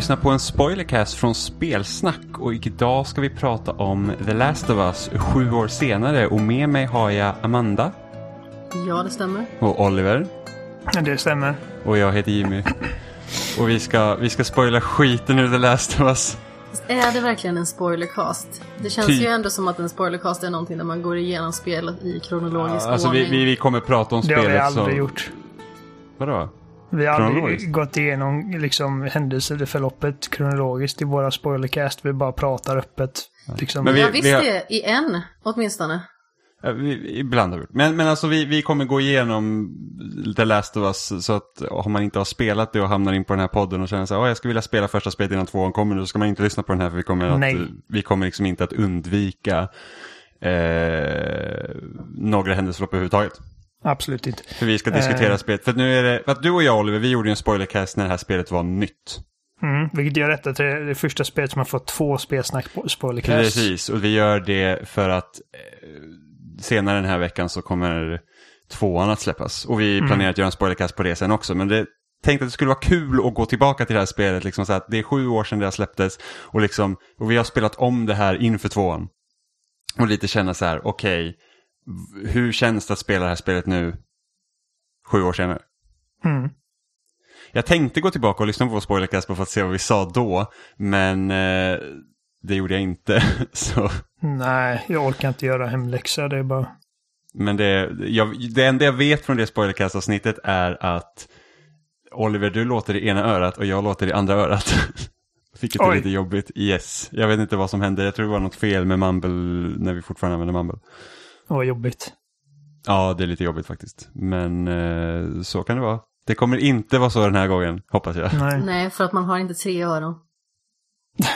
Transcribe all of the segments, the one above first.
Lyssnar på en spoilercast från Spelsnack och idag ska vi prata om The Last of Us sju år senare och med mig har jag Amanda. Ja, det stämmer. Och Oliver. Det stämmer. Och jag heter Jimmy. och vi ska, vi ska spoila skiten ur The Last of Us. Är det verkligen en spoilercast? Det känns Typ. ju ändå som att en spoilercast är någonting där man går igenom spelet i kronologisk Alltså vi, ordning. vi, vi kommer prata om Det har spelet vi aldrig som... gjort. Vadå? Vi har aldrig gått igenom liksom, händelserförloppet kronologiskt i våra spoilercast. Vi bara pratar öppet. Liksom. Men vi- jag visste har- det i en, åtminstone. Ja, vi, ibland har vi. Men, men alltså vi, vi kommer gå igenom The Last of Us så att om man inte har spelat det och hamnar in på den här podden och känner så här, "Åh, jag skulle vilja spela första spelet innan tvåan kommer, då ska man inte lyssna på den här för vi kommer, att, vi kommer liksom inte att undvika eh, några händelselopp överhuvudtaget. Absolut inte. För vi ska diskutera Eh. spelet. För nu är det, för att du och jag Oliver, vi gjorde ju en spoilercast när det här spelet var nytt. Mm, vilket gör detta till det första spelet som har fått två spelsnack spoilercast. Precis, och vi gör det för att eh, senare den här veckan så kommer tvåan att släppas. Och vi planerar att göra en spoilercast på det sen också. Men det tänkte att det skulle vara kul att gå tillbaka till det här spelet. Liksom så att det är sju år sedan det har släpptes. Och, liksom, och vi har spelat om det här inför tvåan. Och lite känna så här, okej, v- hur känns det att spela det här spelet nu, sju år senare? Mm. Jag tänkte gå tillbaka och lyssna på vår spoilercast för att se vad vi sa då. Men eh, det gjorde jag inte. så Nej, jag orkar inte göra hemläxa. Det är bara... Men det, jag, det enda jag vet från det spoilercast-avsnittet är att Oliver, du låter i ena örat och jag låter i andra örat. Vilket är Oj. lite jobbigt. Yes. Jag vet inte vad som hände. Jag tror det var något fel med Mumble när vi fortfarande använder Mumble. Var jobbigt. Ja, det är lite jobbigt faktiskt. Men eh, så kan det vara. Det kommer inte vara så den här gången, hoppas jag. Nej. Nej, för att man har inte tre öron.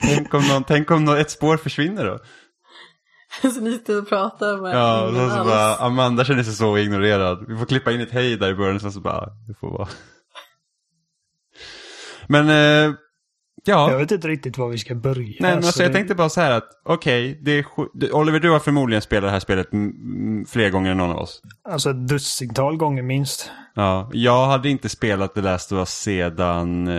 tänk om, någon, tänk om någon, ett spår försvinner då? så ni sitter och pratar med Ja, och så, så bara, Amanda känner sig så ignorerad. Vi får klippa in ett hej där i början, så, så bara, det får vara. Men, eh, ja. Jag vet inte riktigt var vi ska börja. Nej, men alltså, jag det- tänkte bara så här att, okej, det du- Oliver, du har förmodligen spelat det här spelet fler gånger än någon av oss. Alltså ett dussintal gånger minst. Ja, jag hade inte spelat The Last of Us sedan eh,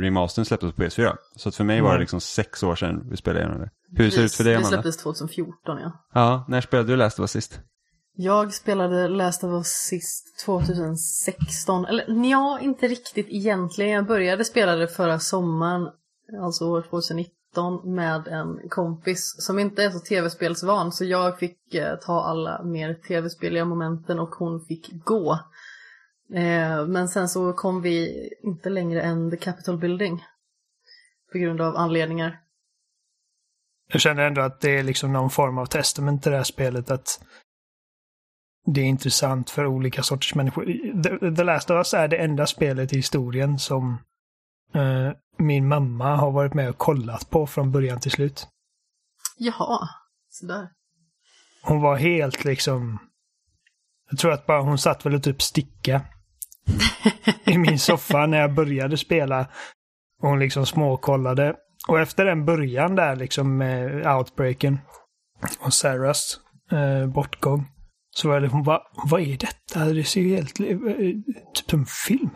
remastern släpptes på PS4. Så att för mig var det Mm. liksom sex år sedan vi spelade igenom det. Hur ser det ut för dig, Det Amanda? släpptes 2014, ja. Ja, när spelade du Last of Us sist? Jag spelade Last of Us sist 2016. Eller ja, inte riktigt egentligen. Jag började spela det förra sommaren, alltså år 2019, med en kompis som inte är så tv-spelsvan. Så jag fick eh, ta alla mer tv-speliga momenten och hon fick gå. Eh, men sen så kom vi inte längre än The Capitol Building. På grund av anledningar. Jag känner ändå att det är liksom någon form av testament till det här spelet. Att det är intressant för olika sorters människor. The, The Last of Us är det enda spelet i historien som eh, min mamma har varit med och kollat på från början till slut. Jaha, sådär. Hon var helt liksom... Jag tror att bara hon satt väl och typ sticka i min soffa när jag började spela. Och hon liksom småkollade. Och efter den början där liksom med outbreaken och Sarahs eh, bortgång. Så var hon liksom, bara, vad är detta? Det ser ju helt... Eh, typ som en film.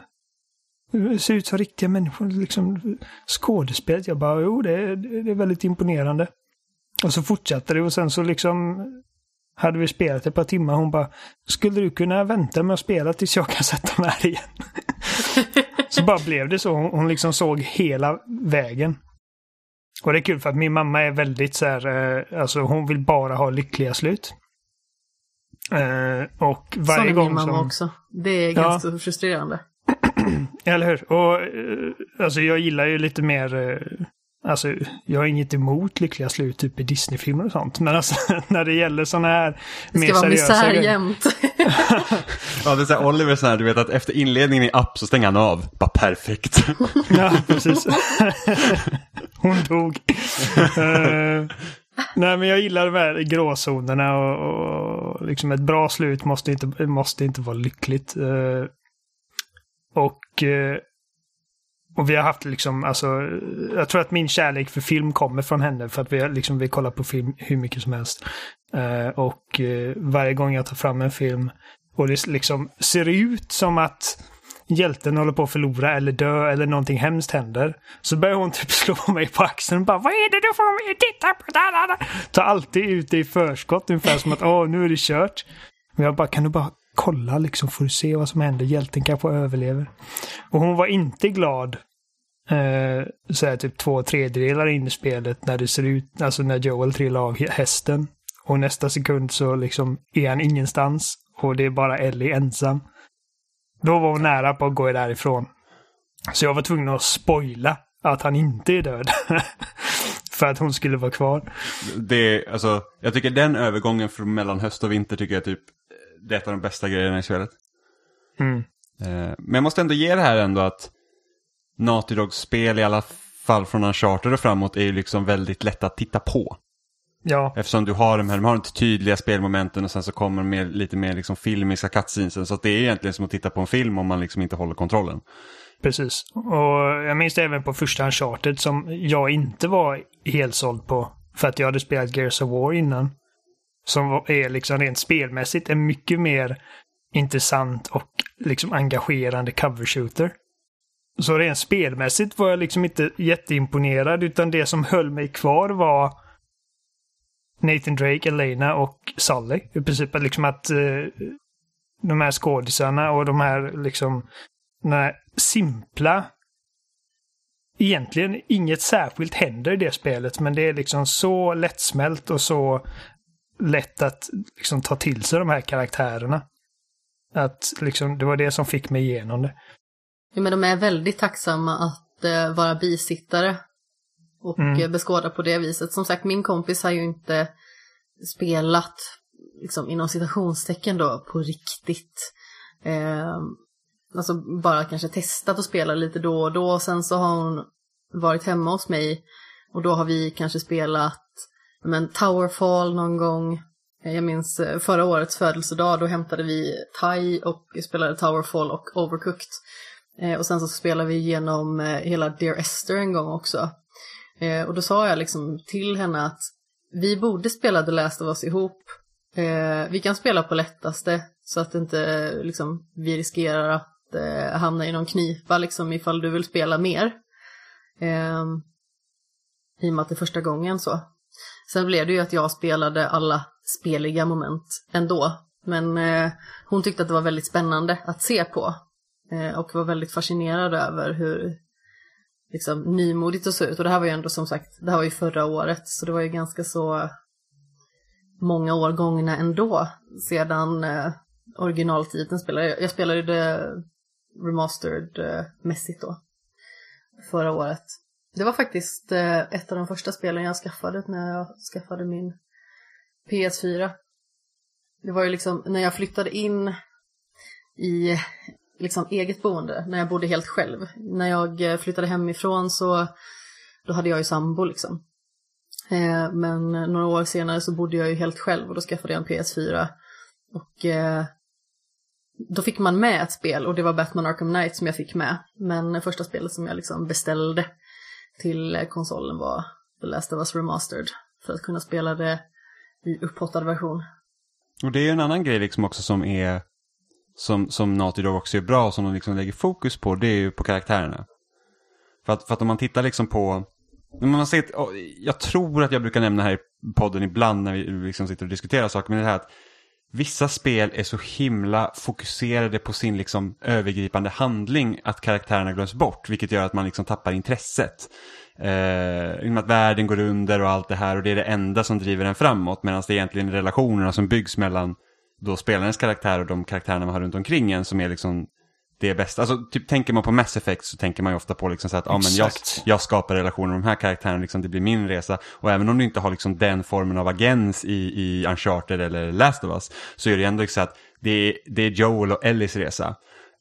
Det ser ut som riktiga människor. Liksom skådespelet. Jag bara, jo det är, det är väldigt imponerande. Och så fortsatte det och sen så liksom hade vi spelat ett par timmar. Hon bara, skulle du kunna vänta med att spela tills jag kan sätta mig här igen? så bara blev det så. Hon, hon liksom såg hela vägen. Och det är kul för att min mamma är väldigt så här, eh, alltså hon vill bara ha lyckliga slut. Eh, och varje Som är gång min mamma som... också. Det är Ja. ganska frustrerande. Eller hur? Och eh, alltså jag gillar ju lite mer... eh, Alltså jag har inget emot lyckliga slut typ i Disney-filmer och sånt. Men alltså när det gäller sådana här Det mer ska vara misär grejer. jämt. Ja, det är så här, Oliver sån här, du vet att efter inledningen i app så stänger han av. Bara perfekt. Ja, precis. Hon dog. Eh, nej, men jag gillar de här gråzonerna och, och liksom ett bra slut måste inte, måste inte vara lyckligt. Uh, och, uh, och vi har haft liksom, alltså, jag tror att min kärlek för film kommer från henne för att vi, liksom, vi kollar på film hur mycket som helst. Uh, och varje gång jag tar fram en film och det liksom ser ut som att hjälten håller på att förlora eller dö eller någonting hemskt händer. Så börjar hon typ slå mig på axeln och bara Vad är det du får mig titta på? Da, Tar alltid ut det i förskott ungefär som att åh nu är det kört. Men jag bara kan du bara kolla liksom får du se vad som händer. Hjälten kanske överlever. Och hon var inte glad eh, så här, typ två tredjedelar in i spelet när det ser ut, alltså när Joel trillar av hästen. Och nästa sekund så liksom är han ingenstans och det är bara Ellie ensam. Då var hon nära på att gå därifrån. Så jag var tvungen att spoila att han inte är död. För att hon skulle vara kvar. Det, alltså, jag tycker den övergången från mellan höst och vinter tycker jag typ det är ett av de bästa grejerna i spelet. Mm. Eh, Men jag måste ändå ge det här ändå att Naughty Dogs spel i alla fall från Uncharted och framåt är ju liksom väldigt lätt att titta på. Ja, Eftersom du har de här, de har inte tydliga spelmomenten och sen så kommer de med lite mer liksom filmiska cutscenesen. Så det är egentligen som att titta på en film om man liksom inte håller kontrollen. precis. Och jag minns det även på första Uncharted som jag inte var helt såld på. För att jag hade spelat Gears of War innan. Som är liksom rent spelmässigt en mycket mer intressant och liksom engagerande cover shooter. Så rent spelmässigt var jag liksom inte jätteimponerad utan det som höll mig kvar var Nathan Drake, Elena och Sally. I princip liksom att eh, de här skådisarna och de här liksom den här simpla Egentligen inget särskilt händer i det spelet men det är liksom så lättsmält och så lätt att liksom ta till sig de här karaktärerna. Att liksom, det var det som fick mig igenom det. Ja, men de är väldigt tacksamma att eh, vara bisittare och Mm. eh, beskåda på det viset. Som sagt, min kompis har ju inte spelat, liksom inom citationstecken då, på riktigt. Eh, alltså bara kanske testat att spela lite då och då. Och sen så har hon varit hemma hos mig och då har vi kanske spelat men, Towerfall någon gång. Eh, Jag minns eh, förra årets födelsedag, då hämtade vi Thai och spelade Towerfall och Overcooked. Eh, och sen så spelade vi igenom eh, hela Dear Esther en gång också. Eh, och då sa jag liksom till henne att vi borde spela The Last of Us ihop. Eh, vi kan spela på lättaste så att inte liksom, vi riskerar att eh, hamna i någon knipa liksom ifall du vill spela mer. Eh, I och med att det är första gången så. Sen blev det ju att jag spelade alla speliga moment ändå. Men eh, hon tyckte att det var väldigt spännande att se på. Eh, och var väldigt fascinerad över hur liksom, nymodigt att se ut. Och det här var ju ändå som sagt, det här var ju förra året. Så det var ju ganska så många år gångna ändå sedan eh, originaltiteln spelade. Jag spelade ju det remastered-mässigt eh, då. Förra året. Det var faktiskt eh, ett av de första spelen jag skaffade när jag skaffade min PS4. Det var ju liksom när jag flyttade in i liksom eget boende, när jag bodde helt själv. När jag eh, flyttade hemifrån så då hade jag ju sambo liksom. Eh, men några år senare så bodde jag ju helt själv och då skaffade jag en PS4. Och eh, då fick man med ett spel och det var Batman Arkham Knight som jag fick med. Men första spelet som jag liksom beställde till konsolen var The Last of Us Remastered. För att kunna spela det i upphottad version. Och det är ju en annan grej liksom också som är som, som Naughty Dog också är bra och som de liksom lägger fokus på, det är ju på karaktärerna. För att, för att om man tittar liksom på, man ser, jag tror att jag brukar nämna här i podden ibland när vi liksom sitter och diskuterar saker, men det här att vissa spel är så himla fokuserade på sin liksom övergripande handling att karaktärerna glöms bort, vilket gör att man liksom tappar intresset. Eh, att världen går under och allt det här och det är det enda som driver en framåt, medan det är egentligen relationerna som byggs mellan då spelarens karaktär och de karaktärerna man har runt omkring en som är liksom det bästa. Alltså typ tänker man på Mass Effect så tänker man ju ofta på liksom så att ja, men jag, jag skapar relationer med de här karaktärerna, liksom, det blir min resa. Och även om du inte har liksom den formen av agens i, i Uncharted eller Last of Us så är det ändå så att det är, det är Joel och Ellies resa.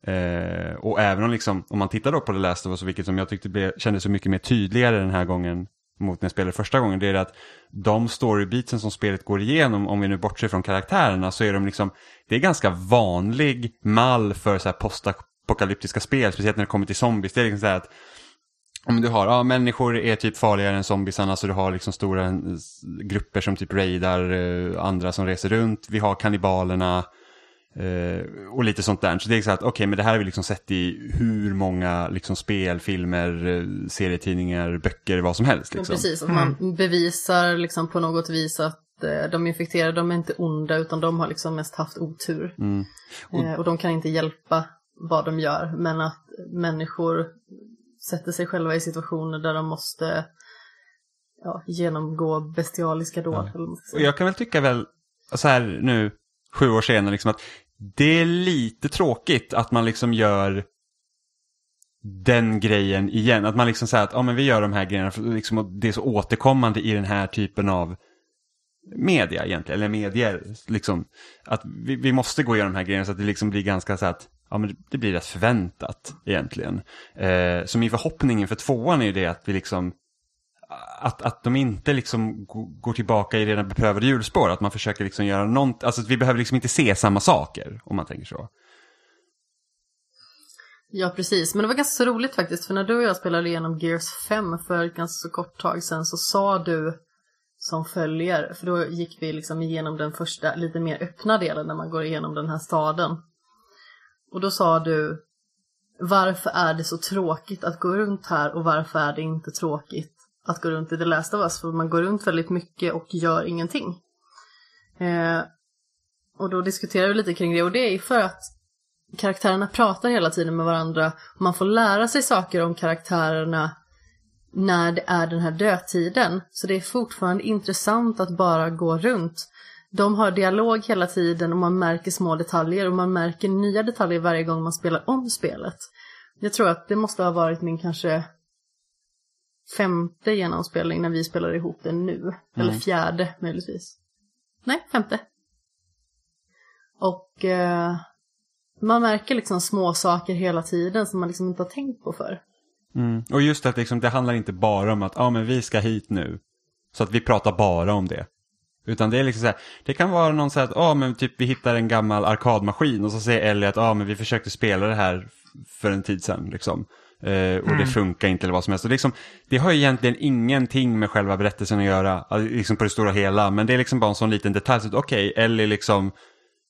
Eh, och även om, liksom, om man tittar då på The Last of Us, vilket som jag tyckte blev, kändes så mycket mer tydligare den här gången mot när jag spelade första gången, det är att de storybeatsen som spelet går igenom, om vi nu bortser från karaktärerna, så är de liksom, det är ganska vanlig mall för så här postapokalyptiska spel, speciellt när det kommer till zombies. Det är liksom så här att om du har, ja människor är typ farligare än zombiesarna så du har liksom stora eh, grupper som typ raidar eh, andra som reser runt. Vi har kannibalerna. Eh, och lite sånt där. Så det är så att okej, okay, men det här har vi liksom sett i hur många liksom, spel, filmer, eh, serietidningar, böcker, vad som helst. Liksom. Ja, precis, att man mm. bevisar liksom på något vis att eh, de infekterade, de är inte onda utan de har liksom mest haft otur. Mm. Och, eh, och de kan inte hjälpa vad de gör, men att människor sätter sig själva i situationer där de måste ja, genomgå bestialiska dåd. Ja. Och jag kan väl tycka väl, så här nu, sju år senare, liksom att det är lite tråkigt att man liksom gör den grejen igen. Att man liksom säger att ja, men vi gör de här grejerna, för liksom, det är så återkommande i den här typen av media egentligen, eller medier. Liksom, att vi, vi måste gå igenom de här grejerna så att det liksom blir ganska så att ja, men det blir rätt förväntat egentligen. Eh, så min förhoppning inför tvåan är ju det att vi liksom att, att de inte liksom går tillbaka i redan beprövade hjulspår, att man försöker liksom göra någonting, alltså att vi behöver liksom inte se samma saker om man tänker så. Ja, precis. Men det var ganska så roligt faktiskt, för när du och jag spelade igenom Gears 5 för ett ganska så kort tag sedan så sa du som följer, för då gick vi liksom igenom den första lite mer öppna delen när man går igenom den här staden. Och då sa du, varför är det så tråkigt att gå runt här och varför är det inte tråkigt att gå runt i The Last of Us? För man går runt väldigt mycket och gör ingenting. Eh, och då diskuterar vi lite kring det och det är för att karaktärerna pratar hela tiden med varandra. Och man får lära sig saker om karaktärerna när det är den här dödtiden. Så det är fortfarande intressant att bara gå runt. De har dialog hela tiden och man märker små detaljer och man märker nya detaljer varje gång man spelar om spelet. Jag tror att det måste ha varit min kanske femte genomspelning när vi spelar ihop det nu. Mm. Eller fjärde möjligtvis. Nej, femte. Och eh, man märker liksom små saker hela tiden som man liksom inte har tänkt på för. Mm. Och just att liksom, det handlar inte bara om att ah, men vi ska hit nu. Så att vi pratar bara om det. Utan det är liksom så här, det kan vara någon så här att ah, men typ vi hittar en gammal arkadmaskin och så säger Ellie att ah, men vi försökte spela det här för en tid sedan. Liksom. Eh, och mm. det funkar inte eller vad som helst. Och liksom, det har egentligen ingenting med själva berättelsen att göra, liksom på det stora hela. Men det är liksom bara en sån liten detalj. Okej, okay, Ellie liksom,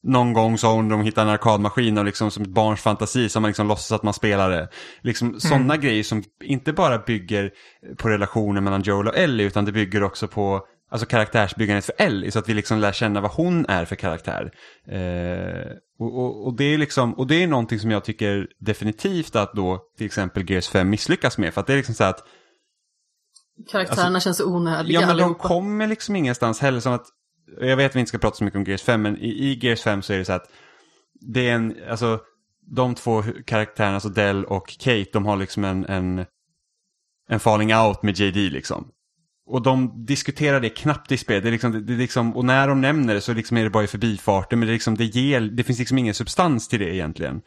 någon gång så har de hittat en arkadmaskin och liksom som ett barns fantasi så har man liksom låtsas att man spelar det. Liksom mm. sådana grejer som inte bara bygger på relationen mellan Joel och Ellie utan det bygger också på alltså karaktärsbyggandet för Ellie så att vi liksom lär känna vad hon är för karaktär. Eh, och, och, och, det är liksom, och det är någonting som jag tycker definitivt att då till exempel Gears 5 misslyckas med. För att det är liksom så att Karaktärerna alltså, känns onödiga Ja men allihopa. de kommer liksom ingenstans heller. Som att, jag vet att vi inte ska prata så mycket om Gears 5 men i, i Gears 5 så är det så att det är en, alltså de två karaktärerna, alltså Dell och Kate, de har liksom en, en, en falling out med JD liksom. Och de diskuterar det knappt i spelet. Det är liksom, det, det är liksom, och när de nämner det så liksom är det bara i förbifarten. Men det, är liksom, det, ger, det finns liksom ingen substans till det egentligen.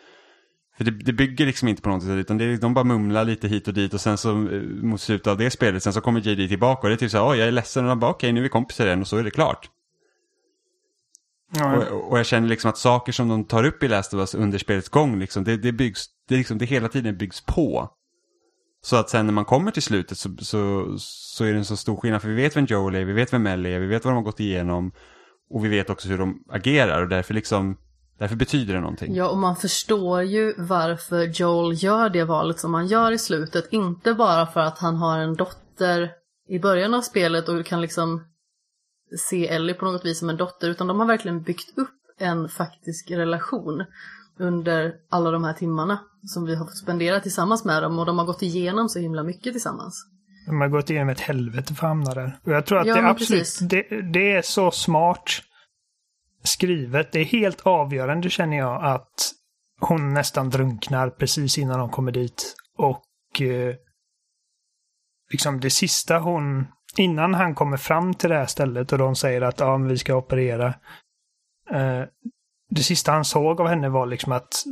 För det, det bygger liksom inte på någonting utan det, de bara mumlar lite hit och dit och sen så eh, mot slutet av det spelet sen så kommer JD tillbaka och det är typ så här, jag är ledsen och de bara okej nu är vi kompisar igen och så är det klart. Mm. Och, och, jag känner liksom att saker som de tar upp i Last of Us under spelets gång liksom, det, det byggs, det, liksom, det hela tiden byggs på. Så att sen när man kommer till slutet så, så, så är det en så stor skillnad. För vi vet vem Joel är, vi vet vem Ellie är, vi vet vad de har gått igenom. Och vi vet också hur de agerar och därför liksom Därför betyder det någonting. Ja, och man förstår ju varför Joel gör det valet som han gör i slutet. Inte bara för att han har en dotter i början av spelet och kan liksom se Ellie på något vis som en dotter, utan de har verkligen byggt upp en faktisk relation under alla de här timmarna som vi har fått spendera tillsammans med dem och de har gått igenom så himla mycket tillsammans. De har gått igenom ett helvete för att hamna där. Och jag tror att ja, det absolut, det, det, är så smart skrivet. Det är helt avgörande känner jag att hon nästan drunknar precis innan de kommer dit. Och eh, liksom det sista hon, innan han kommer fram till det här stället och de säger att ja, men vi ska operera. Eh, det sista han såg av henne var liksom att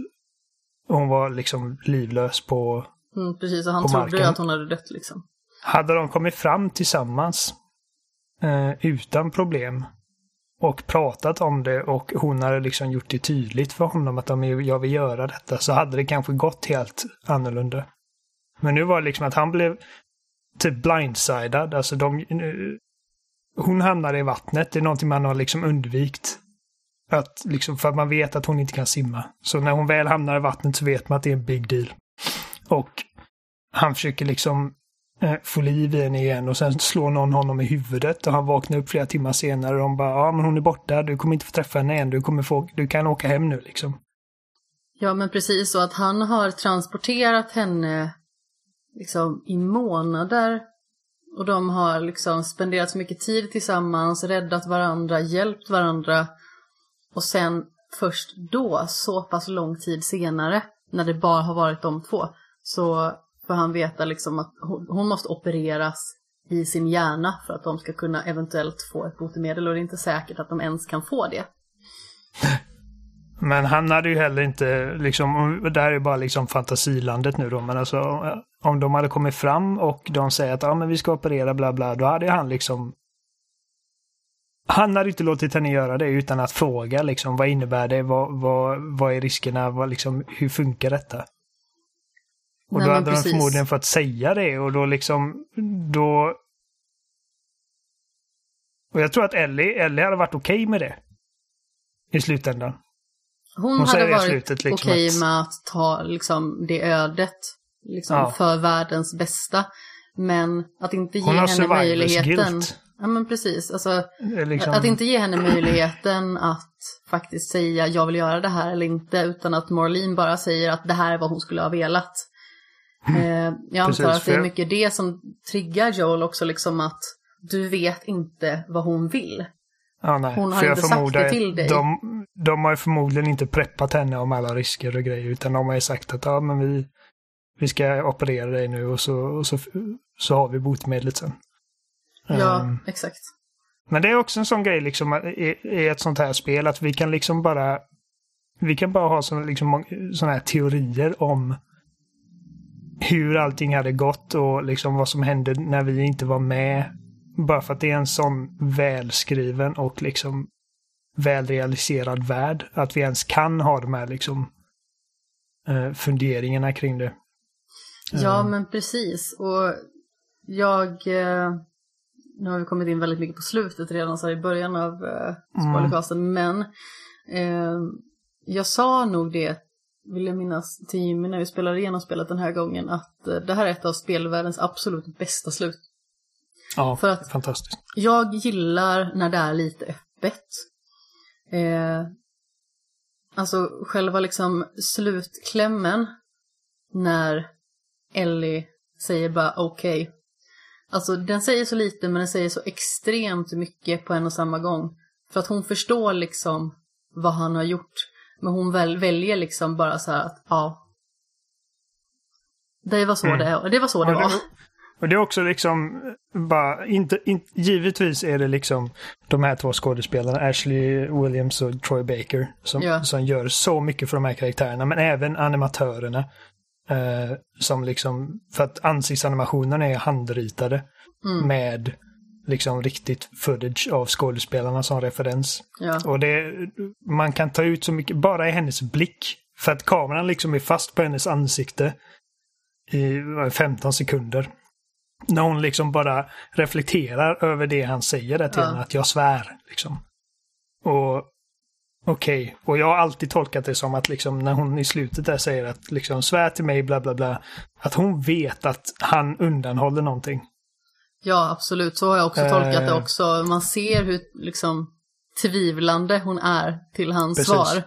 hon var liksom livlös på mm, Precis, och han trodde ju att hon hade dött liksom. Hade de kommit fram tillsammans eh, utan problem och pratat om det och hon hade liksom gjort det tydligt för honom att jag vill göra detta så hade det kanske gått helt annorlunda. Men nu var det liksom att han blev typ blindsidad. Alltså de, hon hamnade i vattnet. Det är någonting man har liksom undvikit att liksom, för att man vet att hon inte kan simma. Så när hon väl hamnar i vattnet så vet man att det är en big deal. Och han försöker liksom eh, få liv i henne igen och sen slår någon honom i huvudet och han vaknar upp flera timmar senare och de bara ja men hon är borta, du kommer inte få träffa henne igen, du, kommer få, du kan åka hem nu liksom. Ja men precis så att han har transporterat henne liksom i månader och de har liksom spenderat så mycket tid tillsammans, räddat varandra, hjälpt varandra och sen först då, så pass lång tid senare, när det bara har varit de två, så får han veta liksom att hon måste opereras i sin hjärna för att de ska kunna eventuellt få ett botemedel och det är inte säkert att de ens kan få det. Men han hade ju heller inte, liksom, det här är bara liksom fantasilandet nu då, men alltså om de hade kommit fram och de säger att ja men vi ska operera bla bla, då hade han liksom han hade inte låtit henne göra det utan att fråga liksom vad innebär det, vad, vad, vad är riskerna, vad, liksom, hur funkar detta? Och Nej, då hade de förmodligen fått säga det och då liksom, då... Och jag tror att Ellie, Ellie hade varit okej okay med det. I slutändan. Hon, Hon hade varit liksom okej okay med att ta liksom det ödet liksom, ja. för världens bästa. Men att inte ge henne möjligheten. Guilt. Ja men precis, alltså liksom... att inte ge henne möjligheten att faktiskt säga jag vill göra det här eller inte utan att Marlene bara säger att det här är vad hon skulle ha velat. Eh, jag antar att det är mycket det som triggar Joel också liksom att du vet inte vad hon vill. Ja, nej. Hon har inte sagt det till dig. De, de har ju förmodligen inte preppat henne om alla risker och grejer utan de har ju sagt att ja men vi, vi ska operera dig nu och så, och så, så har vi botemedlet sen. Ja, um, exakt. Men det är också en sån grej liksom i, i ett sånt här spel att vi kan liksom bara vi kan bara ha såna, liksom, såna här teorier om hur allting hade gått och liksom vad som hände när vi inte var med. Bara för att det är en sån välskriven och liksom välrealiserad värld. Att vi ens kan ha de här liksom uh, funderingarna kring det. Ja, uh. men precis. Och jag... Nu har vi kommit in väldigt mycket på slutet redan så här i början av uh, spoilercasten. Mm. Men uh, jag sa nog det, vill jag minnas, till Jimmy när vi spelade igenom spelet den här gången. Att uh, det här är ett av spelvärldens absolut bästa slut. Ja, För att fantastiskt. Jag gillar när det är lite öppet. Eh, alltså själva liksom slutklämmen när Ellie säger bara okej. Okay. Alltså den säger så lite men den säger så extremt mycket på en och samma gång. För att hon förstår liksom vad han har gjort. Men hon väl, väljer liksom bara så här att ja. Det var så mm. det, det var. Så det var. Och det är också liksom, bara, inte, in, givetvis är det liksom de här två skådespelarna, Ashley Williams och Troy Baker, som, ja. som gör så mycket för de här karaktärerna, men även animatörerna. Eh, som liksom, för att ansiktsanimationerna är handritade mm. med liksom riktigt footage av skådespelarna som referens. Ja. Och det, man kan ta ut så mycket, bara i hennes blick. För att kameran liksom är fast på hennes ansikte i 15 sekunder när hon liksom bara reflekterar över det han säger där till ja. henne, att jag svär. Liksom. Och okej, okay. och jag har alltid tolkat det som att liksom när hon i slutet där säger att liksom svär till mig, bla bla bla, att hon vet att han undanhåller någonting. Ja, absolut. Så har jag också tolkat det eh. också. Man ser hur liksom tvivlande hon är till hans Precis. svar.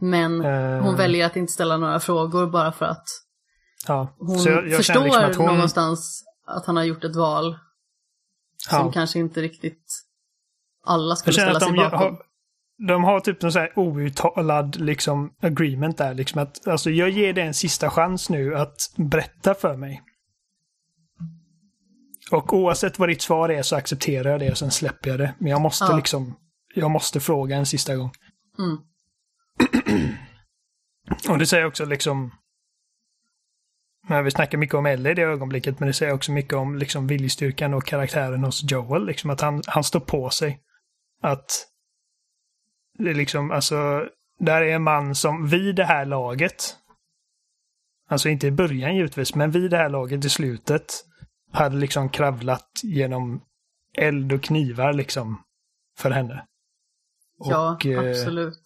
Men hon uh, väljer att inte ställa några frågor bara för att ja. hon jag, jag förstår liksom att hon... någonstans att han har gjort ett val ja. som kanske inte riktigt alla skulle ställa sig bakom. Har, de har typ någon sån här outtalad liksom agreement där. Liksom att, alltså jag ger dig en sista chans nu att berätta för mig. Och oavsett vad ditt svar är så accepterar jag det och sen släpper jag det. Men jag måste ja. liksom, jag måste fråga en sista gång. Mm. och det säger också liksom, men vi snackar mycket om Ellie i det ögonblicket, men det säger också mycket om liksom viljestyrkan och karaktären hos Joel. Liksom att han, han står på sig. Att det är liksom, alltså, där är en man som vid det här laget, alltså inte i början givetvis, men vid det här laget i slutet, hade liksom kravlat genom eld och knivar liksom för henne. Ja, Och, eh, absolut.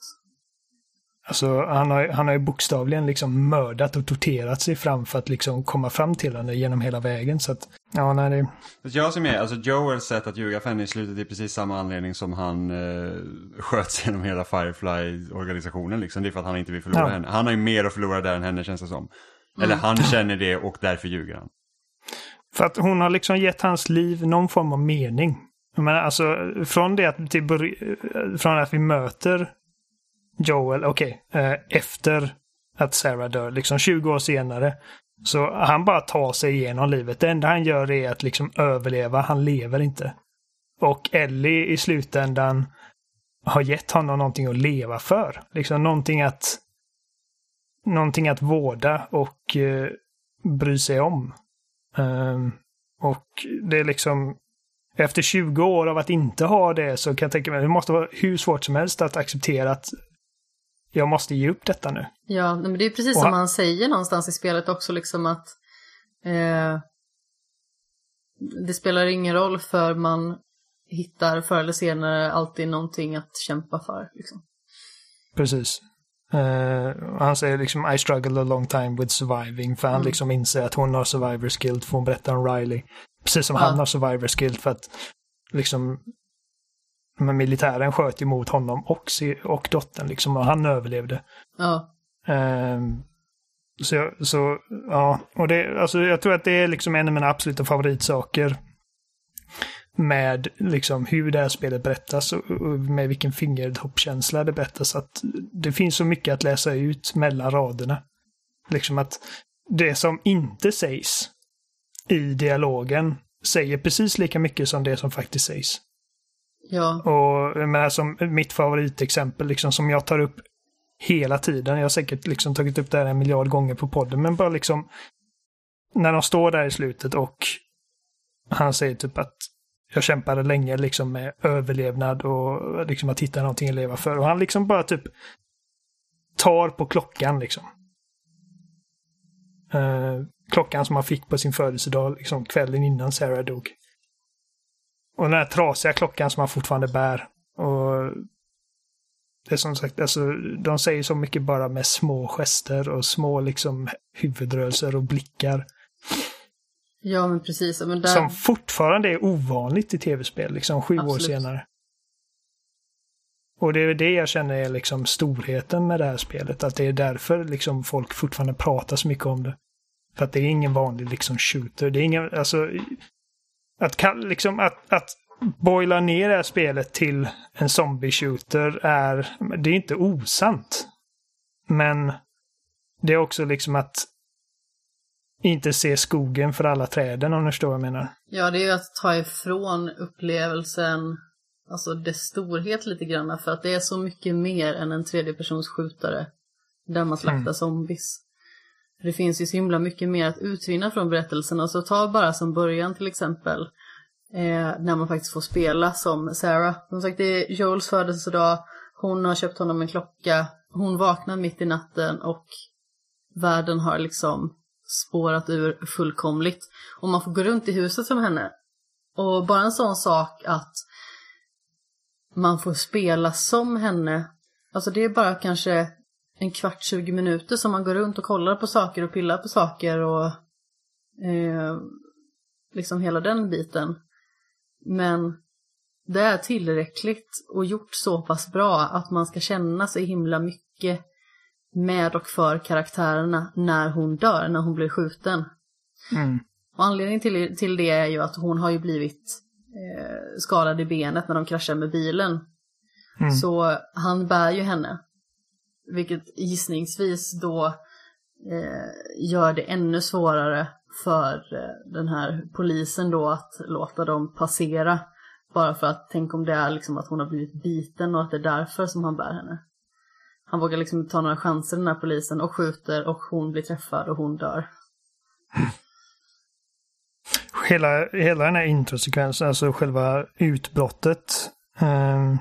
Alltså, han har, han har ju bokstavligen liksom mördat och torterat sig fram för att liksom komma fram till henne genom hela vägen. Så att, ja, nej, det... Jag som är, alltså Joels sätt att ljuga för henne i slutet är precis samma anledning som han eh, sköts genom hela Firefly-organisationen liksom. Det är för att han inte vill förlora Ja. henne. Han har ju mer att förlora där än henne känns det som. Eller han känner det och därför ljuger han. För att hon har liksom gett hans liv någon form av mening. Menar, alltså, från det att, till från att vi möter Joel, okej, eh, efter att Sarah dör, liksom 20 år senare. Så han bara tar sig igenom livet. Det enda han gör är att liksom överleva, han lever inte. Och Ellie i slutändan har gett honom någonting att leva för. Liksom någonting att någonting att vårda och eh, bry sig om. Um, och det är liksom efter 20 år av att inte ha det så kan jag tänka mig det måste vara hur svårt som helst att acceptera att jag måste ge upp detta nu. Ja, men det är precis Och som han- han säger någonstans i spelet också, liksom att eh, det spelar ingen roll för man hittar förr eller senare alltid någonting att kämpa för. Liksom. Precis. Eh, han säger liksom I struggled a long time with surviving för han Mm. liksom inser att hon har survivor guilt för hon berättar om Riley. Precis som Ja. han har survivor guilt för att liksom men militären sköt emot honom och, och dottern liksom och han överlevde. Ja, Ehm, så, så, ja, och det, alltså jag tror att det är liksom en av mina absoluta favoritsaker med liksom hur det här spelet berättas och, och med vilken fingertoppkänsla det berättas. Att det finns så mycket att läsa ut mellan raderna. Liksom att det som inte sägs i dialogen säger precis lika mycket som det som faktiskt sägs ja, Och jag menar, som mitt favoritexempel liksom, som jag tar upp hela tiden. Jag har säkert liksom tagit upp det här en miljard gånger på podden, men bara liksom när de står där i slutet och han säger typ att jag kämpade länge liksom med överlevnad och liksom att hitta någonting att leva för. Och han liksom bara typ tar på klockan liksom. Eh, klockan som han fick på sin födelsedag liksom kvällen innan Sarah dog. Och den här trasiga klockan som han fortfarande bär. Och det är som sagt, alltså, de säger så mycket bara med små gester och små liksom huvudrörelser och blickar. ja men precis. Men där, Som fortfarande är ovanligt i tv-spel, liksom sju år Absolut. senare. Och det är det jag känner är liksom storheten med det här spelet. Att det är därför liksom folk fortfarande pratar så mycket om det. För att det är ingen vanlig liksom shooter. Det är ingen, alltså... Att, liksom, att, att boila ner det här spelet till en zombie-shooter är... Det är inte osant. Men det är också liksom att inte se skogen för alla träden om du förstår vad jag menar. ja, det är ju att ta ifrån upplevelsen, alltså dess storhet lite grann. För att det är så mycket mer än en tredjepersonsskjutare där man slaktar Mm. zombies. Det finns ju så himla mycket mer att utvinna från berättelserna. Så ta bara som början till exempel. Eh, när man faktiskt får spela som Sarah. Som sagt, det är Joels födelsedag. Hon har köpt honom en klocka. Hon vaknar mitt i natten och världen har liksom spårat ur fullkomligt. Och man får gå runt i huset som henne. Och bara en sån sak att man får spela som henne. Alltså det är bara kanske en kvart, 20 minuter som man går runt och kollar på saker och pillar på saker och eh, liksom hela den biten. Men det är tillräckligt och gjort så pass bra att man ska känna sig himla mycket med och för karaktärerna när hon dör, när hon blir skjuten. Mm. Och anledningen till, till det är ju att hon har ju blivit eh, skadad i benet när de kraschar med bilen. Mm. Så han bär ju henne. Vilket gissningsvis då eh, gör det ännu svårare för eh, den här polisen då att låta dem passera. Bara för att tänk om det är liksom att hon har blivit biten och att det är därför som han bär henne. Han vågar liksom inte ta några chanser den här polisen och skjuter och hon blir träffad och hon dör. Hela, hela den här introsekvensen, alltså själva utbrottet eh,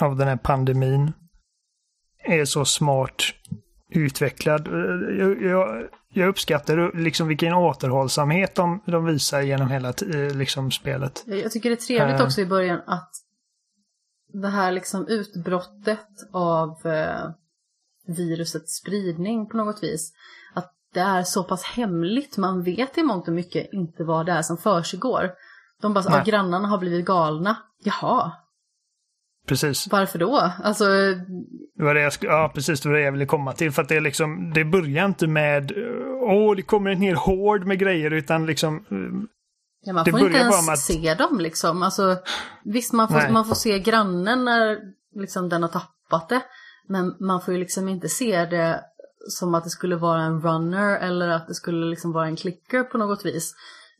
av den här pandemin är så smart utvecklad. Jag, jag, jag uppskattar liksom vilken återhållsamhet de, de visar genom hela liksom spelet. Jag tycker det är trevligt Eh. också i början att det här liksom utbrottet av eh, virusets spridning på något vis. Att det är så pass hemligt, man vet i mångt och mycket inte vad det är som försiggår. De bara, ah, grannarna har blivit galna. Jaha, Precis. varför då? Alltså, Det var det jag, ja, precis det var det jag ville komma till. För att det, är liksom, det börjar inte med åh, det kommer en hel hord med grejer, utan liksom eh, ja, man Det får inte ens att- se dem liksom. Alltså, visst, man får, Nej. man får se grannen när liksom, den har tappat det. Men man får ju liksom inte se det som att det skulle vara en runner eller att det skulle liksom vara en clicker på något vis.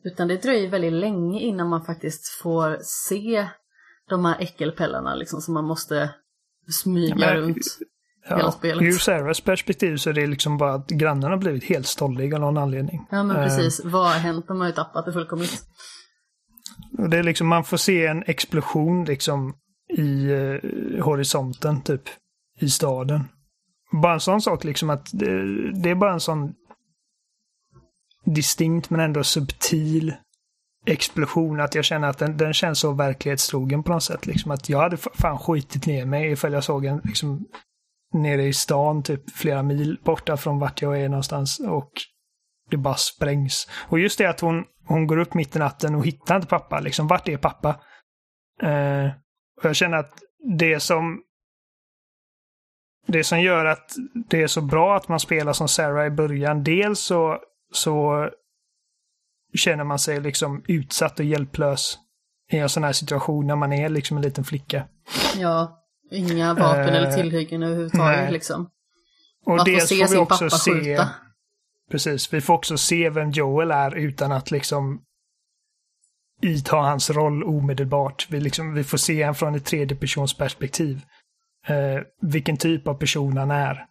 Utan det dröjer väldigt länge innan man faktiskt får se de här äckelpellarna liksom som man måste smyga men- runt. hela ja, spelet. ur Sarahs perspektiv så är det liksom bara att grannarna har blivit helt stolliga av någon anledning. Ja men Eh, precis, vad har hänt? De har ju tappat det fullkomligt. Det är liksom, man får se en explosion liksom i eh, horisonten typ. I staden. Bara en sån sak liksom att det, det är bara en sån distinkt men ändå subtil explosion att jag känner att den, den känns så verklighetstrogen på något sätt. Liksom att jag hade fan skitit ner mig ifall jag såg en liksom nere i stan typ flera mil borta från vart jag är någonstans och det bara sprängs. Och just det att hon, hon går upp mitt i natten och hittar inte pappa. Liksom, vart är pappa? Eh, och jag känner att det som det som gör att det är så bra att man spelar som Sarah i början, dels så, så känner man sig liksom utsatt och hjälplös i en sån här situation när man är liksom en liten flicka. Ja, inga vapen Eh, eller tillhyggen överhuvudtaget nej. liksom. Och Man får dels se får vi sin också pappa se... skjuta. Precis, vi får också se vem Joel är utan att liksom ita hans roll omedelbart. Vi, liksom, vi får se honom från ett tredje persons perspektiv. Eh, vilken typ av person han är.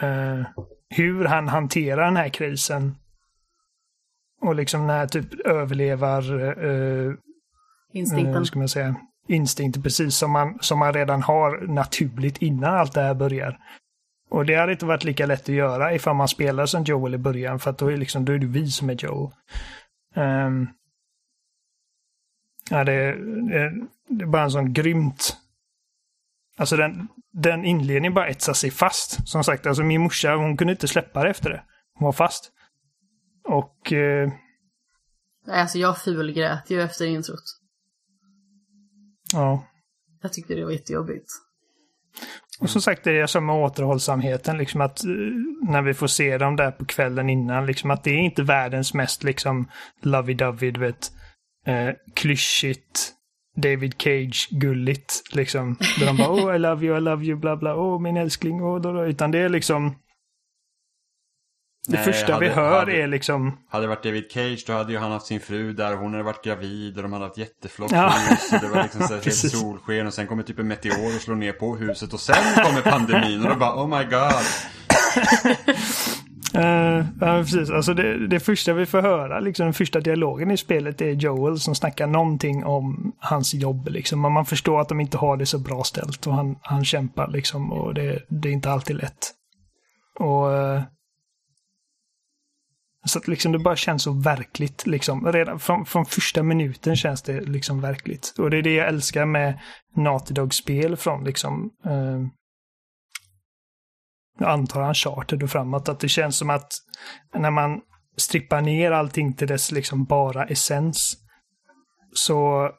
Eh, hur han hanterar den här krisen. Och liksom den här typ överlevar eh, Instinkten. eh, ska man säga, instinkter precis som man, som man redan har naturligt innan allt det här börjar. Och det hade inte varit lika lätt att göra ifall man spelar som Joel i början för att då är, liksom, då är det vi som är Joel. Ehm, ja, det, det, det är bara en sån grymt... Alltså den, den inledningen bara etsar sig fast. Som sagt, alltså min morsa hon kunde inte släppa det efter det. Hon var fast. Och eh, Nej, Alltså jag fulgrät ju efter introt. ja, Jag tyckte det var jättejobbigt. Och som sagt, det är jag som med återhållsamheten, liksom att eh, när vi får se dem där på kvällen innan, liksom att det är inte världens mest liksom lovey-dovey, du vet, eh, klyschigt, David Cage-gulligt, liksom. Där de bara oh I love you, I love you, bla bla, oh min älskling, oh, då, då. Utan det är liksom, det Nej, första vi hade- hör hade- är liksom, Hade det varit David Cage då hade ju han haft sin fru där, hon hade varit gravid och de hade haft jätteflott Ja. hus det var liksom så här solsken och sen kommer typ en meteor och slår ner på huset och sen kommer pandemin och då bara oh my god. Eh, ja, precis. Alltså det, det första vi får höra, liksom den första dialogen i spelet är Joel som snackar någonting om hans jobb. Liksom. Man förstår att de inte har det så bra ställt och han, han kämpar liksom och det, det är inte alltid lätt. Och eh, så att liksom det bara känns så verkligt. Liksom. Redan från, från första minuten känns det liksom verkligt. Och det är det jag älskar med Naughty Dog-spel från liksom eh, jag antar Uncharted och framåt, att det känns som att när man strippar ner allting till dess liksom bara essens så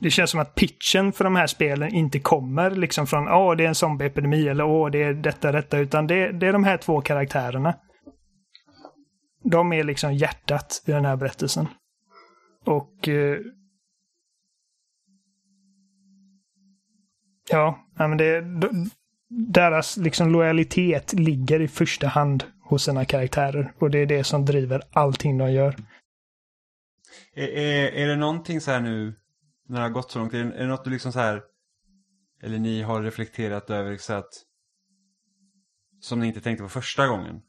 det känns som att pitchen för de här spelen inte kommer liksom från åh, det är en zombieepidemi eller åh, det är detta, detta, utan det, det är de här två karaktärerna. De är liksom hjärtat i den här berättelsen. Och eh, Ja, men det, deras liksom lojalitet ligger i första hand hos sina karaktärer. Och det är det som driver allting de gör. Är, är, är det någonting så här nu, när det har gått så långt, är det, är det något du liksom så här, eller ni har reflekterat över så att, som ni inte tänkte på första gången?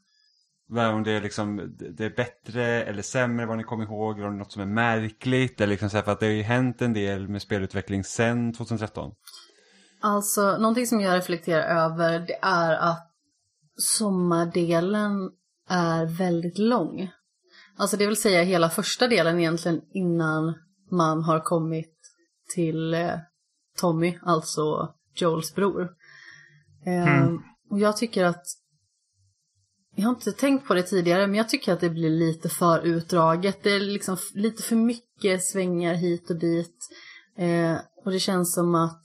Om det är liksom, det- är bättre eller sämre vad ni kommer ihåg, eller om det är något som är märkligt, eller liksom så här, för att det har ju hänt en del med spelutveckling sen 2013. Alltså, någonting som jag reflekterar över det är att sommardelen är väldigt lång. Alltså det vill säga hela första delen egentligen innan man har kommit till eh, Tommy, alltså Joels bror. Eh, Mm. Och jag tycker att, jag har inte tänkt på det tidigare, men jag tycker att det blir lite för utdraget. Det är liksom lite för mycket svängar hit och dit. Eh, och det känns som att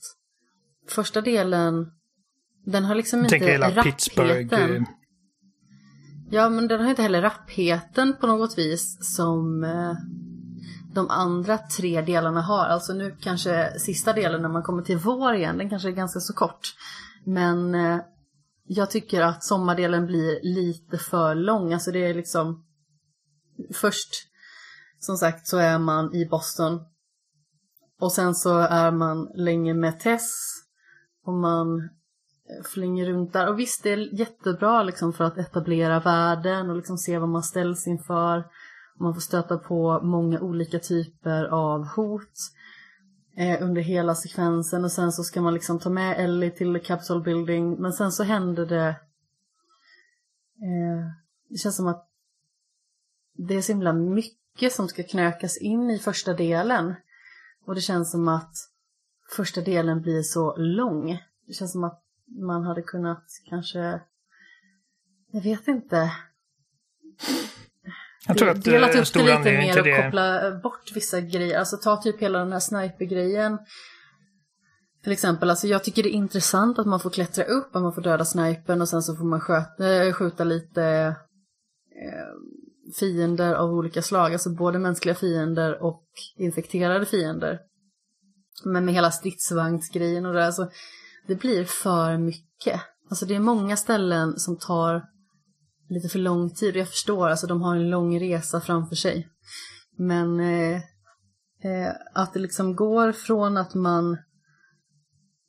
första delen, den har liksom Jag inte hela Pittsburgh. rappheten. eh, Ja, men den har inte heller rappheten på något vis som eh, de andra tre delarna har. Alltså nu kanske sista delen när man kommer till vår igen, den kanske är ganska så kort. Men eh, jag tycker att sommardelen blir lite för lång. Alltså det är liksom först som sagt så är man i Boston. Och sen så är man länge med Tess. Och man eh, flänger runt där. Och visst, det är jättebra liksom för att etablera världen och liksom se vad man ställs inför. Man får stöta på många olika typer av hot eh, under hela sekvensen och sen så ska man liksom ta med Ellie till Capitol Building men sen så händer det eh, Det känns som att det är så himla mycket som ska knökas in i första delen och det känns som att första delen blir så lång. Det känns som att man hade kunnat kanske jag vet inte. Jag tror att Delat eh, upp det lite mer och det... koppla bort vissa grejer. Alltså ta typ hela den här sniper-grejen. Till exempel, alltså jag tycker det är intressant att man får klättra upp, att man får döda snipern och sen så får man sköta, äh, skjuta lite eh, fiender av olika slag. Alltså både mänskliga fiender och infekterade fiender. Men med hela stridsvagnsgrejen och det där, så det blir för mycket. Alltså det är många ställen som tar lite för lång tid. Och jag förstår, alltså de har en lång resa framför sig. Men eh, eh, att det liksom går från att man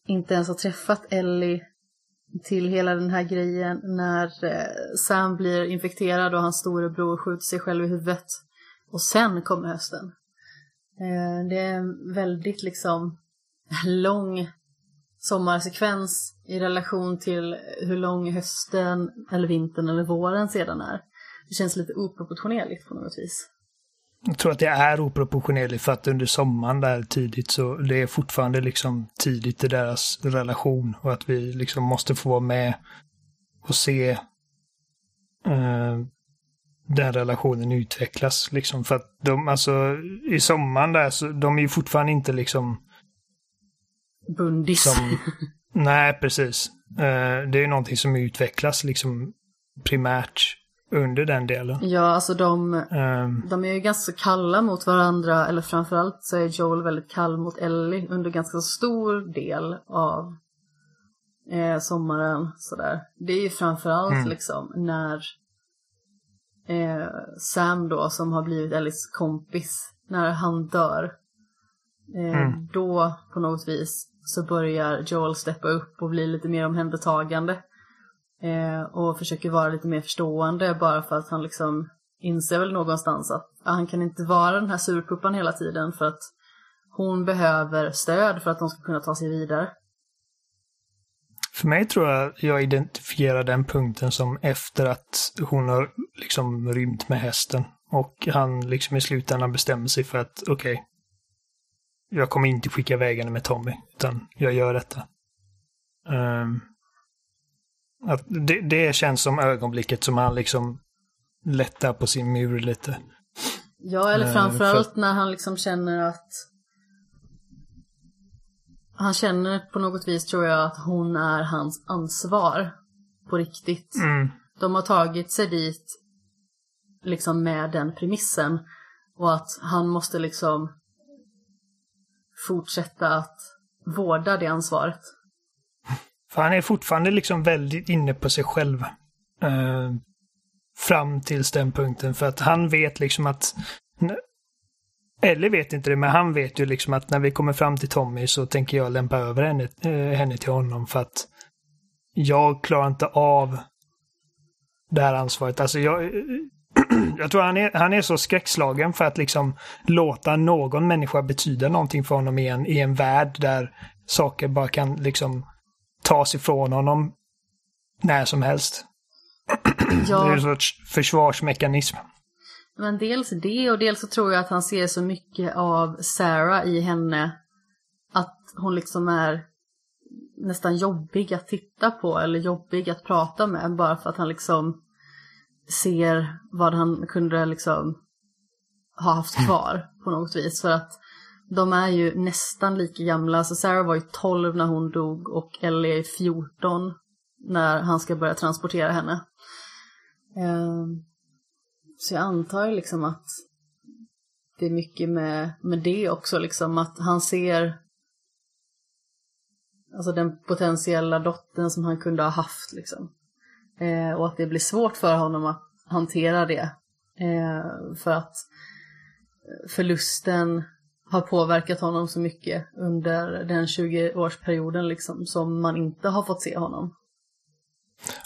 inte ens har träffat Ellie till hela den här grejen när eh, Sam blir infekterad och hans storebror skjuter sig själv i huvudet. Och sen kommer hösten. Eh, det är en väldigt liksom lång sommarsekvens i relation till hur lång hösten eller vintern eller våren sedan är. Det känns lite oproportionerligt på något vis. Jag tror att det är oproportionerligt för att under sommaren där tidigt så det är fortfarande liksom tidigt i deras relation och att vi liksom måste få vara med och se eh, den relationen utvecklas liksom för att de alltså i sommaren där så de är ju fortfarande inte liksom Bundis. som nej precis. Eh, det är ju någonting som utvecklas liksom primärt under den delen. Ja, alltså de, Eh, de är ju ganska kalla mot varandra, eller framförallt så är Joel väldigt kall mot Ellie under ganska stor del av eh, sommaren. Sådär. Det är ju framförallt Mm. liksom när eh, Sam då, som har blivit Ellies kompis, när han dör. Eh, Mm. Då på något vis så börjar Joel steppa upp och bli lite mer omhändertagande. Eh, och försöker vara lite mer förstående bara för att han liksom inser väl någonstans att ja, han kan inte vara den här surpuppan hela tiden för att hon behöver stöd för att de ska kunna ta sig vidare. För mig tror jag jag identifierar den punkten som efter att hon har liksom rymt med hästen. Och han liksom i slutändan bestämmer sig för att okej, jag kommer inte skicka iväg henne med Tommy, utan jag gör detta. Ehm, att det, det känns som ögonblicket som han liksom lättar på sin mur lite. Ja, eller Eh, framförallt när han liksom känner att han känner på något vis tror jag att hon är hans ansvar på riktigt. Mm. De har tagit sig dit liksom med den premissen och att han måste liksom fortsätta att vårda det ansvaret. För han är fortfarande liksom väldigt inne på sig själv. Eh, fram tills den punkten. För att han vet liksom att... Eller vet inte det, men han vet ju liksom att när vi kommer fram till Tommy så tänker jag lämpa över henne, eh, henne till honom för att jag klarar inte av det här ansvaret. Alltså jag... Eh, Jag tror han är, han är så skräckslagen för att liksom låta någon människa betyda någonting för honom i en, i en värld där saker bara kan liksom tas ifrån honom när som helst. Det är Ja, en sorts försvarsmekanism. men dels det och dels så tror jag att han ser så mycket av Sarah i henne hon liksom är nästan jobbig att titta på eller jobbig att prata med bara för att han liksom ser vad han kunde liksom ha haft kvar på något vis. För att de är ju nästan lika gamla. Så Sarah var ju 12 när hon dog och Ellie är 14 när han ska börja transportera henne. Ehm, så jag antar liksom att det är mycket med, med det också, liksom att han ser alltså den potentiella dottern som han kunde ha haft liksom. Eh, och att det blir svårt för honom att hantera det. Eh, för att förlusten har påverkat honom så mycket under den 20-årsperioden liksom som man inte har fått se honom.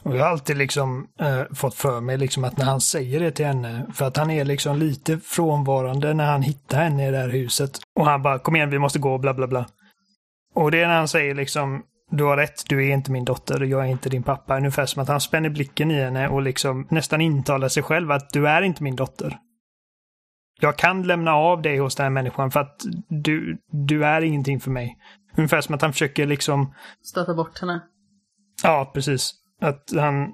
Och jag har alltid liksom eh, fått för mig liksom att när han säger det till henne, för att han är liksom lite frånvarande när han hittar henne i det här huset. Och han bara, kom igen vi måste gå, bla bla bla. Och det är när han säger liksom, du har rätt, du är inte min dotter, jag är inte din pappa. Ungefär som att han spänner blicken i henne och liksom nästan intalar sig själv att du är inte min dotter. Jag kan lämna av dig hos den här människan för att du, du är ingenting för mig. Ungefär som att han försöker liksom... Stöta bort henne. Ja, precis. Att han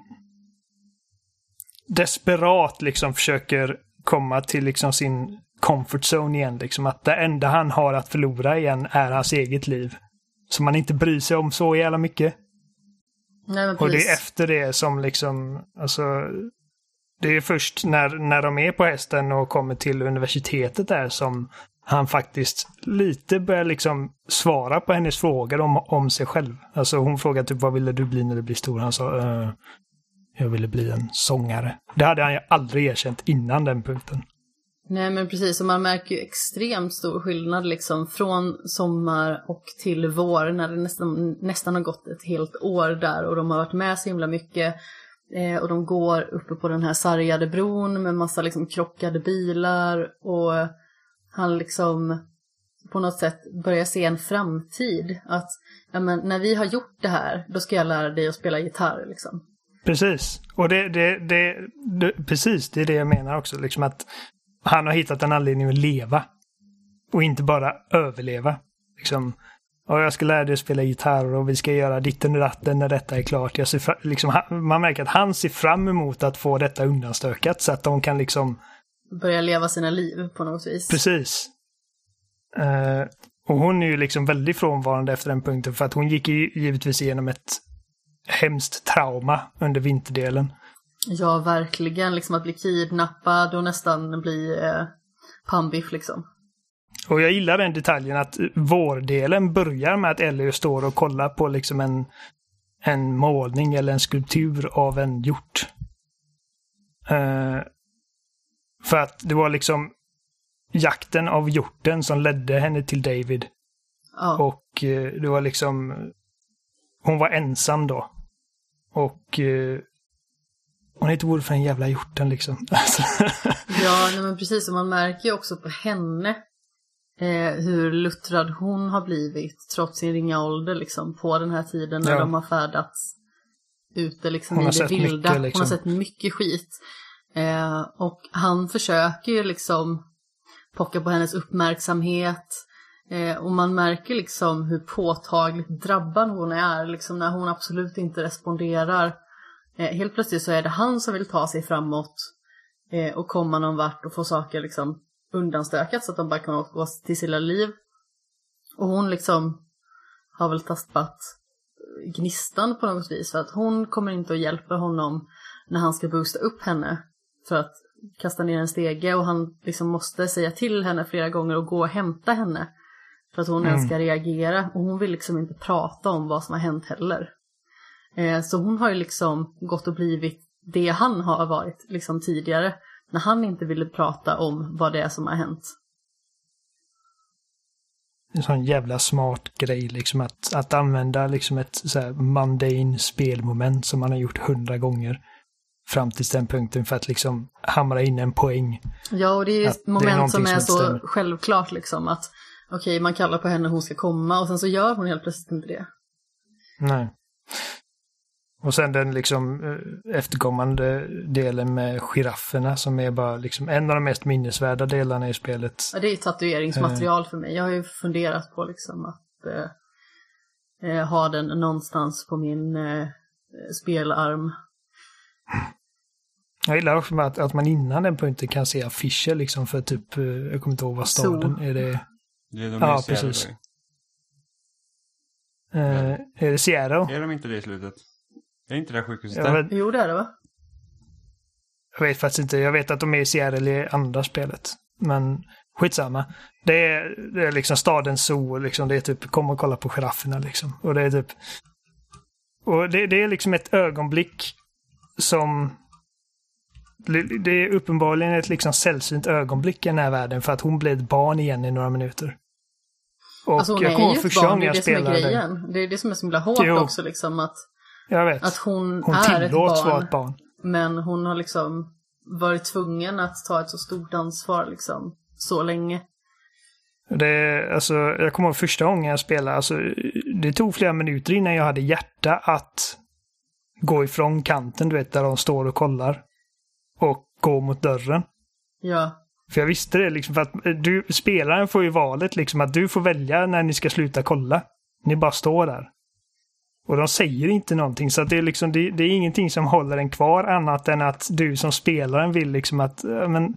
desperat liksom försöker komma till liksom sin comfort zone igen. Liksom att det enda han har att förlora igen är hans eget liv. Som man inte bryr sig om så jävla mycket. Nej, och det är efter det som liksom, alltså det är först när, när de är på hästen och kommer till universitetet där som han faktiskt lite börjar liksom svara på hennes frågor om, om sig själv. Alltså hon frågar typ vad ville du bli när du blir stor? Han sa uh, jag ville bli en sångare. Det hade han ju aldrig erkänt innan den punkten. Nej men precis, och man märker ju extremt stor skillnad liksom från sommar och till vår när det nästan, nästan har gått ett helt år där och de har varit med så himla mycket. Eh, och de går uppe på den här sargade bron med massa liksom krockade bilar och han liksom på något sätt börjar se en framtid. Att ja, men, när vi har gjort det här, då ska jag lära dig att spela gitarr. Liksom. Precis. Och det, det, det, det, precis, det är det jag menar också. Liksom att han har hittat en anledning att leva. Och inte bara överleva. Liksom, och jag ska lära dig att spela gitarr och vi ska göra ditten och datten när detta är klart. Jag ser liksom, man märker att han ser fram emot att få detta undanstökat så att de kan liksom... Börja leva sina liv på något vis. Precis. Uh, och hon är ju liksom väldigt frånvarande efter den punkten för att hon gick ju givetvis igenom ett hemskt trauma under vinterdelen. Ja, verkligen. Liksom att bli kidnappad och nästan bli eh, pannbiff liksom. Och jag gillar den detaljen att vårdelen börjar med att Elliot står och kollar på liksom en, en målning eller en skulptur av en hjort. Uh, för att det var liksom jakten av hjorten som ledde henne till David. Ja. Och uh, det var liksom... Hon var ensam då. Och uh, hon inte ord för den jävla hjorten liksom. ja, nej, men precis. Och man märker ju också på henne eh, hur luttrad hon har blivit trots sin ringa ålder liksom på den här tiden när ja. de har färdats ute liksom hon i det vilda. Mycket, liksom. Hon har liksom. sett mycket skit. Eh, och han försöker ju liksom pocka på hennes uppmärksamhet. Eh, och man märker liksom hur påtagligt drabbad hon är, liksom när hon absolut inte responderar. Eh, helt plötsligt så är det han som vill ta sig framåt eh, och komma någon vart och få saker liksom undanstökat så att de bara kan gå till sina liv. Och hon liksom har väl tappat gnistan på något vis för att hon kommer inte att hjälpa honom när han ska boosta upp henne för att kasta ner en stege och han liksom måste säga till henne flera gånger och gå och hämta henne för att hon mm. ens ska reagera och hon vill liksom inte prata om vad som har hänt heller. Eh, så hon har ju liksom gått och blivit det han har varit liksom tidigare när han inte ville prata om vad det är som har hänt. En sån jävla smart grej liksom att, att använda liksom ett så här mundane spelmoment som man har gjort hundra gånger fram till den punkten för att liksom hamra in en poäng. Ja, och det är ju ett moment är som är så stämmer. självklart liksom att okej, okay, man kallar på henne, hon ska komma och sen så gör hon helt plötsligt inte det. Nej. Och sen den liksom eh, efterkommande delen med girafferna som är bara liksom en av de mest minnesvärda delarna i spelet. Ja, det är ju tatueringsmaterial för mig. Jag har ju funderat på liksom att eh, eh, ha den någonstans på min eh, spelarm. Jag gillar också att, att man innan den punkten kan se affischer liksom för typ, eh, jag kommer inte ihåg vad staden är. Det, Det är de Ja, precis. eh, är det Seattle? Är de inte det i slutet? Är inte det sjukhuset Jag där? vet, Jo, det är det va? jag vet faktiskt inte. Jag vet att de är i Seattle i andra spelet. Men skitsamma. Det är, det är liksom stadens zoo. Liksom. Det är typ, kom och kolla på girafferna liksom. Och det är typ... Och det, det är liksom ett ögonblick som... det- är uppenbarligen ett liksom sällsynt ögonblick i den här världen för att hon blir ett barn igen i några minuter. Och Alltså hon jag är kommer ju ihåg ett första barn, gången det är det som är grejen. Det är det som är så himla hårt Jo. också liksom att, Jag vet. att hon, hon är ett barn. vara ett barn. Men hon har liksom varit tvungen att ta ett så stort ansvar liksom så länge. Det, alltså, jag kommer ihåg första gången jag spelade, alltså, det tog flera minuter innan jag hade hjärta att gå ifrån kanten, du vet, där de står och kollar. Och gå mot dörren. Ja, För jag visste det liksom, för att du, spelaren får ju valet liksom att du får välja när ni ska sluta kolla. Ni bara står där. Och de säger inte någonting, så att det är liksom, det, det är ingenting som håller en kvar annat än att du som spelaren vill liksom att, men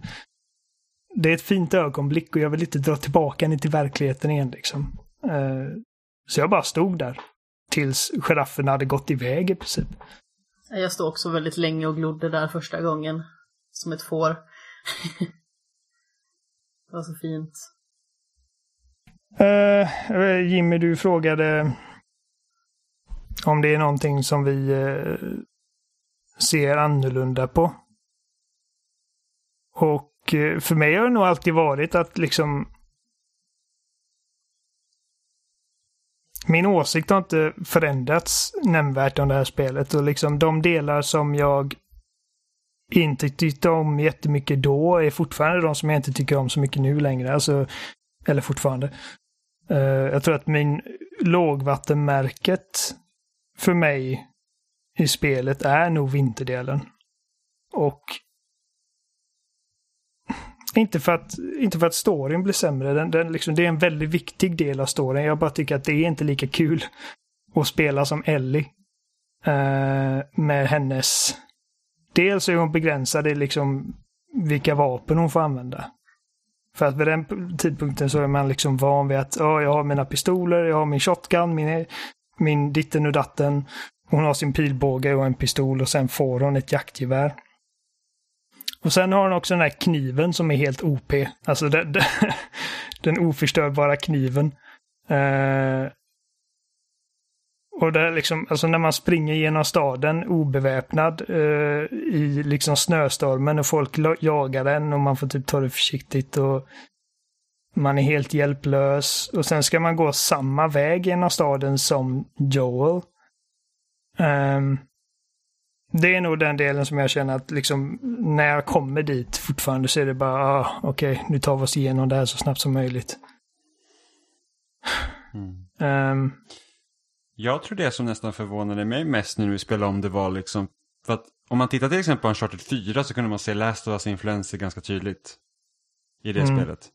det är ett fint ögonblick och jag vill inte dra tillbaka henne till verkligheten igen liksom. Eh, så jag bara stod där. Tills girafferna hade gått iväg i princip. jag stod också väldigt länge och glodde där första gången. Som ett får. det var så fint. Eh, Jimmy, du frågade om det är någonting som vi eh, ser annorlunda på. Och eh, för mig har det nog alltid varit att liksom Min åsikt har inte förändrats nämnvärt om det här spelet och liksom de delar som jag inte tyckte om jättemycket då är fortfarande de som jag inte tycker om så mycket nu längre. Alltså, eller fortfarande. Uh, jag tror att min lågvattenmärket för mig i spelet är nog vinterdelen. Och inte för att, inte för att storyn blir sämre. Den, den liksom, det är en väldigt viktig del av storyn. Jag bara tycker att det är inte lika kul att spela som Ellie. eh, med hennes... Dels är hon begränsad i liksom vilka vapen hon får använda. För att vid den tidpunkten så är man liksom van vid att oh, jag har mina pistoler, jag har min shotgun, min, min ditten och datten. Hon har sin pilbåge och en pistol och sen får hon ett jaktgevär. Och sen har hon också den här kniven som är helt OP. Alltså den, den, den oförstörbara kniven. Eh, och det är liksom, alltså när man springer genom staden obeväpnad eh, i liksom snöstormen och folk jagar en och man får typ ta det försiktigt och man är helt hjälplös. Och sen ska man gå samma väg genom staden som Joel. Ehm, det är nog den delen som jag känner att liksom när jag kommer dit fortfarande så är det bara, ah, okej, nu tar vi oss igenom det här så snabbt som möjligt. Mm. Ehm, Jag tror det som nästan förvånade mig mest nu när vi spelade om det var liksom, för att om man tittar till exempel på Uncharted 4 så kunde man se Last of Us influenser ganska tydligt i det Mm. spelet.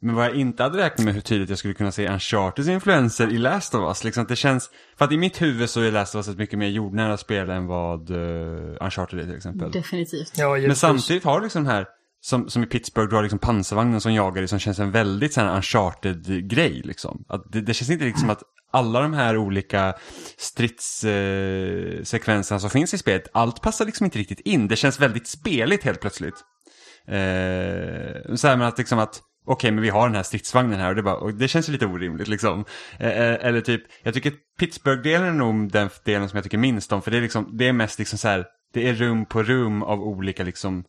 Men vad jag inte hade räknat med hur tydligt jag skulle kunna se Uncharteds influenser i Last of Us. Liksom att det känns, för att i mitt huvud så är Last of Us ett mycket mer jordnära spel än vad uh, Uncharted är till exempel. Definitivt. ja, Men samtidigt har du liksom här, som, som i Pittsburgh, du har liksom pansarvagnen som jagar dig som känns en väldigt sån uncharted-grej liksom. Att det, det känns inte liksom att alla de här olika stridssekvenserna eh, sekvenserna som finns i spelet, allt passar liksom inte riktigt in. Det känns väldigt speligt helt plötsligt. Eh, så här med att liksom att, okej men vi har den här stridsvagnen här och det, bara, och det känns ju lite orimligt liksom. Eh, eh, eller typ, jag tycker Pittsburgh-delen är nog den delen som jag tycker minst om, för det är liksom, det är mest liksom så här, det är rum på rum av olika liksom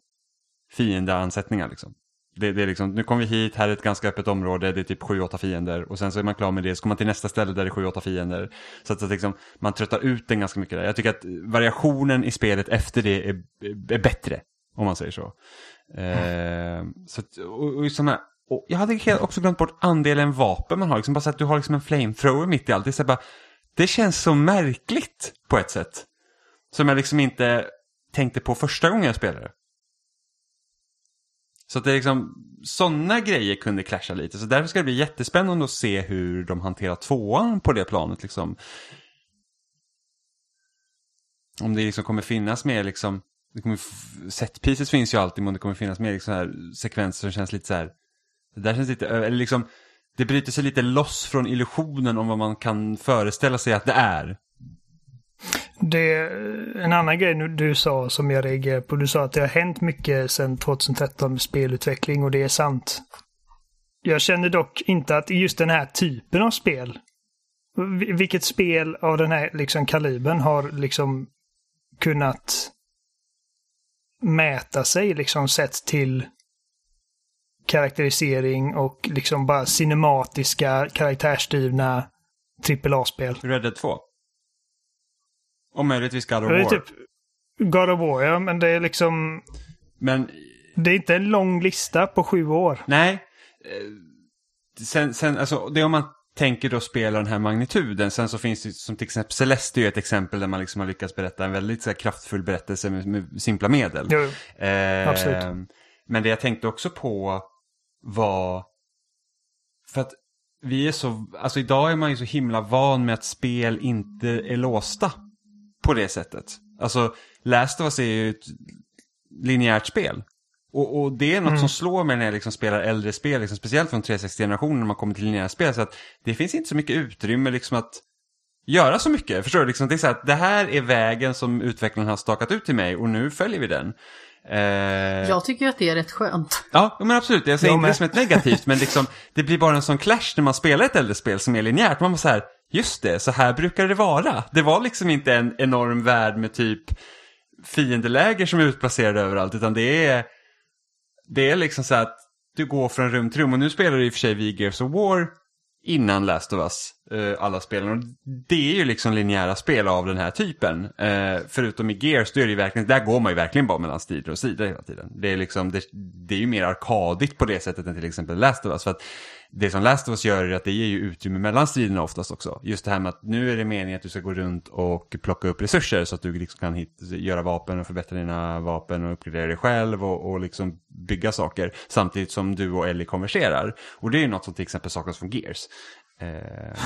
fiendeansättningar liksom. Det, det är liksom, nu kommer vi hit, här är ett ganska öppet område, det är typ 7-8 fiender och sen så är man klar med det, så kommer man till nästa ställe där det är 7-8 fiender. Så att, så att liksom, man tröttar ut den ganska mycket där. Jag tycker att variationen i spelet efter det är, är bättre, om man säger så. Eh, så att, och, och, såna, och jag hade helt också glömt bort andelen vapen man har, liksom bara så att du har liksom en flamethrower mitt i allt. Det, är så bara, det känns så märkligt på ett sätt. Som jag liksom inte tänkte på första gången jag spelade. Så att det är liksom, sådana grejer kunde clasha lite. Så därför ska det bli jättespännande att se hur de hanterar tvåan på det planet liksom. Om det liksom kommer finnas mer liksom, det kommer, set pieces finns ju alltid men det kommer finnas mer liksom här sekvenser som känns lite så här, det där känns lite, eh, eller liksom, det bryter sig lite loss från illusionen om vad man kan föreställa sig att det är. Det, en annan grej du sa som jag reagerade på, du sa att det har hänt mycket sedan 2013 med spelutveckling och det är sant. Jag känner dock inte att just den här typen av spel, vilket spel av den här liksom kalibern har liksom kunnat mäta sig liksom sett till karaktärisering och liksom bara cinematiska karaktärsdrivna AAA-spel. Red Dead 2? Och möjligtvis God of War. Det är typ God of War, ja, men det är liksom... Men... Det är inte en lång lista på sju år. Nej. Eh, sen, sen alltså, det är om man tänker då spela den här magnituden. Sen så finns det som till exempel Celeste är ett exempel där man liksom har lyckats berätta en väldigt så här, kraftfull berättelse med, med simpla medel. Jo, eh, absolut. Men det jag tänkte också på var... För att vi är så... Alltså idag är man ju så himla van med att spel inte är låsta på det sättet. Alltså, Last of Us är ju ett linjärt spel. Och, och det är något mm. som slår mig när jag liksom spelar äldre spel, liksom, speciellt från 360-generationen när man kommer till linjära spel. Så att det finns inte så mycket utrymme liksom att göra så mycket. Förstår du? Liksom, det är så att det här är vägen som utvecklingen har stakat ut till mig och nu följer vi den. Eh... Jag tycker att det är rätt skönt. Ja, men absolut. Jag säger inte det som ett negativt, men liksom, det blir bara en sån clash när man spelar ett äldre spel som är linjärt. Man bara så här, just det, så här brukar det vara. Det var liksom inte en enorm värld med typ fiendeläger som är utplacerade överallt, utan det är, det är liksom så att du går från rum till rum. Och nu spelar du i och för sig vid Gears of War innan Last of Us, eh, alla spelen. Och det är ju liksom linjära spel av den här typen. Eh, förutom i Gears, då är det ju verkligen, där går man ju verkligen bara mellan sidor och sidor hela tiden. Det är liksom, det, det är ju mer arkadigt på det sättet än till exempel Last of Us. För att det som Last of Us gör är att det ger ju utrymme mellan striderna oftast också. Just det här med att nu är det meningen att du ska gå runt och plocka upp resurser så att du liksom kan hit, göra vapen och förbättra dina vapen och uppgradera dig själv och, och liksom bygga saker samtidigt som du och Ellie konverserar. Och det är ju något som till exempel saknas från Gears. Eh,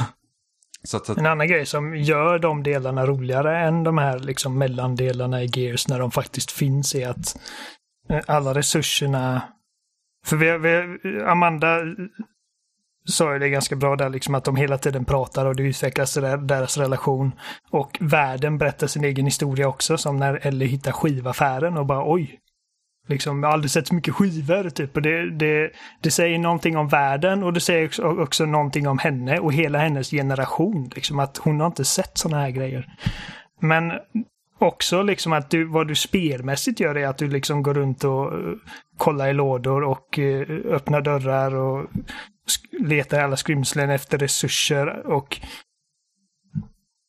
så att, så att... En annan grej som gör de delarna roligare än de här liksom mellandelarna i Gears när de faktiskt finns är att eh, alla resurserna för vi, vi, Amanda sa ju det ganska bra där, liksom att de hela tiden pratar och det utvecklas deras relation. Och världen berättar sin egen historia också, som när Ellie hittar skivaffären och bara oj. Liksom, jag har aldrig sett så mycket skivor, typ. Och det, det, det säger någonting om världen och det säger också, också någonting om henne och hela hennes generation. Liksom, att hon har inte sett sådana här grejer. Men också liksom att du, vad du spelmässigt gör är att du liksom går runt och uh, kollar i lådor och uh, öppnar dörrar och letar alla skrymslen efter resurser och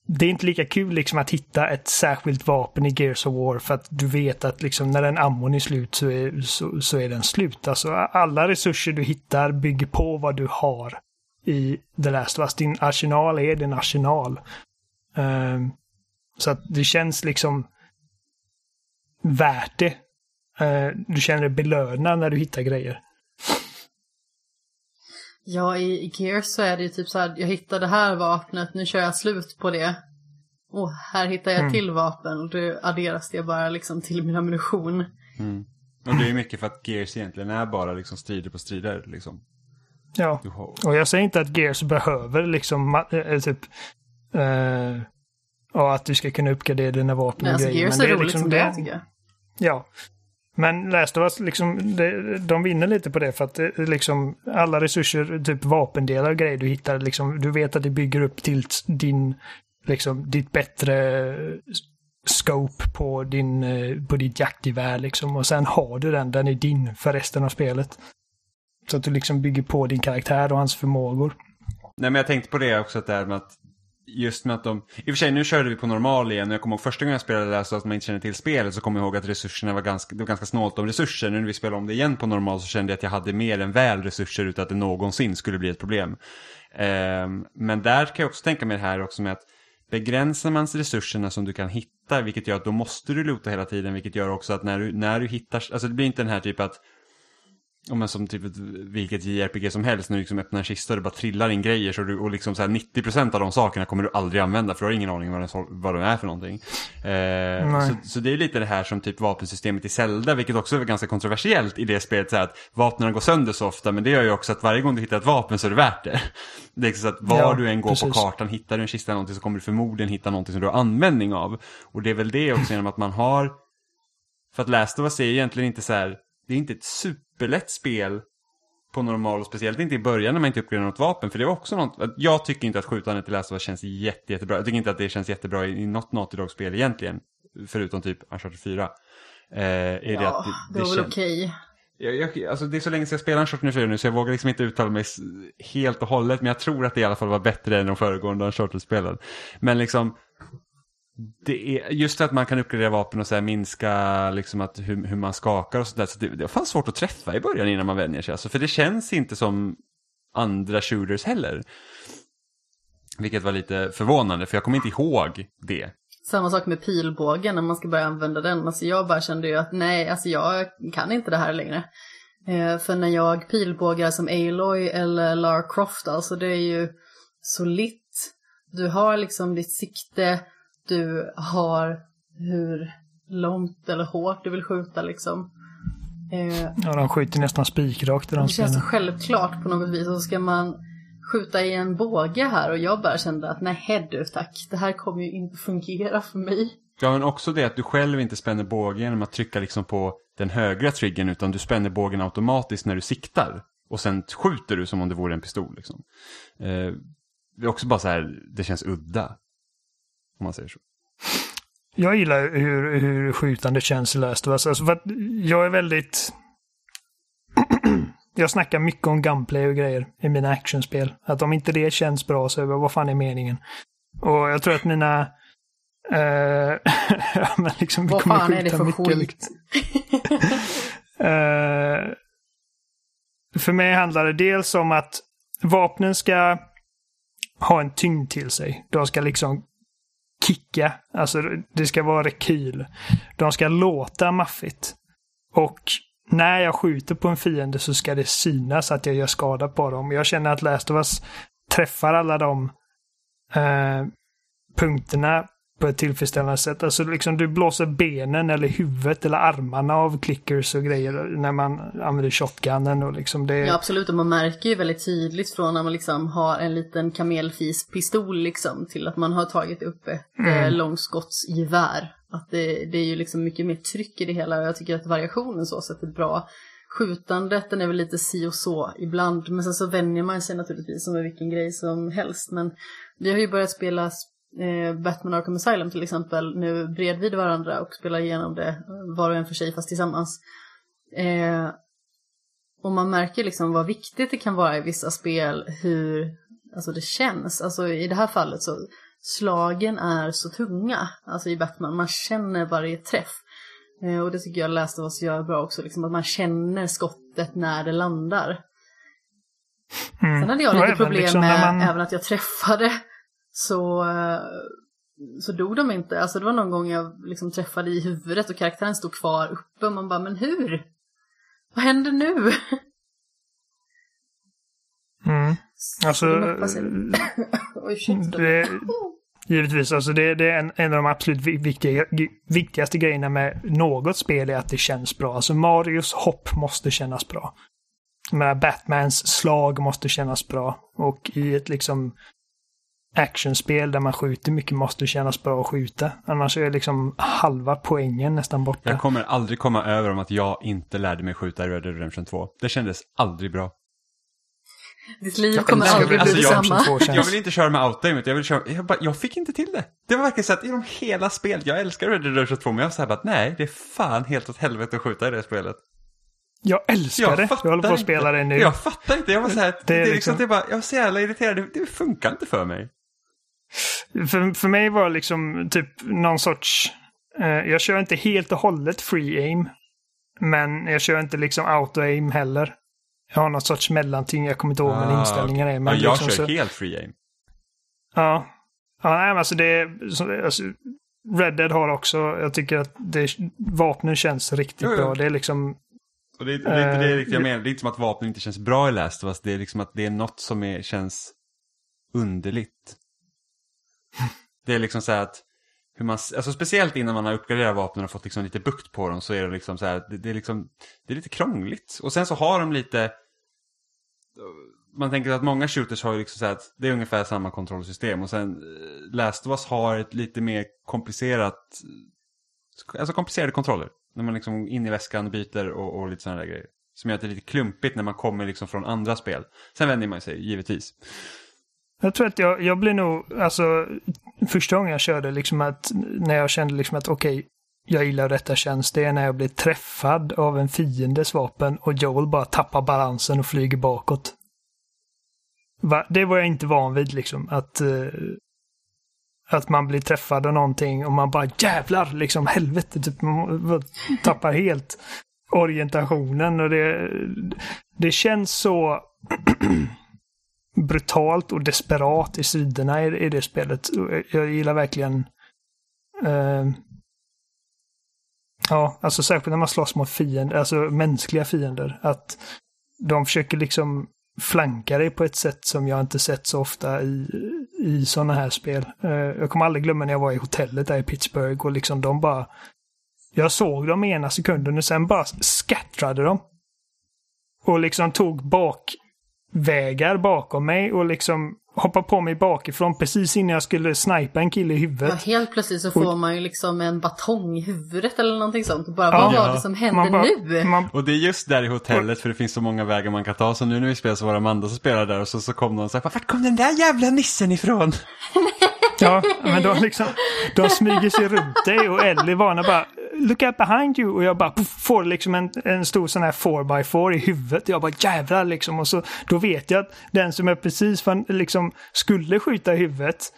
det är inte lika kul liksom att hitta ett särskilt vapen i Gears of War för att du vet att liksom när den ammon är slut så är, så, så är den slut. Alltså alla resurser du hittar bygger på vad du har i The Last of Us. Din arsenal är din arsenal. Um, så att det känns liksom värt det. Uh, du känner dig belönad när du hittar grejer. Ja, i Gears så är det ju typ så här, jag hittade det här vapnet, nu kör jag slut på det. Och här hittar jag mm. till vapen och då adderas det bara liksom till min ammunition. Mm. Och det är mycket för att Gears egentligen är bara liksom strider på strider liksom. Ja, och jag säger inte att Gears behöver liksom äh, typ äh, och att du ska kunna uppgradera dina vapen Nej, och alltså, grejer. Gears är, är roligt liksom som det är, tycker jag. Ja, men Last of Us, liksom, de, de vinner lite på det för att eh, liksom, alla resurser, typ vapendelar och grejer du hittar, liksom, du vet att det bygger upp till din, liksom, ditt bättre scope på, din, eh, på ditt jaktgevär liksom. Och sen har du den, den är din för resten av spelet. Så att du liksom bygger på din karaktär och hans förmågor. Nej men jag tänkte på det också, att, där med att just med att de, i och för sig nu körde vi på normal igen och jag kommer ihåg första gången jag spelade det så att man inte kände till spelet så kommer jag ihåg att resurserna var ganska, det var ganska snålt om resurser. Nu när vi spelade om det igen på normal så kände jag att jag hade mer än väl resurser utan att det någonsin skulle bli ett problem. Eh, men där kan jag också tänka mig det här också med att begränsar man resurserna som du kan hitta, vilket gör att då måste du lota hela tiden, vilket gör också att när du, när du hittar, alltså det blir inte den här typ att om man som typ vilket JRPG som helst när du liksom öppnar en kista och det bara trillar in grejer så du, och liksom så här 90% av de sakerna kommer du aldrig använda för du har ingen aning vad, den, vad de är för någonting. Eh, så, så, det är lite det här som typ vapensystemet i Zelda, vilket också är ganska kontroversiellt i det spelet, så här att vapnen går sönder så ofta, men det gör ju också att varje gång du hittar ett vapen så är det värt det. Det är så att var ja, du än går precis. på kartan, hittar du en kista eller någonting så kommer du förmodligen hitta någonting som du har användning av. Och det är väl det också genom att man har, för att Last of Us är egentligen inte så här, det är inte ett superlätt spel på normal och speciellt inte i början när man inte uppgraderar något vapen. För det var också något, jag tycker inte att skjutandet i Last of känns jätte, jättebra. Jag tycker inte att det känns jättebra i, i något Naughty Dog-spel egentligen. Förutom typ Uncharted 4. Eh, är ja, det, att det, det, det var väl okej. Okay. Jag, jag, alltså det är så länge sedan jag spelar Uncharted 4 nu så jag vågar liksom inte uttala mig helt och hållet. Men jag tror att det i alla fall var bättre än de föregående Uncharted-spelen. Men liksom, det är just att man kan uppgradera vapen och så minska liksom att hur, hur man skakar och sådär. Så det, det fanns svårt att träffa i början innan man vänjer sig. Alltså, för det känns inte som andra shooters heller. Vilket var lite förvånande för jag kommer inte ihåg det. Samma sak med pilbågen när man ska börja använda den. Alltså jag bara kände ju att nej, alltså jag kan inte det här längre. Eh, för när jag pilbågar som Aloy eller Lara Croft, alltså det är ju solitt. Du har liksom ditt sikte, du har hur långt eller hårt du vill skjuta liksom. Eh, ja, de skjuter nästan spikrakt i de Det känns så självklart på något vis. Och så ska man skjuta i en båge här och jag bara kände att nej du tack, det här kommer ju inte fungera för mig. Ja, men också det att du själv inte spänner bågen genom att trycka liksom på den högra triggern utan du spänner bågen automatiskt när du siktar. Och sen skjuter du som om det vore en pistol liksom. Eh, det är också bara så här, det känns udda. Om man säger så. Jag gillar hur, hur skjutande känns i Last of Us. Alltså, för jag är väldigt... jag snackar mycket om gunplay och grejer i mina actionspel. Att om inte det känns bra så vad fan är meningen? Och jag tror att mina... Uh, men liksom, vad fan är det för mycket, skit? Uh, för mig handlar det dels om att vapnen ska ha en tyngd till sig. De ska liksom kicka. Alltså det ska vara rekyl. De ska låta maffigt. Och när jag skjuter på en fiende så ska det synas att jag gör skada på dem. Jag känner att Last of Us träffar alla de eh, punkterna på ett tillfredsställande sätt. Alltså liksom du blåser benen eller huvudet eller armarna av clickers och grejer när man använder shotgunnen och liksom det. Ja absolut och man märker ju väldigt tydligt från när man liksom har en liten kamelfispistol liksom till att man har tagit upp ett mm. eh, långskottsgevär. Att det, det är ju liksom mycket mer tryck i det hela och jag tycker att variationen så sett är bra. Skjutandet den är väl lite si och så ibland men sen så vänjer man sig naturligtvis som med vilken grej som helst men vi har ju börjat spela eh, Batman Arkham Asylum till exempel nu bredvid varandra och spelar igenom det var och en för sig fast tillsammans. Eh, och man märker liksom vad viktigt det kan vara i vissa spel hur alltså det känns. Alltså i det här fallet så slagen är så tunga, alltså i Batman. Man känner varje träff. Eh, och det tycker jag läste oss gör bra också, liksom att man känner skottet när det landar. Mm. Sen hade jag lite problem liksom med man... även att jag träffade så, så dog de inte. Alltså det var någon gång jag liksom träffade i huvudet och karaktären stod kvar uppe och man bara, men hur? Vad händer nu? Mm. Alltså, det, givetvis, alltså det, det är en, en av de absolut viktiga, viktigaste grejerna med något spel är att det känns bra. Alltså Marios hopp måste kännas bra. Men Batmans slag måste kännas bra. Och i ett liksom actionspel där man skjuter mycket måste kännas bra att skjuta. Annars är liksom halva poängen nästan borta. Jag kommer aldrig komma över om att jag inte lärde mig skjuta i Red Dead Redemption 2. Det kändes aldrig bra. Ditt liv kommer aldrig bli alltså, detsamma. Jag, jag vill inte köra med outaimet, jag vill köra, jag, bara, jag fick inte till det. Det var verkligen så att genom hela spelet, jag älskar Red Dead Redemption 2, men jag var såhär att nej, det är fan helt åt helvete att skjuta i det spelet. Jag älskar jag det. Jag håller på att spela det nu. Jag fattar inte. Jag var så här, det, är det är liksom, liksom, det är bara, jag var så jävla irriterad. Det, det funkar inte för mig. För, för mig var liksom typ någon sorts... Eh, jag kör inte helt och hållet free aim. Men jag kör inte liksom auto-aim heller. Jag har något sorts mellanting, jag kommer inte ihåg ah, vad inställningen är. Men ja, jag liksom kör så... helt free aim. Ja. Ja, nej, men alltså det alltså, Red Dead har också, jag tycker att det, vapnen känns riktigt jo, jo. bra. Det är liksom Och det, är- det är inte det riktigt jag menar. Det är inte som att vapnen inte känns bra i Last of Us. Det är liksom att det är något som är, känns underligt. Det är liksom så här att hur man, alltså speciellt innan man har uppgraderat vapnen och fått liksom lite bukt på dem så är det liksom så här, det, det är liksom, det är lite krångligt. Och sen så har de lite, man tänker att många shooters har ju liksom så här att det är ungefär samma kontrollsystem och sen eh, Last of Us har ett lite mer komplicerat, alltså komplicerade kontroller. När man liksom in i väskan byter och, och lite sådana där grejer. Som gör att det är lite klumpigt när man kommer liksom från andra spel. Sen vänder man sig givetvis. Jag tror att jag, jag blir nog, alltså första gången jag körde liksom att, när jag kände liksom att okej, jag gillar detta känns, det är när jag blir träffad av en fiendes vapen och Joel bara tappar balansen och flyger bakåt. Va? Det var jag inte van vid liksom, att, uh, att man blir träffad av någonting och man bara jävlar, liksom helvete, typ, man tappar helt orientationen och det, det känns så brutalt och desperat i sidorna i, i det spelet. Jag- gillar verkligen eh, Ja, alltså särskilt när man slåss mot fiender, alltså mänskliga fiender. Att de försöker liksom flanka dig på ett sätt som jag inte sett så ofta i, i sådana här spel. Eh, jag kommer aldrig glömma när jag var i hotellet där i Pittsburgh och liksom de bara... Jag såg dem i ena sekunden och sen bara skattrade de. Och liksom tog bak bakvägar bakom mig och liksom hoppade på mig bakifrån precis innan jag skulle snipa en kille i Ja, huvudet. helt plötsligt så får man ju liksom en batong i huvudet eller någonting sånt. Och bara, Ja. vad var det som hände bara- nu? Man, Och det är just där i hotellet för det finns så många vägar man kan ta. Så nu när vi spelar så var det Amanda som spelade där och så, så kom någon och sa Vart kom den där jävla nissen ifrån? Ja, men de liksom, de smyger sig runt dig och Ellie varnar bara Look out behind you och jag bara puff, får liksom en, en stor sån här 4x4 i huvudet. Jag bara jävlar liksom och så då vet jag att den som jag precis fan, liksom skulle skjuta i huvudet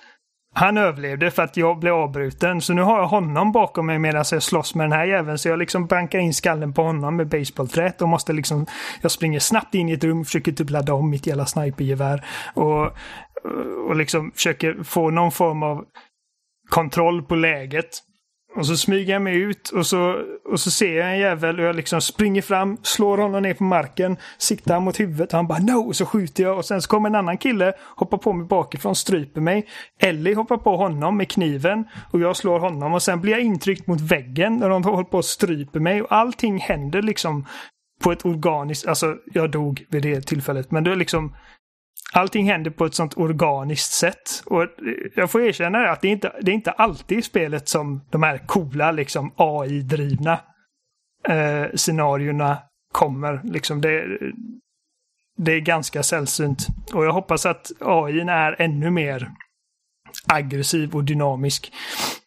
han överlevde för att jag blev avbruten. Så nu har jag honom bakom mig medan jag slåss med den här jäveln. Så jag liksom bankar in skallen på honom med basebollträet och måste liksom... Jag springer snabbt in i ett rum, försöker typ ladda om mitt jävla snipergevär. Och, och liksom försöker få någon form av kontroll på läget. Och så smyger jag mig ut och så, och så ser jag en jävel och jag liksom springer fram, slår honom ner på marken, siktar mot huvudet och han bara no! Och så skjuter jag och sen så kommer en annan kille, hoppar på mig bakifrån, stryper mig. Ellie hoppar på honom med kniven och jag slår honom och sen blir jag intryckt mot väggen när de håller på och stryper mig och allting händer liksom på ett organiskt, alltså jag dog vid det tillfället, men det är liksom Allting händer på ett sånt organiskt sätt. Och eh, jag får erkänna att det är inte, det är inte alltid i spelet som de här coola liksom AI-drivna eh, scenarierna kommer. Liksom det, det är ganska sällsynt. Och jag hoppas att AI är ännu mer aggressiv och dynamisk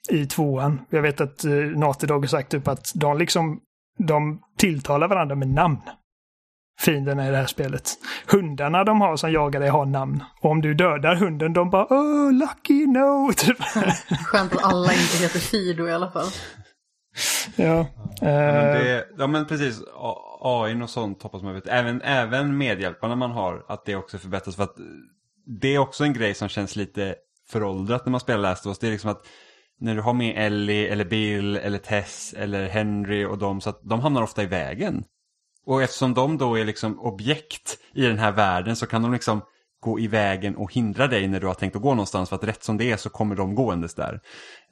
i tvåan. Jag vet att eh, Naughty Dog har sagt typ att de liksom de tilltalar varandra med namn fienderna i det här spelet. Hundarna de har som jagar dig har namn. Och om du dödar hunden, de bara oh lucky no. Typ. Skönt att alla inte heter Fido i alla fall. ja. Ja men, eh, det, ja men precis, AI och sånt hoppas man vet. Även, även medhjälparna man har, att det också förbättras. För att det är också en grej som känns lite föråldrat när man spelar Last of Us. Det är liksom att när du har med Ellie eller Bill eller Tess eller Henry och dem så att de hamnar ofta i vägen. Och eftersom de då är liksom objekt i den här världen så kan de liksom gå i vägen och hindra dig när du har tänkt att gå någonstans för att rätt som det är så kommer de gåendes där.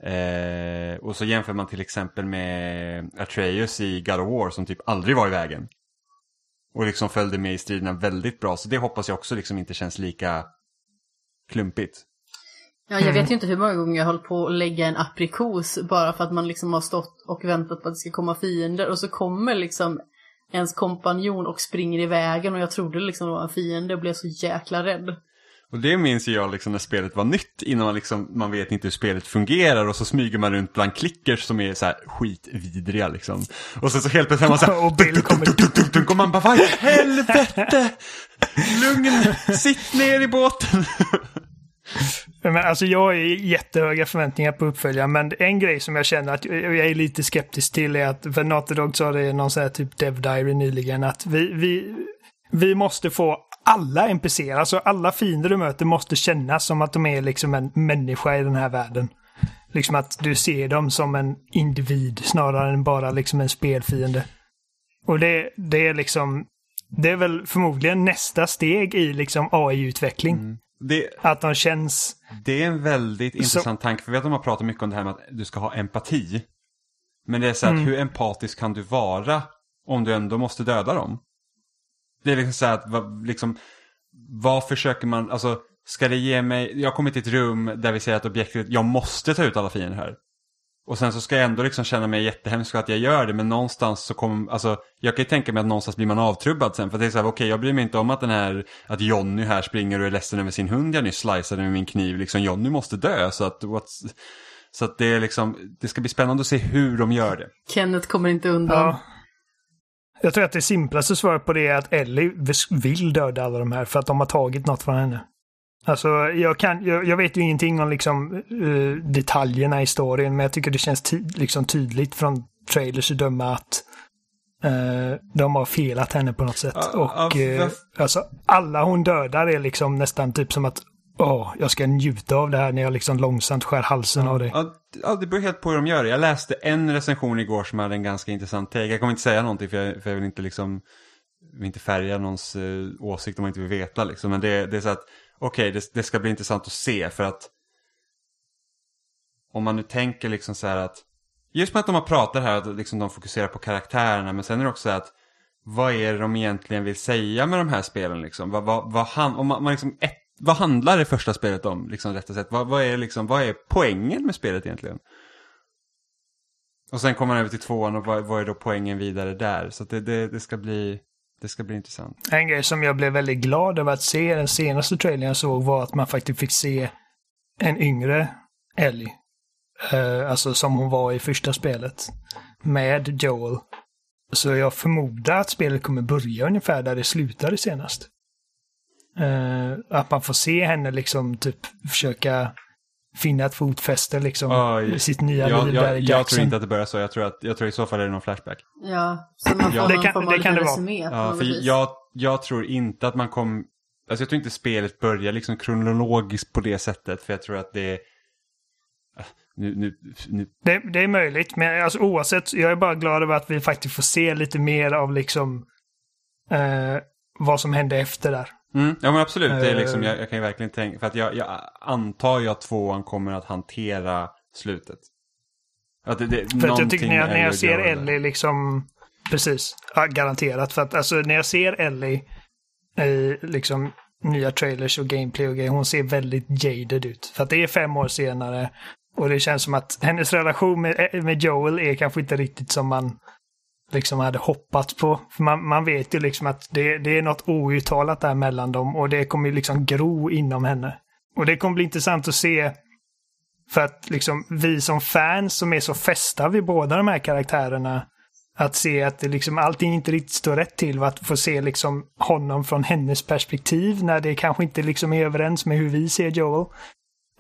Eh, och så jämför man till exempel med Atreus i God of War som typ aldrig var i vägen. Och liksom följde med i striderna väldigt bra så det hoppas jag också liksom inte känns lika klumpigt. Ja, jag vet ju inte hur många gånger jag höll på att lägga en aprikos bara för att man liksom har stått och väntat på att det ska komma fiender och så kommer liksom ens kompanjon och springer i vägen och jag trodde liksom det var en fiende och blev så jäkla rädd. Och det minns ju jag liksom när spelet var nytt innan man liksom, man vet inte hur spelet fungerar och så smyger man runt bland klickers som är så här skitvidriga liksom. Och sen så helt plötsligt är man så här, Och Bill kommer- och man bara vad i helvete! Lugn, sitt ner i båten! Men alltså jag har jättehöga förväntningar på uppföljaren, men en grej som jag känner att jag är lite skeptisk till är att, för Naughty Dog sa det i någon sån här typ Dev Diary nyligen, att vi, vi, vi måste få alla NPCer, alltså alla fiender du möter måste kännas som att de är liksom en människa i den här världen. Liksom att du ser dem som en individ snarare än bara liksom en spelfiende. Och det, det är liksom, det är väl förmodligen nästa steg i liksom AI-utveckling. Mm. Det, Att de känns, det är en väldigt intressant tanke, för vi vet att de har pratat mycket om det här med att du ska ha empati. Men det är så att Mm. hur empatisk kan du vara om du ändå måste döda dem? Det är liksom så här att, liksom, vad försöker man, alltså, ska det ge mig, jag kommer till ett rum där vi säger att objektet, jag måste ta ut alla fiender här. Och sen så ska jag ändå liksom känna mig jättehemsk för att jag gör det, men någonstans så kommer, alltså, jag kan ju tänka mig att någonstans blir man avtrubbad sen. För det är så här, okej, jag bryr mig inte om att den här, att Jonny här springer och är ledsen över sin hund jag nyss sliceade med min kniv. Liksom, Jonny måste dö, så att, what's, så att det är liksom, det ska bli spännande att se hur de gör det. Kenneth kommer inte undan. ja. Jag tror att det simplaste svaret på det är att Ellie vill döda alla de här för att de har tagit något från henne. Alltså, jag, kan, jag, jag vet ju ingenting om liksom, eh, detaljerna i storyn, men jag tycker det känns ty liksom tydligt från trailers att döma att eh, de har felat henne på något sätt. Ja, och eh, alltså, alla hon dödar är liksom nästan typ som att åh, jag ska njuta av det här när jag liksom långsamt skär halsen av det. Ja, det beror helt på hur de gör det. Jag läste en recension igår som hade en ganska intressant take. Jag kommer inte säga någonting för jag, för jag vill inte liksom vill inte färga någons eh, åsikt om man inte vill veta liksom. Men det, det är så att okej, det, det ska bli intressant att se för att om man nu tänker liksom så här att just med att de har pratat här att liksom de fokuserar på karaktärerna men sen är det också så här att vad är det de egentligen vill säga med de här spelen liksom? Vad, vad, vad, han, om man, man liksom ett, vad handlar det första spelet om, liksom rättare sagt? Vad, vad, är liksom, vad är poängen med spelet egentligen? Och sen kommer man över till tvåan och vad, vad är då poängen vidare där? Så att det, det, det, ska bli, det ska bli intressant. En grej som jag blev väldigt glad över att se den senaste trailern jag såg var att man faktiskt fick se en yngre Ellie. Eh, alltså som hon var i första spelet. Med Joel. Så jag förmodar att spelet kommer börja ungefär där det slutade senast. Eh, att man får se henne liksom typ försöka finna ett fotfäste liksom. Oj. i sitt nya Jag, liv där jag, i jag tror Jackson. inte att det börjar så. Jag tror, att, jag tror i så fall är det någon flashback. Ja, så man får Ja. någon Det kan- form av det kan det vara. Ja, för vis. jag, jag tror inte att man kom... Alltså jag tror inte spelet börjar liksom kronologiskt på det sättet. För jag tror att det är... Ah, Nu, nu, nu, Det, det är möjligt, men alltså, oavsett, jag är bara glad över att vi faktiskt får se lite mer av liksom eh, vad som hände efter där. Mm, ja men absolut, det är Eh. liksom, jag, jag kan ju verkligen tänka, för att jag, jag antar ju att tvåan kommer att hantera slutet. Att det, det, För att jag tycker när jag, när är jag ser. Ellie liksom, precis, ja, garanterat. För att alltså när jag ser Ellie i liksom nya trailers och gameplay och grejer, hon ser väldigt jaded ut. För att det är fem år senare och det känns som att hennes relation med, med Joel är kanske inte riktigt som man liksom hade hoppats på. För man, man vet ju liksom att det, det är något outtalat där mellan dem och det kommer ju liksom gro inom henne. Och det kommer bli intressant att se för att liksom vi som fans som är så fästa vid båda de här karaktärerna att se att det liksom allting inte riktigt står rätt till. Att få se liksom honom från hennes perspektiv när det kanske inte liksom är överens med hur vi ser Joel.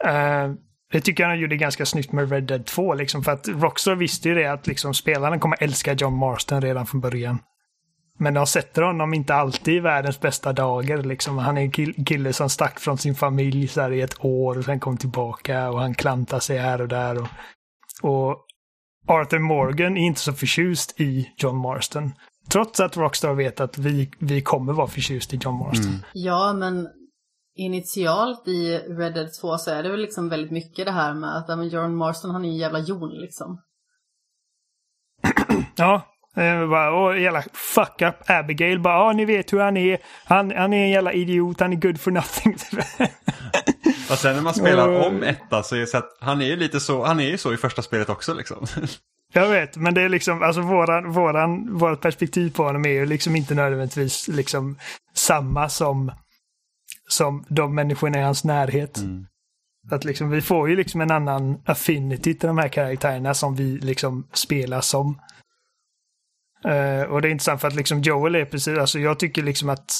Uh, det tycker jag han gjorde ganska snyggt med Red Dead 2 liksom för att Rockstar visste ju det att liksom spelarna kommer älska John Marston redan från början. Men de sätter honom inte alltid i världens bästa dagar. Liksom. Han är en kill- kille som stack från sin familj så här, i ett år och sen kom tillbaka och han klantar sig här och där. Och, och Arthur Morgan är inte så förtjust i John Marston. Trots att Rockstar vet att vi, vi kommer vara förtjust i John Marston. Mm. Ja, men initialt i Red Dead 2 så är det väl liksom väldigt mycket det här med att men John Marston han är en jävla jon liksom. Ja, eh, bara, och jävla fuck up Abigail bara, ja ni vet hur han är. Han, han är en jävla idiot, han är good for nothing. Och sen när man spelar om etta så är det så att han är ju lite så, han är ju så i första spelet också liksom. Jag vet, men det är liksom, alltså våran, våran, vårat perspektiv på honom är ju liksom inte nödvändigtvis liksom samma som, som de människorna i hans närhet. Mm. Att liksom, vi får ju liksom en annan affinity till de här karaktärerna som vi liksom spelar som. Eh, och det är intressant för att liksom Joel är precis, alltså jag tycker liksom att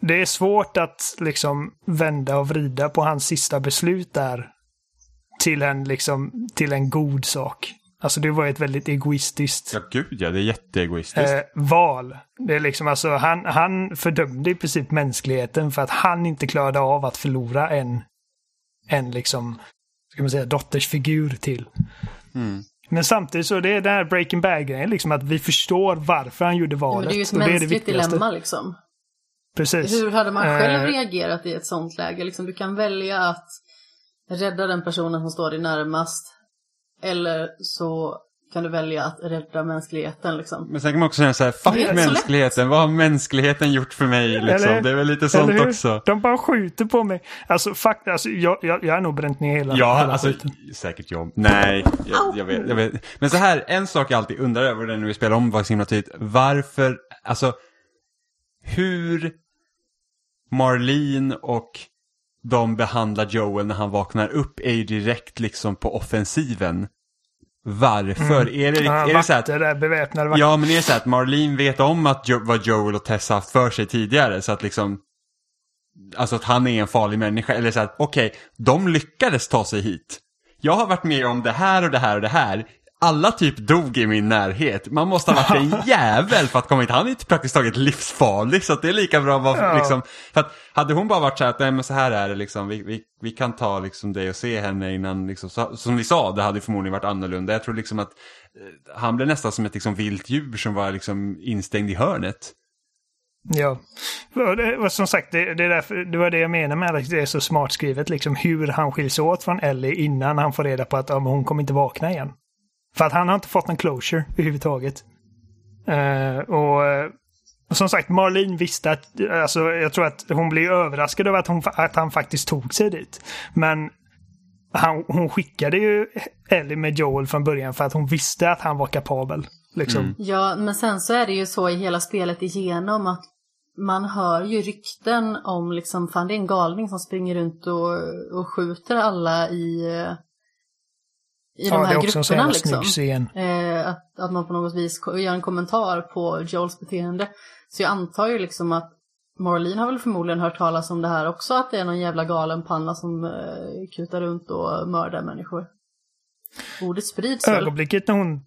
det är svårt att liksom vända och vrida på hans sista beslut där till en liksom, till en god sak. Alltså det var ett väldigt egoistiskt Ja gud ja, det är jätteegoistiskt. eh, val. Det är liksom alltså, han, han fördömde i princip mänskligheten för att han inte klarade av att förlora en, en liksom, ska man säga, dottersfigur till. Mm. Men samtidigt så det är den här Breaking Bad-grejen, liksom att vi förstår varför han gjorde Ja, valet. men det är ju ett och det det mänskligt dilemma liksom. Precis. Hur hade man själv Eh, reagerat i ett sånt läge? Liksom, du kan välja att rädda den personen som står dig närmast. Eller så kan du välja att rädda mänskligheten liksom. Men sen kan man också säga så här, fuck är mänskligheten, vad har mänskligheten gjort för mig liksom? Eller- det är väl lite sånt också. De bara skjuter på mig. Alltså, fuck, alltså jag, jag, jag har nog bränt ner hela, Ja, hela alltså skiten. säkert jag. Nej, jag, jag, vet, jag vet. Men så här, en sak jag alltid undrar över när vi spelar om var så himla tydligt. Varför, alltså, hur Marlene och de behandlar Joel när han vaknar upp är ju direkt liksom på offensiven. Varför? Är det, Ja, är det så att där, beväpnade vakter. Ja, men det är så här att Marlene vet om att jo vad Joel och Tess haft för sig tidigare. Så att liksom, alltså att han är en farlig människa. Eller så här, okej, de lyckades ta sig hit. Jag har varit med om det här och det här och det här. Alla typ dog i min närhet. Man måste ha varit en jävel för att komma hit. Han är inte praktiskt taget livsfarlig. Så det är lika bra att vara Ja. liksom. För att hade hon bara varit så här att nej men så här är det liksom. Vi, vi, vi kan ta liksom dig och se henne innan liksom. Så, som vi sa, det hade förmodligen varit annorlunda. Jag tror liksom att eh, han blev nästan som ett liksom vilt djur som var liksom instängd i hörnet. Ja. Och som sagt, det, det, är därför, det var det jag menar med att det är så smart skrivet. Liksom hur han skiljs åt från Ellie innan han får reda på att ja, hon kommer inte vakna igen. För att han har inte fått någon closure överhuvudtaget. Eh, och, eh, och som sagt, Marlene visste att, alltså jag tror att hon blev överraskad över att, hon, att han faktiskt tog sig dit. Men han, hon skickade ju Ellie med Joel från början för att hon visste att han var kapabel. Liksom. Mm. Ja, men sen så är det ju så i hela spelet igenom att man hör ju rykten om liksom, fan det är en galning som springer runt och, och skjuter alla i, i de Ja, det här är också en så grupperna jävla liksom. snygg scen. Eh, att, att man på något vis gör en kommentar på Joels beteende. Så jag antar ju liksom att Marlene har väl förmodligen hört talas om det här också, att det är någon jävla galen panna som eh, kutar runt och mördar människor. Ordet sprids väl? Ögonblicket när hon...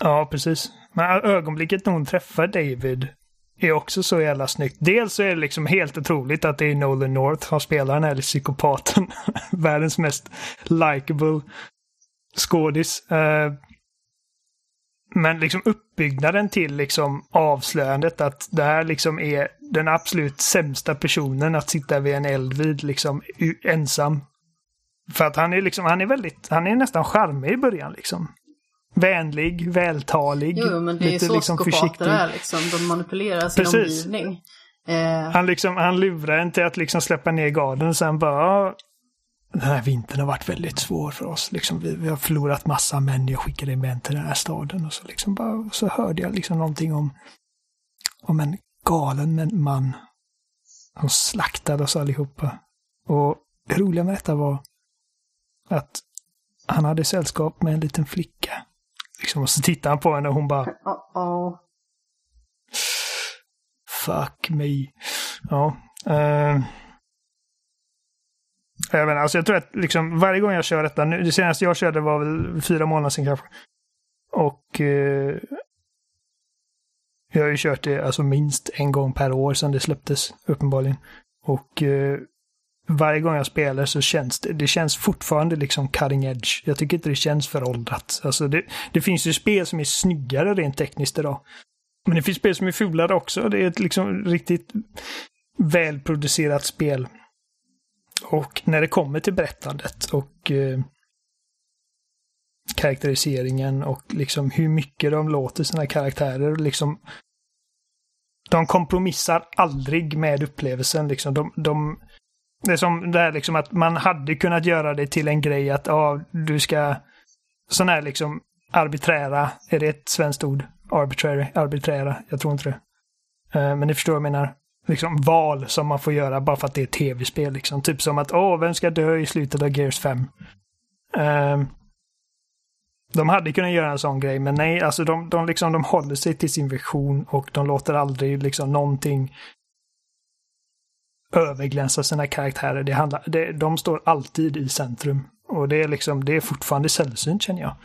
Ja, precis. Men ögonblicket när hon träffar David är också så jävla snyggt. Dels så är det liksom helt otroligt att det är Nolan North som spelar den här psykopaten. Världens mest likable skådis. Eh, Men liksom uppbyggnaden till liksom avslöjandet att det här liksom är den absolut sämsta personen att sitta vid en eld vid liksom ensam. För att han är liksom, han är väldigt, han är nästan charmig i början liksom. Vänlig, vältalig, Jo, men det är lite så liksom försiktig. är liksom. De manipulerar sin Precis. omgivning. Eh, Han, liksom, han lurar en till att liksom släppa ner garden och sen bara... "Ja, Den här vintern har varit väldigt svår för oss. Liksom, vi, vi har förlorat massa män. Jag skickade män till den här staden. Och så, liksom bara, och så hörde jag liksom någonting om, om en galen man. som slaktade oss allihopa. Och det roliga med detta var att han hade sällskap med en liten flicka. Liksom, och så tittar han på henne och hon bara oh, Fuck me. Ja. Uh, jag, menar, alltså jag tror att liksom varje gång jag kör detta, nu, det senaste jag körde var väl fyra månader sedan kanske. Och eh, jag har ju kört det alltså minst en gång per år sedan det släpptes, uppenbarligen. Och eh, varje gång jag spelar så känns det, det känns fortfarande liksom cutting edge. Jag tycker inte det känns föråldrat. Alltså det, det finns ju spel som är snyggare rent tekniskt idag. Men det finns spel som är fulare också. Det är ett liksom riktigt välproducerat spel. Och när det kommer till berättandet och eh, karaktäriseringen och liksom hur mycket de låter sina karaktärer liksom de kompromissar aldrig med upplevelsen. Liksom. De, de, det är som det här liksom att man hade kunnat göra det till en grej att ja, du ska sån här liksom arbiträra, är det ett svenskt ord? Arbitrary, arbiträra, jag tror inte det. Eh, men ni förstår vad jag menar. Liksom val som man får göra bara för att det är tv-spel. Liksom. Typ som att åh, vem ska dö i slutet av Gears 5? Eh, de hade kunnat göra en sån grej, men nej, alltså de, de, liksom, de håller sig till sin vision och de låter aldrig liksom någonting överglänsa sina karaktärer. Det handlar, det, de står alltid i centrum. Och det är liksom, det är fortfarande sällsynt känner jag.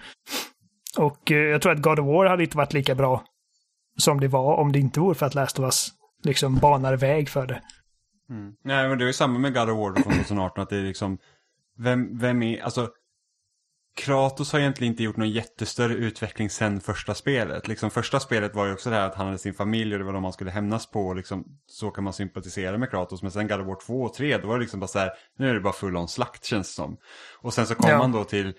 Och eh, jag tror att God of War hade inte varit lika bra som det var om det inte vore för att Last of Us liksom banar väg för det. Mm. Nej, men det är ju samma med God of War från 2018, att det är liksom, vem, vem är, alltså, Kratos har egentligen inte gjort någon jättestörre utveckling sen första spelet. Liksom första spelet var ju också det här att han hade sin familj och det var de man skulle hämnas på. Och liksom, så kan man sympatisera med Kratos. Men sen God of War 2 och 3 då var det liksom bara så här, nu är det bara full on slakt känns det som. Och sen så kom Ja. man då till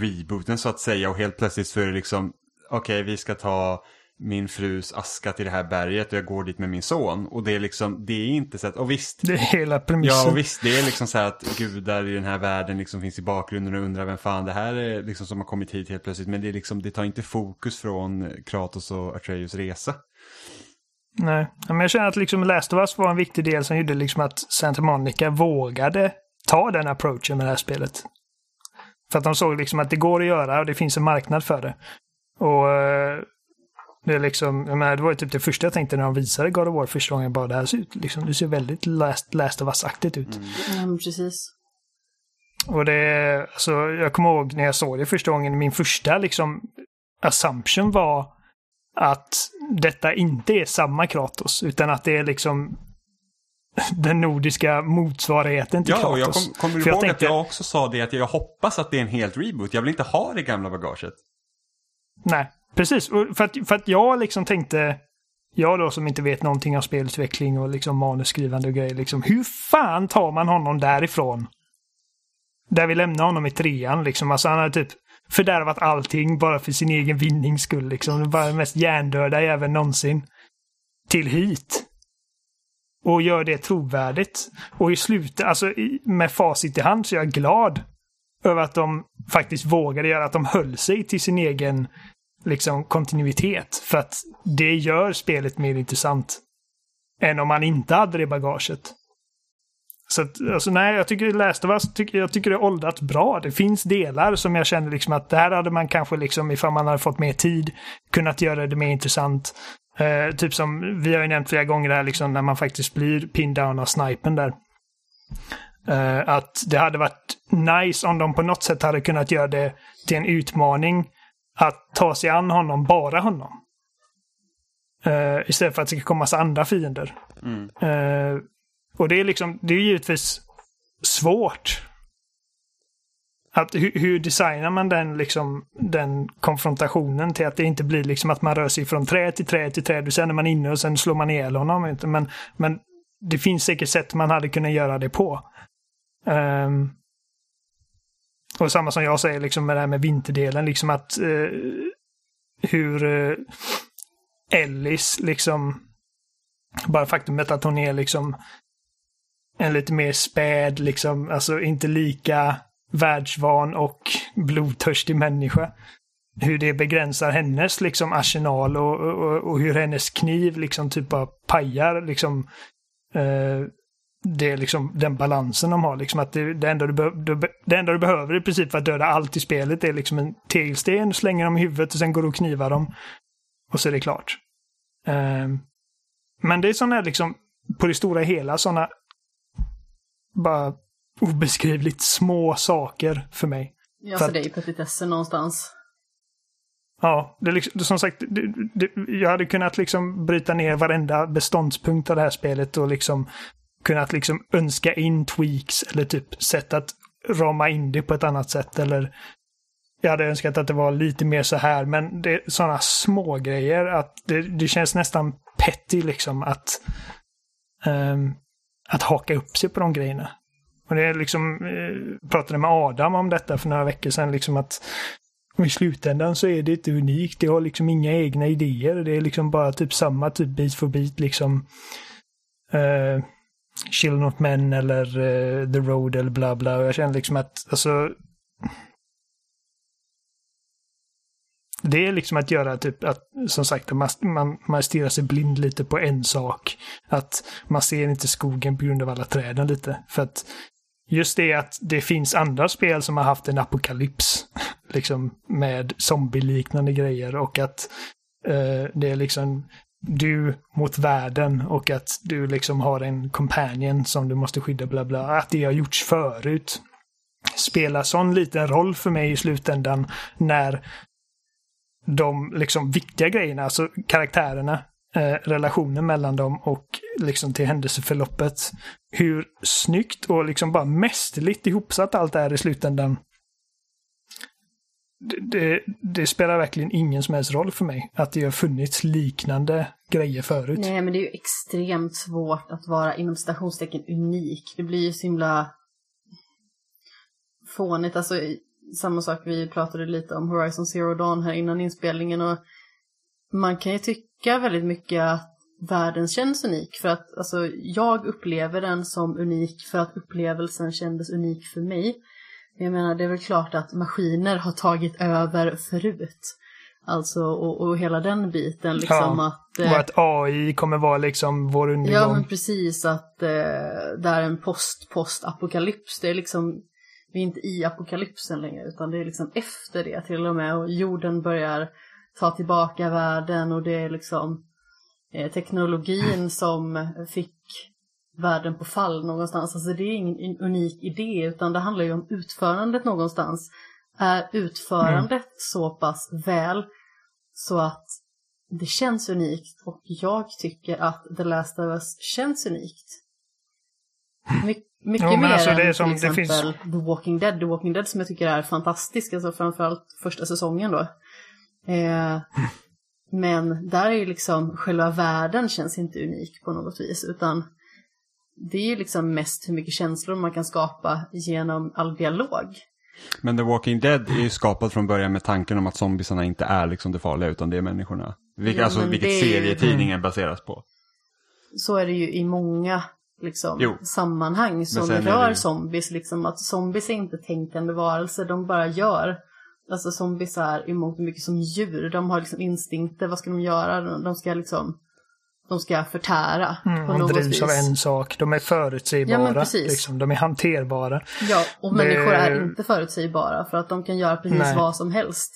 rebooten så att säga och helt plötsligt så är det liksom, okej vi ska ta min frus aska till det här berget och jag går dit med min son. Och det är liksom, det är inte så att, och visst, Det är hela premissen. Ja, och visst, det är liksom så här att gudar i den här världen liksom finns i bakgrunden och undrar vem fan det här är liksom som har kommit hit helt plötsligt. Men det, är liksom, det tar inte fokus från Kratos och Atreus resa. Nej, men jag känner att liksom Last of Us var en viktig del som gjorde liksom att Santa Monica vågade ta den approachen med det här spelet. För att de såg liksom att det går att göra och det finns en marknad för det. Och eh, det är liksom, jag menar, det var typ det första jag tänkte när de visade God of War första gången. Bara det här ser ut, liksom, det ser väldigt Last, Last of Us-aktigt ut. Ja, men precis. Och det, alltså, jag kommer ihåg när jag såg det första gången, min första liksom assumption var att detta inte är samma Kratos, utan att det är liksom den nordiska motsvarigheten till Ja, och jag Kratos. kom, kommer du För jag ihåg tänkte- att jag också sa det att jag hoppas att det är en helt reboot. Jag vill inte ha det gamla bagaget. Nej, precis. För att, för att jag liksom tänkte, jag då som inte vet någonting om spelutveckling och liksom manusskrivande och grejer, liksom, hur fan tar man honom därifrån? Där vi lämnar honom i trean, liksom. Alltså han har typ fördärvat allting bara för sin egen vinnings skull, liksom. Bara den mest hjärndöda jäveln någonsin. Till hit. Och gör det trovärdigt. Och i slutet, alltså med facit i hand, så är jag glad över att de faktiskt vågade göra, att de höll sig till sin egen liksom kontinuitet. För att det gör spelet mer intressant. Än om man inte hade det bagaget. Så att, alltså nej, jag tycker Last of Us, tycker, jag tycker det är åldrat bra. Det finns delar som jag känner liksom att där hade man kanske liksom, ifall man hade fått mer tid, kunnat göra det mer intressant. Eh, typ som vi har ju nämnt flera gånger här, liksom när man faktiskt blir pinned down av snipen där. Eh, att det hade varit nice om de på något sätt hade kunnat göra det till en utmaning att ta sig an honom, bara honom. Eh, istället för att det ska komma massa andra fiender. Mm. Eh, och det är liksom, det är givetvis svårt. Att hur, hur designar man den, liksom, den konfrontationen till att det inte blir liksom att man rör sig från träd till träd till träd och sen är man inne och sen slår man ihjäl honom. Men, men det finns säkert sätt man hade kunnat göra det på. Ehm, och samma som jag säger liksom med det här med vinterdelen, liksom att eh, hur eh, Ellis liksom bara faktumet att hon är liksom en lite mer späd, liksom, alltså inte lika världsvan och blodtörstig människa. Hur det begränsar hennes liksom arsenal och, och, och hur hennes kniv liksom typ bara pajar liksom eh, det är liksom den balansen de har. Liksom att det, det, enda du be, du, det enda du behöver i princip för att döda allt i spelet är liksom en tegelsten, slänger dem i huvudet och sen går du och knivar dem. Och så är det klart. Ehm, men det är sådana liksom, på det stora hela, sådana bara obeskrivligt små saker för mig. Ja, För för det är ju petitesser någonstans. Ja, det är liksom, som sagt, det, det, jag hade kunnat liksom bryta ner varenda beståndspunkt av det här spelet och liksom kunnat liksom önska in tweaks eller typ sätt att rama in det på ett annat sätt eller jag hade önskat att det var lite mer så här, men det är sådana små grejer att det, det känns nästan petty liksom att um, att haka upp sig på de grejerna. Och det är liksom, jag pratade med Adam om detta för några veckor sedan, liksom att I slutändan så är det inte unikt. Det har liksom inga egna idéer. Det är liksom bara typ samma typ bit för bit liksom. Uh, Children of Men eller uh, The Road eller bla bla. Och jag känner liksom att alltså. Det är liksom att göra typ att, som sagt, man, man, man stirrar sig blind lite på en sak. Att man ser inte skogen på grund av alla träden lite. För att just det att det finns andra spel som har haft en apokalyps. Liksom med zombieliknande grejer och att eh, det är liksom du mot världen och att du liksom har en companion som du måste skydda bla bla. Att det har gjorts förut. Spelar sån liten roll för mig i slutändan när de liksom viktiga grejerna, alltså karaktärerna, eh, relationen mellan dem och liksom till händelseförloppet. Hur snyggt och liksom bara mästerligt ihopsatt allt är i slutändan det, det, spelar verkligen ingen som helst roll för mig att det har funnits liknande grejer förut. Nej, men det är ju extremt svårt att vara inom citationstecken unik. Det blir ju så himla fånigt. Alltså, samma sak, vi pratade lite om Horizon Zero Dawn här innan inspelningen och man kan ju tycka väldigt mycket att världen känns unik. För att alltså, jag upplever den som unik för att upplevelsen kändes unik för mig. Jag menar, det är väl klart att maskiner har tagit över förut. Alltså, och, och hela den biten liksom ja, att... Eh, och att AI kommer vara liksom vår undergång. Ja, men precis att eh, det är en post-post-apokalyps. Det är liksom, vi är inte i apokalypsen längre, utan det är liksom efter det till och med. Och jorden börjar ta tillbaka världen och det är liksom eh, teknologin som fick världen på fall någonstans. Alltså det är ingen unik idé utan det handlar ju om utförandet någonstans. Är utförandet mm. så pass väl så att det känns unikt och jag tycker att The Last of Us känns unikt. My mycket jo, mer alltså än som, till exempel finns... The Walking Dead. The Walking Dead som jag tycker är fantastisk, alltså framförallt första säsongen då. Eh, men där är ju liksom själva världen känns inte unik på något vis utan det är ju liksom mest hur mycket känslor man kan skapa genom all dialog. Men The Walking Dead är ju skapat från början med tanken om att zombiesarna inte är liksom det farliga utan det är människorna. Vilka, ja, alltså vilket det... serietidningen baseras på. Så är det ju i många liksom, jo. sammanhang som rör det... zombies. Liksom, att zombies är inte tänkande varelser, de bara gör. Alltså zombies är emot mycket som djur. De har liksom instinkter, vad ska de göra? De ska liksom de ska förtära. Mm, på något drivs vis. av en sak. De är förutsägbara. Ja, liksom. De är hanterbara. Ja, och det... människor är inte förutsägbara för att de kan göra precis Nej. vad som helst.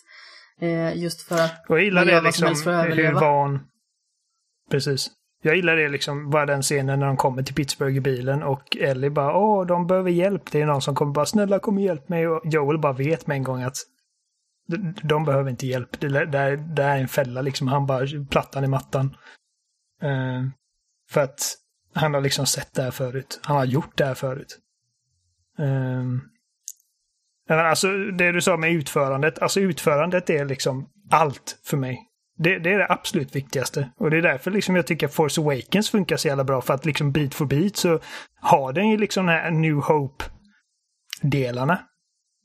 Eh, just för att och jag gillar det liksom. Hur van... Precis. Jag gillar det liksom, bara den scenen när de kommer till Pittsburgh i bilen och Ellie bara åh, de behöver hjälp. Det är någon som kommer bara snälla kom och hjälp mig och Joel bara vet med en gång att de, de behöver inte hjälp. Det, det, det är en fälla liksom. Han bara plattan i mattan. Eh, för att han har liksom sett det här förut. Han har gjort det här förut. Um, alltså det du sa med utförandet. Alltså utförandet är liksom allt för mig. Det, det, är det absolut viktigaste. Och det är därför liksom jag tycker Force Awakens funkar så jävla bra. För att liksom bit för bit så har den ju liksom den här New Hope-delarna.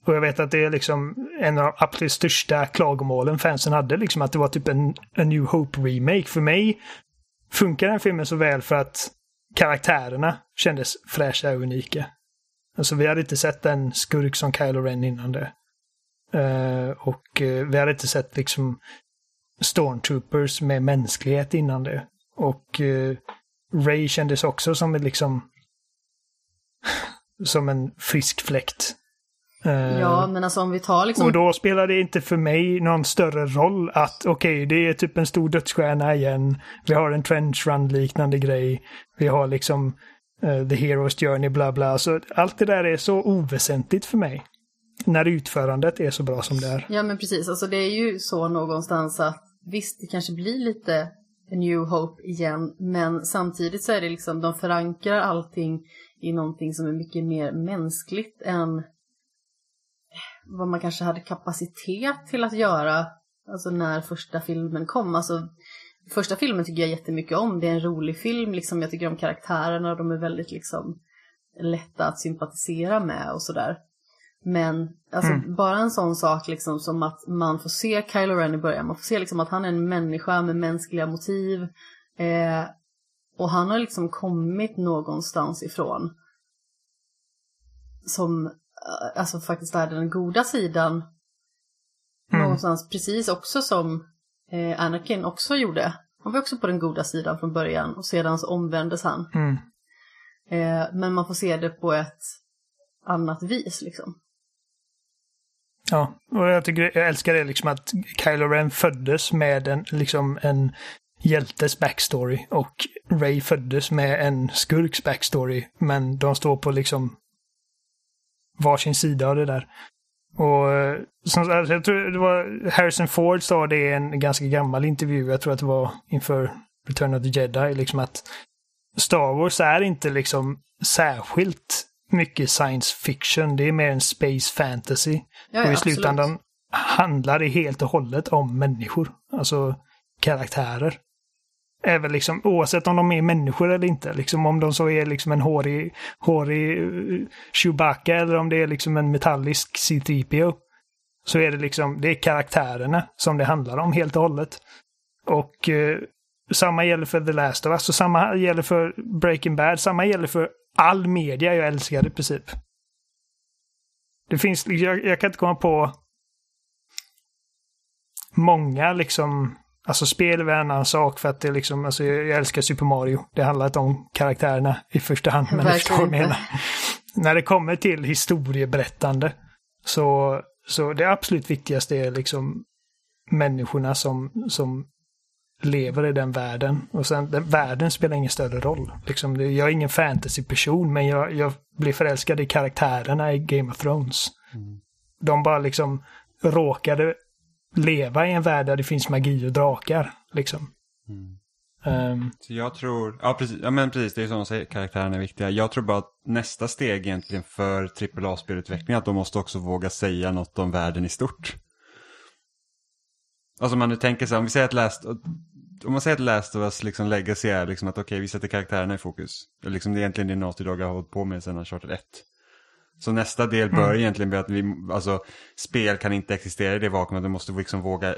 Och jag vet att det är liksom en av de absolut största klagomålen fansen hade, liksom att det var typ en, en New Hope-remake. För mig funkar den filmen så väl för att karaktärerna kändes fräscha och unika. Alltså vi hade inte sett en skurk som Kylo Ren innan det. Uh, och uh, vi hade inte sett liksom Stormtroopers med mänsklighet innan det. Och eh, uh, Ray kändes också som en liksom som en frisk fläkt. Eh, ja, men alltså om vi tar liksom... Och då spelar det inte för mig någon större roll att okej, okay, det är typ en stor dödsstjärna igen. Vi har en trench run liknande grej. Vi har liksom uh, The Hero's Journey, bla bla. Så allt det där är så oväsentligt för mig. När utförandet är så bra som det är. Ja, men precis. Alltså det är ju så någonstans att visst, det kanske blir lite New Hope igen, men samtidigt så är det liksom, de förankrar allting i någonting som är mycket mer mänskligt än vad man kanske hade kapacitet till att göra alltså när första filmen kom. Alltså, första filmen tycker jag jättemycket om. Det är en rolig film, liksom, jag tycker om karaktärerna, de är väldigt liksom, lätta att sympatisera med och sådär. Men alltså, mm. bara en sån sak liksom, som att man får se Kylo Ren i början, man får se liksom, att han är en människa med mänskliga motiv. Eh, och han har liksom kommit någonstans ifrån. Som alltså faktiskt är den goda sidan mm. någonstans precis också som eh, Anakin också gjorde. Han var också på den goda sidan från början och sedan så omvändes han. Mm. Eh, men man får se det på ett annat vis liksom. Ja, och jag, tycker, jag älskar det liksom att Kylo Ren föddes med en, liksom en hjältes backstory och Ray föddes med en skurks backstory. Men de står på liksom varsin sida av det där. Och eh, som, alltså, jag tror det var Harrison Ford sa det i en ganska gammal intervju, jag tror att det var inför Return of the Jedi, liksom att Star Wars är inte liksom särskilt mycket science fiction. Det är mer en space fantasy. Ja, och i slutändan handlar det helt och hållet om människor. Alltså karaktärer. Även liksom, oavsett om de är människor eller inte. Liksom om de så är liksom en hårig, hårig eh, Chewbacca eller om det är liksom en metallisk C-3PO. Så är det liksom, det är karaktärerna som det handlar om helt och hållet. Och eh, samma gäller för The Last of Us och samma gäller för Breaking Bad. Samma gäller för all media jag älskar i princip. Det finns, jag, jag kan inte komma på många liksom Alltså spel är en annan sak för att det liksom, alltså jag älskar Super Mario. Det handlar inte om karaktärerna i första hand, men jag förstår menar. När det kommer till historieberättande så, så det absolut viktigaste är liksom människorna som, som lever i den världen. Och sen, den, världen spelar ingen större roll. Liksom, jag är ingen fantasyperson, men jag, jag blir förälskad i karaktärerna i Game of Thrones. Mm. De bara liksom råkade leva i en värld där det finns magi och drakar. Liksom. Mm. Um, så jag tror, ja precis, ja men precis, det är som att säger, karaktärerna är viktiga. Jag tror bara att nästa steg egentligen för AAA-spelutveckling är att de måste också våga säga något om världen i stort. Alltså om man nu tänker så här, om vi säger att Last, om man säger att Last of Us liksom legacy är liksom att okej, okay, vi sätter karaktärerna i fokus. Liksom det är egentligen det Naughty Dog har hållit på med sedan Uncharted 1. Så nästa del bör mm. egentligen bli att vi, alltså spel kan inte existera i det vakuumet, du måste liksom våga,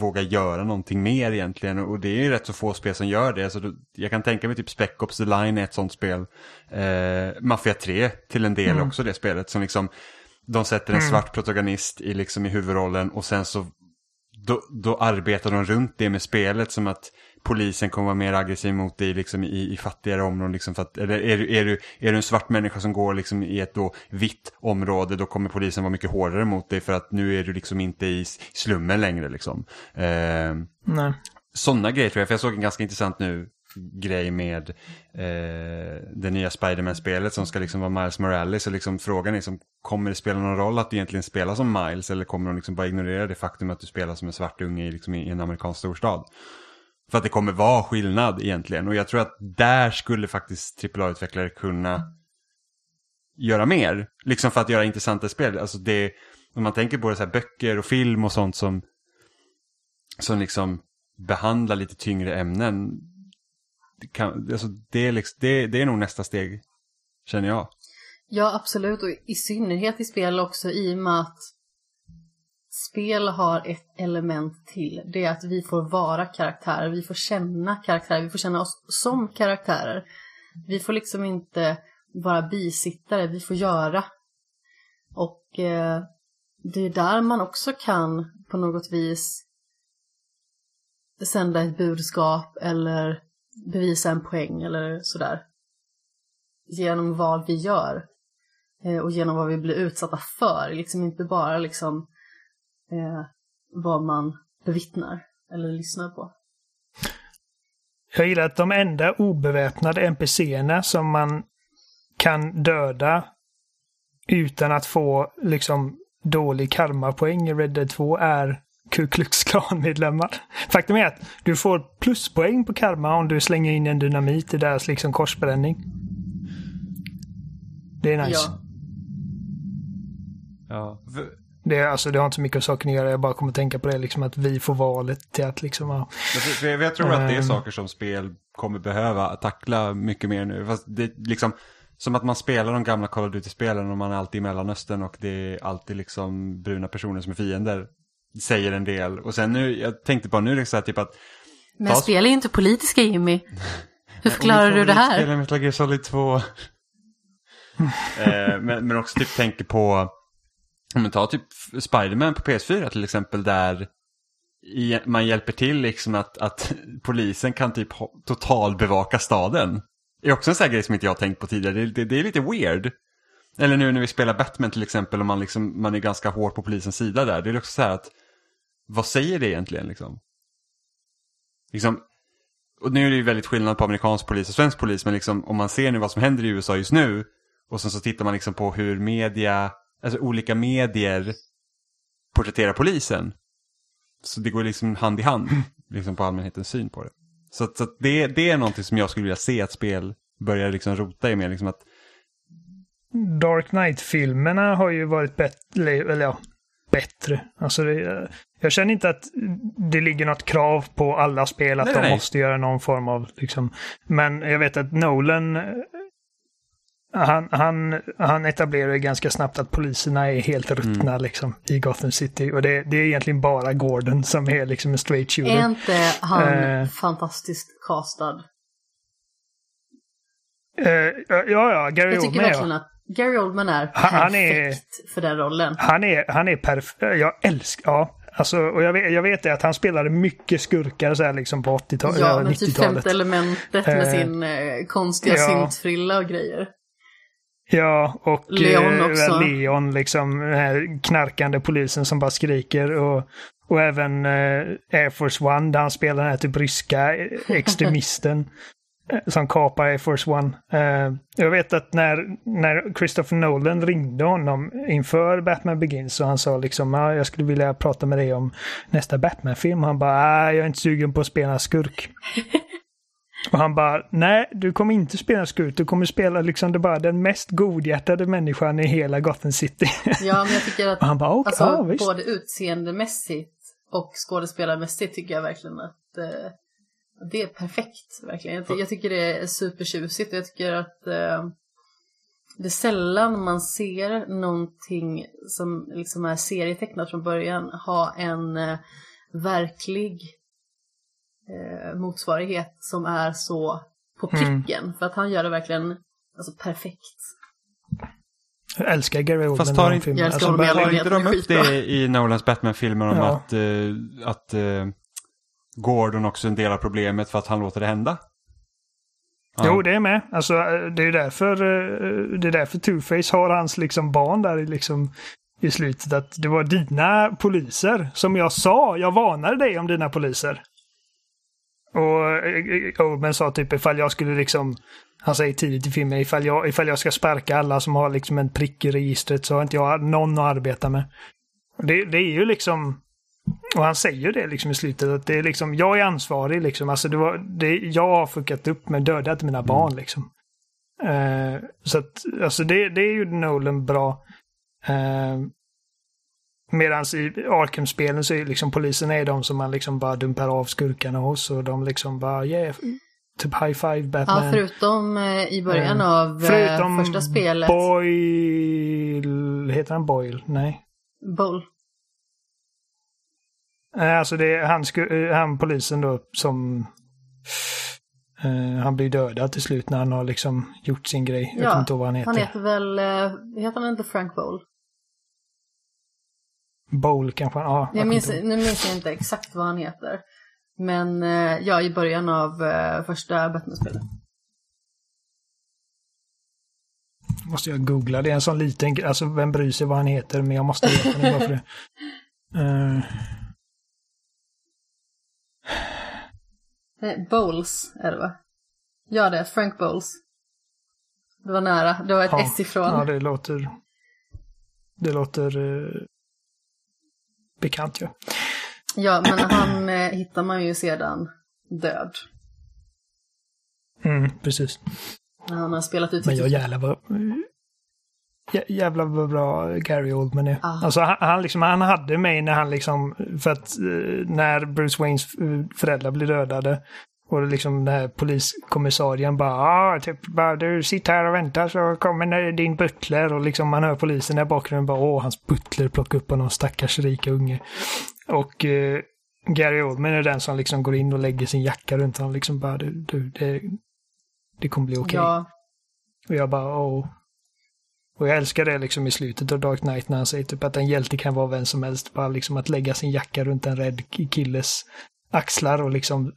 våga göra någonting mer egentligen. Och det är ju rätt så få spel som gör det. Alltså, jag kan tänka mig typ Spec Ops The Line är ett sånt spel. Eh, Mafia 3 till en del mm. också det spelet. Som liksom, de sätter en mm. svart protagonist i, liksom, i huvudrollen och sen så då, då arbetar de runt det med spelet som att polisen kommer vara mer aggressiv mot dig liksom i, i fattigare områden. Liksom för att, eller är, är, du, är du en svart människa som går liksom i ett då vitt område då kommer polisen vara mycket hårdare mot dig för att nu är du liksom inte i slummen längre. Liksom. Eh, Nej. Sådana grejer tror jag, för jag såg en ganska intressant nu grej med eh, det nya Spiderman-spelet som ska liksom vara Miles Morales. Och liksom frågan är, liksom, kommer det spela någon roll att du egentligen spelar som Miles eller kommer de liksom bara ignorera det faktum att du spelar som en svart unge liksom, i en amerikansk storstad? För att det kommer vara skillnad egentligen. Och jag tror att där skulle faktiskt AAA-utvecklare kunna göra mer. Liksom för att göra intressanta spel. Alltså det, om man tänker på det så här böcker och film och sånt som, som liksom behandlar lite tyngre ämnen. Det, kan, alltså det, är liksom, det, det är nog nästa steg, känner jag. Ja, absolut. Och i synnerhet i spel också i och med att spel har ett element till. Det är att vi får vara karaktärer, vi får känna karaktärer, vi får känna oss som karaktärer. Vi får liksom inte vara bisittare, vi får göra. Och eh, det är där man också kan på något vis sända ett budskap eller bevisa en poäng eller sådär. Genom vad vi gör. Eh, och genom vad vi blir utsatta för. Liksom inte bara liksom eh, vad man bevittnar eller lyssnar på. Jag gillar att de enda obeväpnade NPCerna som man kan döda utan att få liksom dålig karmapoäng i Red Dead 2 är Ku Klux Klan-medlemmar. Faktum är att du får pluspoäng på karma om du slänger in en dynamit i deras liksom korsbränning. Det är nice. Ja. ja. Det, alltså, det har inte så mycket med saken att göra, jag bara kommer att tänka på det, liksom, att vi får valet till att liksom... Ja. Jag, jag tror att det är ehm. saker som spel kommer behöva tackla mycket mer nu. Fast det liksom, som att man spelar de gamla Call of Duty-spelen och man är alltid i Mellanöstern och det är alltid liksom bruna personer som är fiender. Säger en del. Och sen nu, jag tänkte bara nu liksom typ att... Men spel är inte politiska Jimmy. Hur förklarar du det här? Spela Metal Gear Solid 2. eh, men, men också typ tänker på men ta typ Spiderman på PS4 till exempel där man hjälper till liksom att, att polisen kan typ totalbevaka staden. Det är också en sån här grej som inte jag har tänkt på tidigare. Det, det, det, är lite weird. Eller nu när vi spelar Batman till exempel och man, liksom, man är ganska hård på polisens sida där. Det är också så här att vad säger det egentligen liksom? Liksom, och nu är det ju väldigt skillnad på amerikansk polis och svensk polis, men liksom om man ser nu vad som händer i USA just nu och sen så tittar man liksom på hur media alltså olika medier porträtterar polisen. Så det går liksom hand i hand liksom på allmänhetens syn på det. Så, så det, det är någonting som jag skulle vilja se att spel börjar liksom rota i mer. Liksom att... Dark Knight-filmerna har ju varit bättre, eller ja, bättre. Alltså det, jag känner inte att det ligger något krav på alla spel att Nej, de nej. måste göra någon form av liksom. Men jag vet att Nolan han, han, han etablerar ju ganska snabbt att poliserna är helt ruttna Mm. liksom, i Gotham City. Och det, det är egentligen bara Gordon som är liksom en straight shooter. Är inte han Eh. fantastiskt castad? Eh, ja, ja, Gary Jag tycker Oldman verkligen ja. att Gary Oldman är perfekt Han- han är- för den rollen. Han är, han är perfekt. Jag älskar, ja. Alltså, och jag vet, jag vet det att han spelade mycket skurkar så här liksom på 80-talet, Ja, eller men typ 90-talet. femte elementet med Eh, sin eh, konstiga ja. syntfrilla och grejer. Ja, och Leon eh, också. Leon, liksom den här knarkande polisen som bara skriker. Och, och även eh, Air Force One där han spelar den här typ ryska extremisten eh, som kapar Air Force One. Jag vet att när, när Christopher Nolan ringde honom inför Batman Begins så han sa liksom ah, jag skulle vilja prata med dig om nästa Batman-film. Han bara ah, jag är inte sugen på att spela skurk. Och han bara, nej, du kommer inte spela skurk. Du kommer spela liksom det bara den mest godhjärtade människan i hela Gotham City. Ja, men jag tycker att Och han bara, okej, alltså, ja visst. både utseendemässigt och skådespelarmässigt tycker jag verkligen att eh, det är perfekt. Verkligen. Jag, jag tycker det är supertjusigt och jag tycker att eh, det är sällan man ser någonting som liksom är serietecknat från början ha en eh, verklig eh, motsvarighet som är så på Mm. pricken. För att han gör det verkligen alltså, perfekt. Jag älskar Gary Oldman Fast i tar. Jag älskar Alltså, honom i Tar inte de upp det i Nolans Batman-filmer om Ja. att, eh, att eh, Gordon också är en del av problemet för att han låter det hända? Ja. Jo, det är med. Alltså, det är därför, eh, det är därför Two-Face har hans liksom barn där i liksom i slutet. Att det var dina poliser. Som jag sa, jag varnade dig om dina poliser. Och eh, Oldman sa typ ifall jag skulle liksom, han säger tidigt i filmen, ifall jag, ifall jag ska sparka alla som har liksom en prick i registret så har inte jag någon att arbeta med. Det, det är ju liksom, och han säger det liksom i slutet att det är liksom, jag är ansvarig liksom. Alltså det var, det, jag har fuckat upp med dödat mina barn liksom. Eh, så att, alltså det, det är ju Nolan bra. Uh, Medan i Arkham-spelen så är liksom polisen är de som man liksom bara dumpar av skurkarna hos och de liksom bara yeah, typ high five Batman. Ja, förutom eh, i början Eh, av eh, Förutom första spelet. Boyle... Heter han Boyle? Nej. Bowl. Eh, Alltså det är han, eh, han polisen då som... han blir dödad till slut när han har liksom gjort sin grej. Jag Ja, kommer inte ihåg vad han heter. Han heter väl, heter han inte Frank Bowl? Bowl kanske. Ja, Jag minns, nu minns jag inte exakt vad han heter. Men eh, ja, i början av eh, första Batman-spelet. Måste jag googla. Det är en sån liten... gre- Alltså vem bryr sig vad han heter? Men jag måste veta det bara för det. Nej, Bowles är det va? Ja, det är Frank Bowles. Det var nära. Det var ett ja, S ifrån. Ja, det låter... Det låter... bekant ju. Ja, men han eh, hittar man ju sedan död. Mm, precis. När han har spelat ut Men jag jävlar vad... Jä- Jävlar vad bra Gary Oldman är. Ah. Alltså han, han, liksom, han hade mig när han liksom... För att eh, när Bruce Waynes föräldrar blir dödade och liksom den här poliskommissarien bara ah, typ bara du sitter här och väntar så kommer din butler och liksom man hör polisen i bakgrunden bara åh hans butler plockar upp någon stackars rika unge. Och eh, Gary Oldman är den som liksom går in och lägger sin jacka runt honom liksom bara du, du det, det kommer bli okej. Ja, Och jag bara åh. Och jag älskar det liksom i slutet av Dark Knight när han säger typ att en hjälte kan vara vem som helst. Bara liksom att lägga sin jacka runt en rädd killes axlar och liksom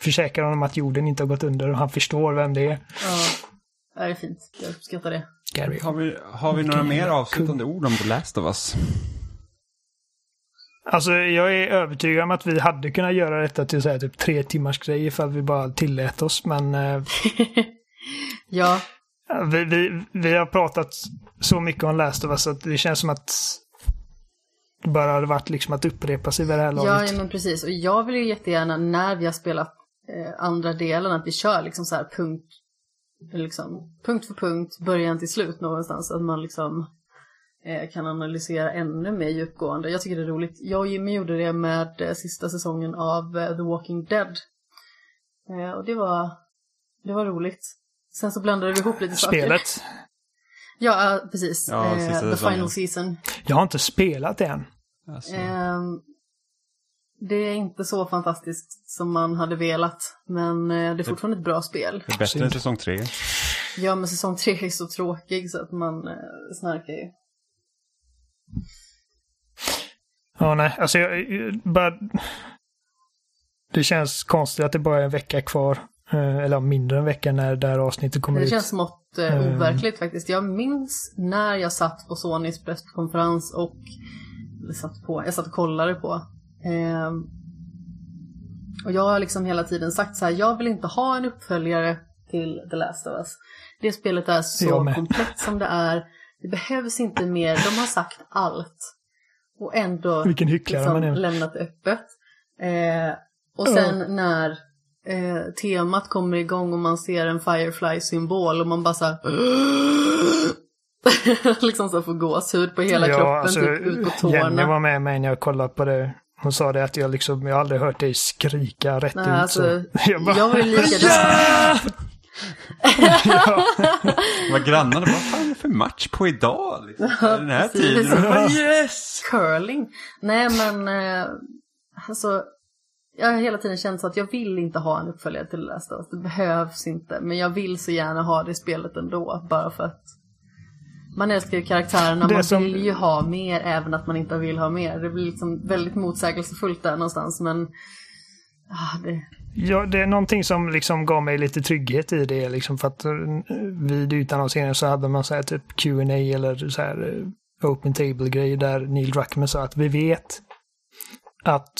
försäkra honom att jorden inte har gått under och han förstår vem det är. ja. Ja, Det är fint. Jag uppskattar det. Gary. Har vi, har vi några mer avslutande ord om The Last of Us? Alltså jag är övertygad om att vi hade kunnat göra detta till så här typ tre timmars grej ifall vi bara tillät oss men eh, Ja, vi, vi, vi har pratat så mycket om Last of Us att det känns som att det bara hade varit liksom att upprepa sig vid det här ja, laget. ja, men precis. Och jag vill ju jättegärna när vi har spelat eh, andra delen att vi kör liksom så här punkt, liksom, punkt för punkt, början till slut någonstans. Att man liksom eh, kan analysera ännu mer djupgående. Jag tycker det är roligt. Jag och Jimmy gjorde det med eh, sista säsongen av eh, The Walking Dead. Eh, och det var, det var roligt. Sen så blandade vi ihop lite saker. Spelet. Ja, eh, precis. Ja, Eh, the säsongen. final season. Jag har inte spelat det än. Alltså, Ehm, det är inte så fantastiskt som man hade velat. Men eh, det är fortfarande ett bra spel. det är bättre än säsong tre. Ja, men säsong tre är så tråkig så att man eh, snarkar ju. Ja, nej, alltså jag, jag- bara... Det känns konstigt att det bara är en vecka kvar. eh, Eller mindre än en vecka när det här avsnittet kommer Det ut. känns smått eh, overkligt faktiskt. Jag minns när jag satt på Sonys presskonferens och satt på, jag satt och kollade på. Ehm, och jag har liksom hela tiden sagt så här, jag vill inte ha en uppföljare till The Last of Us. Det spelet är så komplett som det är. Det behövs inte mer, de har sagt allt. Och ändå Vilken liksom lämnat öppet. Eh, och sen när eh, temat kommer igång och man ser en Firefly-symbol och man bara så här, liksom så får gåshud på hela kroppen, typ ut på Jenny tårna. var med mig när jag kollade på det. Hon sa det att jag liksom, jag har aldrig hört dig skrika rätt Nej, ut alltså, så. Jag bara, Jag var ju likadan. Vad grannarna, vad fan är det för match på idag? Liksom? Den här precis. tiden. Bara, yes! Curling. Nej men, eh, alltså. Jag har hela tiden känt så att jag vill inte ha en uppföljare till Last of Us. Det behövs inte. Men jag vill så gärna ha det spelet ändå. Bara för att man älskar ju karaktärerna. Det Man som- vill ju ha mer även att man inte vill ha mer. Det blir liksom väldigt motsägelsefullt där någonstans. Men ah, det, Ja, det är någonting som liksom gav mig lite trygghet i det. Liksom för att eh, vid utannonseringen så hade man så här typ Q&A eller så här eh, open table-grej där Neil Druckmann sa att vi vet att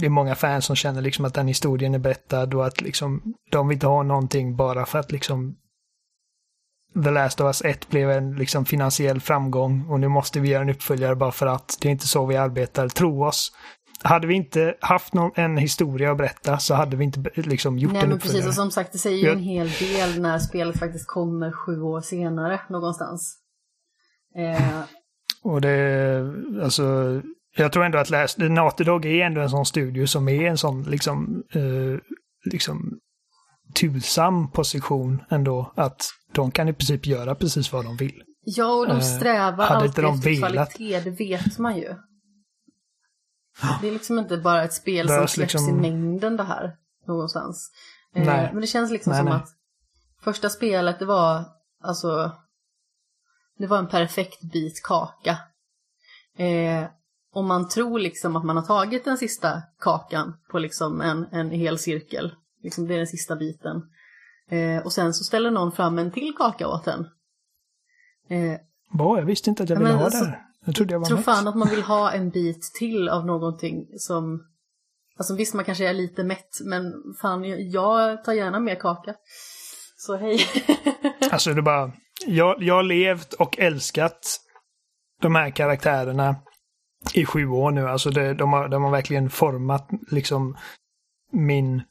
det är många fans som känner liksom att den historien är berättad och att liksom de vill inte ha någonting bara för att liksom The Last of Us 1 blev en liksom finansiell framgång och nu måste vi göra en uppföljare bara för att det är inte så vi arbetar, tro oss. Hade vi inte haft någon, en historia att berätta så hade vi inte liksom gjort nej en men precis. uppföljare. Och som sagt det säger ju en hel del när spelet faktiskt kommer sju år senare någonstans. Eh, Och det, alltså, jag tror ändå att Last, Naughty Dog är ändå en sån studio som är en sån liksom, eh, liksom tursam position ändå. Att de kan i princip göra precis vad de vill. Ja, och de Eh, strävar hade alltid de efter kvalitet, det vet man ju. Det är liksom inte bara ett spel som Behövs släpps liksom- i mängden det här, någonstans. Eh. Men det känns liksom Nej, som nej. att första spelet, det var alltså, det var en perfekt bit kaka. Eh, och man tror liksom att man har tagit den sista kakan på liksom en, en hel cirkel. Liksom det är den sista biten. Eh, och sen så ställer någon fram en till kaka åt en. Eh, Bra, jag visste inte att jag Ja, ville ha alltså, det här. Jag trodde jag var tror mätt. fan att man vill ha en bit till av någonting som... Alltså visst, man kanske är lite mätt, men fan, jag tar gärna mer kaka. Så hej. Alltså det bara, jag, jag har levt och älskat de här karaktärerna i sju år nu. Alltså det, de, har, de har verkligen format liksom min...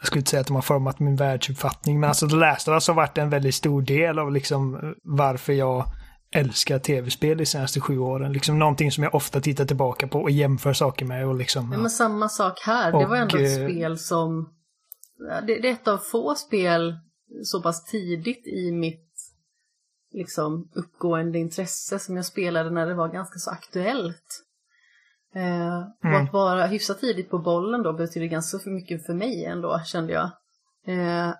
Jag skulle inte säga att de har format min världsuppfattning, men alltså The Last of Us har varit en väldigt stor del av liksom varför jag älskar tv-spel de senaste sju åren. Liksom någonting som jag ofta tittar tillbaka på och jämför saker med och liksom... Ja, men samma sak här. Det var ändå Och, ett eh, spel som... Det, det är ett av få spel så pass tidigt i mitt liksom uppgående intresse som jag spelade när det var ganska så aktuellt. Eh, och Mm. att vara hyfsat tidigt på bollen då betyder ganska för mycket för mig ändå, kände jag. Eh,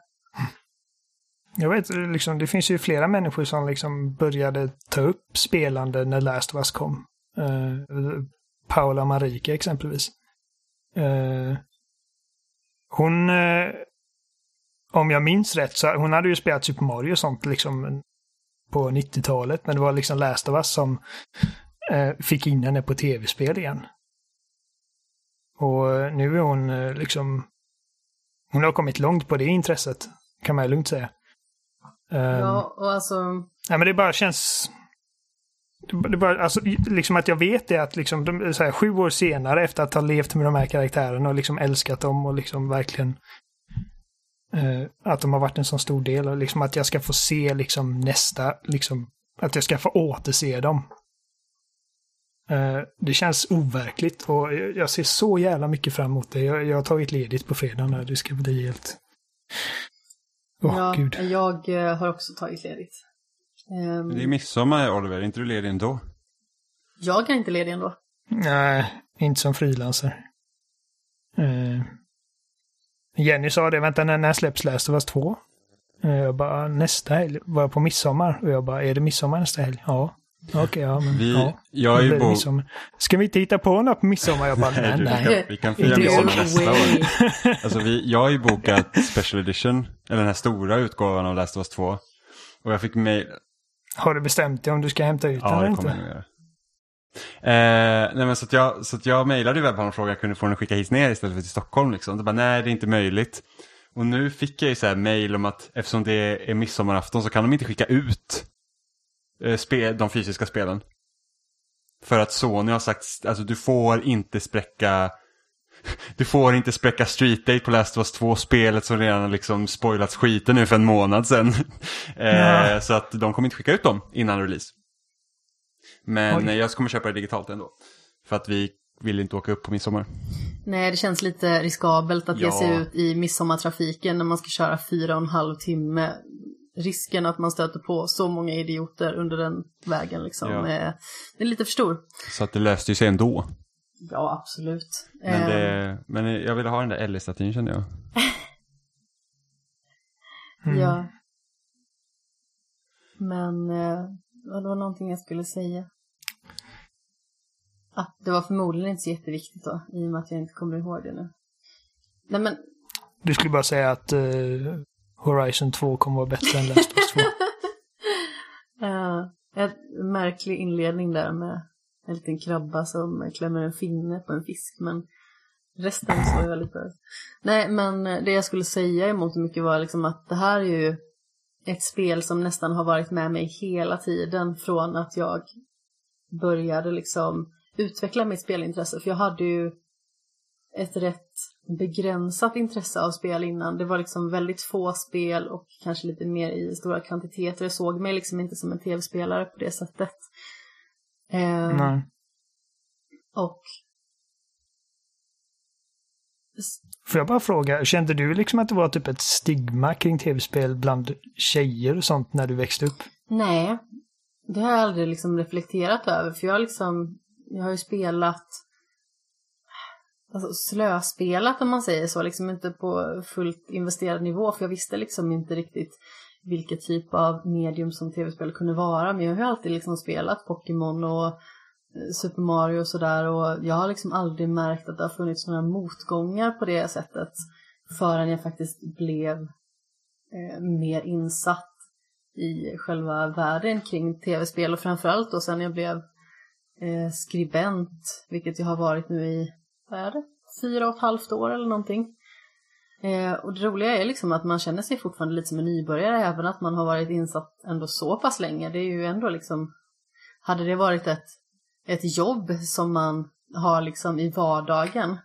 Jag vet, liksom, det finns ju flera människor som liksom började ta upp spelande när Last of Us kom. Uh, Paula Marika exempelvis. Eh, hon, eh, om jag minns rätt, så hon hade ju spelat Super Mario och sånt liksom på 90-talet. Men det var liksom Last of Us som eh, fick in henne på tv-spel igen. Och eh, nu är hon eh, liksom... Hon har kommit långt på det intresset, kan man lugnt säga. Ehm, ja, och alltså... Nej, men det bara känns... Det det bara, alltså, liksom att jag vet det att liksom, de, så här, sju år senare efter att ha levt med de här karaktärerna och liksom älskat dem och liksom verkligen eh, att de har varit en så stor del och liksom att jag ska få se liksom nästa liksom Att jag ska få återse dem. Eh, det känns overkligt och jag ser så jävla mycket fram emot det. Jag, jag har tagit ledigt på fredag när det ska bli helt... Åh, oh, ja, gud. Jag eh, har också tagit ledigt. Um... Det är midsommar, Oliver. Är inte du ledig ändå? Jag är inte ledig ändå. Nej, inte som frilansare. Uh... Jenny sa det, vänta när, när släpps Last of Us 2? Uh, jag bara, nästa helg. Var jag på midsommar? Och jag bara, är det midsommar nästa helg? Ja. Okej, okay, ja men vi, ja. Jag är bo... Ska vi inte hitta på något på midsommar? Jag bara, nej, nej. Vi kan, vi kan fira midsommar nästa år. Alltså vi, jag har ju bokat Special Edition, eller den här stora utgåvan av Last of Us 2. Och jag fick mail... Har du bestämt dig om du ska hämta ut den eller inte? Ja, det kommer jag göra. Eh, nej men så att jag, så att jag mejlade webbhallen och frågade kunde få den skicka hit ner istället för till Stockholm liksom. Det bara, nej det är inte möjligt. Och nu fick jag ju så här mejl om att eftersom det är midsommarafton så kan de inte skicka ut spel, de fysiska spelen. För att Sony har sagt, alltså du får inte spräcka du får inte spräcka Street Date på Last of Us 2, spelet som redan liksom spoilats skiten nu för en månad sedan. eh, Så att de kommer inte skicka ut dem innan release. Men Oj. jag kommer köpa det digitalt ändå. För att vi vill inte åka upp på midsommar. Nej, det känns lite riskabelt att ja. ge sig ut i midsommartrafiken när man ska köra fyra och en halv timme risken att man stöter på så många idioter under den vägen liksom ja. är, är lite för stor. Så att det löste ju sig ändå. Ja, absolut. Men, det, ehm. men jag ville ha den där Ellie-statyn kände jag. mm. Ja. Men eh, det var någonting jag skulle säga. Ah, det var förmodligen inte så jätteviktigt då, i och med att jag inte kommer ihåg det nu. Nej men... Du skulle bara säga att uh, Horizon 2 kommer vara bättre än Last of Us 2. uh, en märklig inledning där med en liten krabba som klämmer en finne på en fisk, men resten så jag lite... Nej, men det jag skulle säga emot mycket var liksom att det här är ju ett spel som nästan har varit med mig hela tiden från att jag började liksom utveckla mitt spelintresse. För jag hade ju ett rätt begränsat intresse av spel innan. Det var liksom väldigt få spel och kanske lite mer i stora kvantiteter. Jag såg mig liksom inte som en tv-spelare på det sättet. Eh, Nej. Och... Får jag bara fråga, kände du liksom att det var typ ett stigma kring tv-spel bland tjejer och sånt när du växte upp? Nej, det har jag aldrig liksom reflekterat över. För jag, liksom, jag har ju spelat alltså, slöspelat om man säger så, liksom inte på fullt investerad nivå för jag visste liksom inte riktigt vilket typ av medium som tv-spel kunde vara men jag har ju alltid liksom spelat Pokémon och eh, Super Mario och sådär och jag har liksom aldrig märkt att det har funnits några motgångar på det sättet förrän jag faktiskt blev eh, mer insatt i själva världen kring tv-spel och framförallt då sen jag blev eh, skribent, vilket jag har varit nu i vad är det, fyra och ett halvt år eller någonting. Eh, och det roliga är liksom att man känner sig fortfarande lite som en nybörjare även att man har varit insatt ändå så pass länge. Det är ju ändå liksom, hade det varit ett, ett jobb som man har liksom i vardagen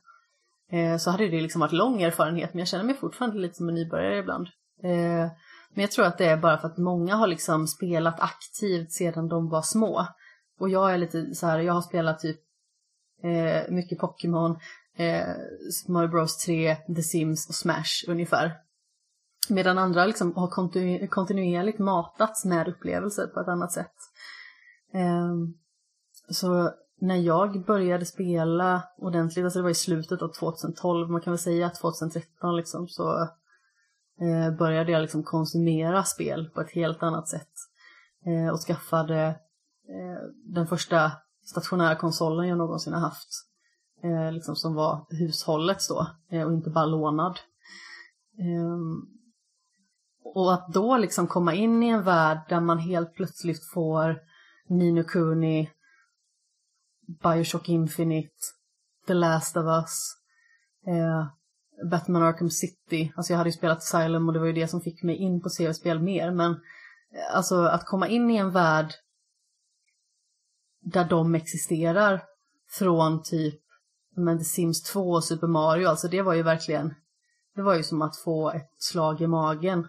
eh, så hade det liksom varit lång erfarenhet men jag känner mig fortfarande lite som en nybörjare ibland. Eh, men jag tror att det är bara för att många har liksom spelat aktivt sedan de var små. Och jag är lite så här, jag har spelat typ eh, mycket Pokémon, eh, Mario Bros 3, The Sims och Smash ungefär. Medan andra liksom har kontinu kontinuerligt matats med upplevelser på ett annat sätt. Eh, så när jag började spela ordentligt, alltså det var i slutet av 2012, man kan väl säga 2013 liksom, så eh, började jag liksom konsumera spel på ett helt annat sätt. Eh, och skaffade eh, den första stationära konsolen jag någonsin har haft. Eh, liksom som var hushållets då eh, och inte bara lånad. Eh, och att då liksom komma in i en värld där man helt plötsligt får Nino Kuni, Bioshock Infinite, The Last of Us, eh, Batman Arkham City. Alltså jag hade ju spelat Asylum och det var ju det som fick mig in på CV-spel mer. Men eh, alltså att komma in i en värld där de existerar från typ men The Sims 2 och Super Mario, alltså det var ju verkligen, det var ju som att få ett slag i magen.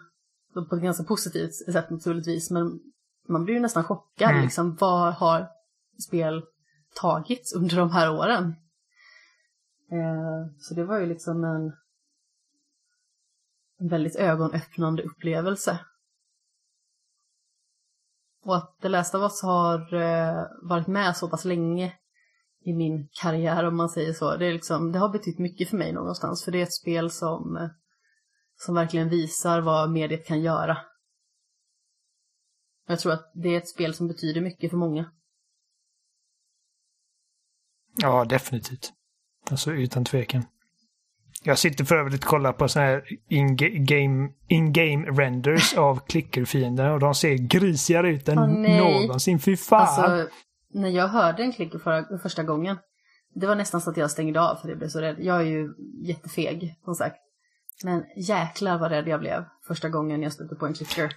På ett ganska positivt sätt naturligtvis, men man blir ju nästan chockad Mm. liksom. Vad har spel tagits under de här åren? Eh, så det var ju liksom en, en väldigt ögonöppnande upplevelse. Och att The Last of Us har eh, varit med så pass länge i min karriär om man säger så. Det, är liksom, det har betytt mycket för mig någonstans. För det är ett spel som, eh, som verkligen visar vad mediet kan göra. Jag tror att det är ett spel som betyder mycket för många. Ja, definitivt. Alltså utan tvekan. Jag sitter för övrigt och kollar på sådana här in-game in renders av klickerfiender och de ser grisigare ut än nej. någonsin. Fy fan! Alltså, när jag hörde en klicker förra, första gången, det var nästan så att jag stängde av för jag blev så rädd. Jag är ju jättefeg, som sagt. Men jäklar vad rädd jag blev första gången jag stötte på en klicker.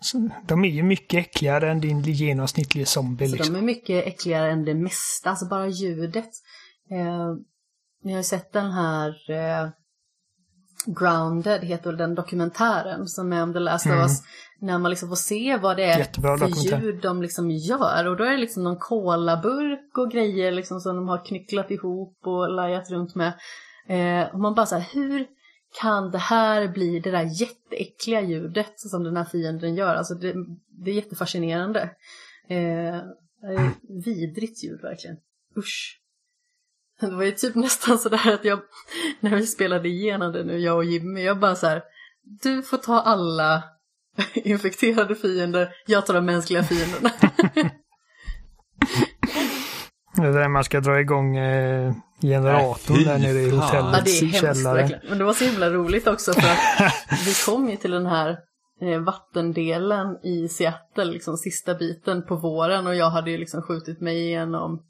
Så de är ju mycket äckligare än din genomsnittliga zombie. Liksom. de är mycket äckligare än det mesta, alltså bara ljudet. Eh, ni har ju sett den här eh, Grounded, heter väl den dokumentären som är om The Last of Mm. Us. När man liksom får se vad det är Jättebra för ljud de liksom gör. Och då är det liksom någon kolaburk och grejer liksom som de har knycklat ihop och lajat runt med. Eh, och man bara så här, hur kan det här bli det där jätteäckliga ljudet som den här fienden gör? Alltså det, det är jättefascinerande. Eh, det är vidrigt ljud verkligen. Usch. Det var ju typ nästan sådär att jag, när vi spelade igenom det nu, jag och Jimmy, jag bara så här, du får ta alla infekterade fiender, jag tar de mänskliga fienderna. Det är där man ska dra igång eh, generatorn Nej, där nere i. Ja, hotellets det är hemskt källare. Men det var så himla roligt också för att vi kom ju till den här eh, vattendelen i Seattle, liksom sista biten på våren och jag hade ju liksom skjutit mig igenom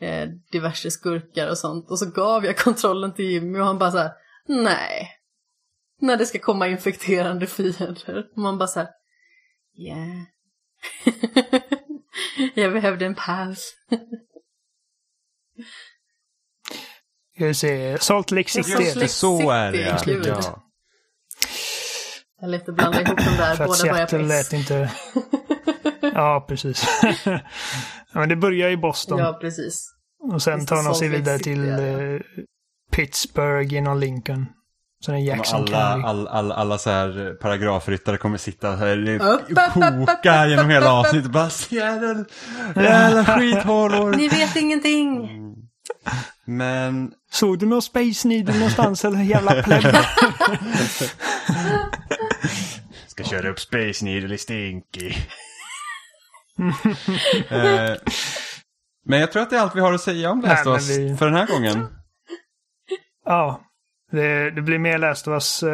eh, diverse skurkar och sånt. Och så gav jag kontrollen till Jimmy och han bara så här, nej. När det ska komma infekterande fiender. Och man bara så här, yeah. jag behövde en paus. Ska vi se, Salt Lake City. Är det. Så är det kul. ja. Jag lät blanda ihop de där, båda börjar på lät inte... Ja, precis. ja, men det börjar i Boston. Ja, precis. och sen tar de sig vidare till eh, Pittsburgh genom Lincoln. Sen är Jackson Alla, County. all, all, alla så här paragrafryttare kommer sitta här upp, upp, koka genom hela avsnittet. Bara jävla, jävla skithålor. Ni vet ingenting! Men Såg du någon Space Needle någonstans eller jävla plebb? ska köra upp Space Needle i Stinky. Eh, men jag tror att det är allt vi har att säga om Last Nej, of vi- för den här gången. ja. Det, det blir mer Last of Us eh,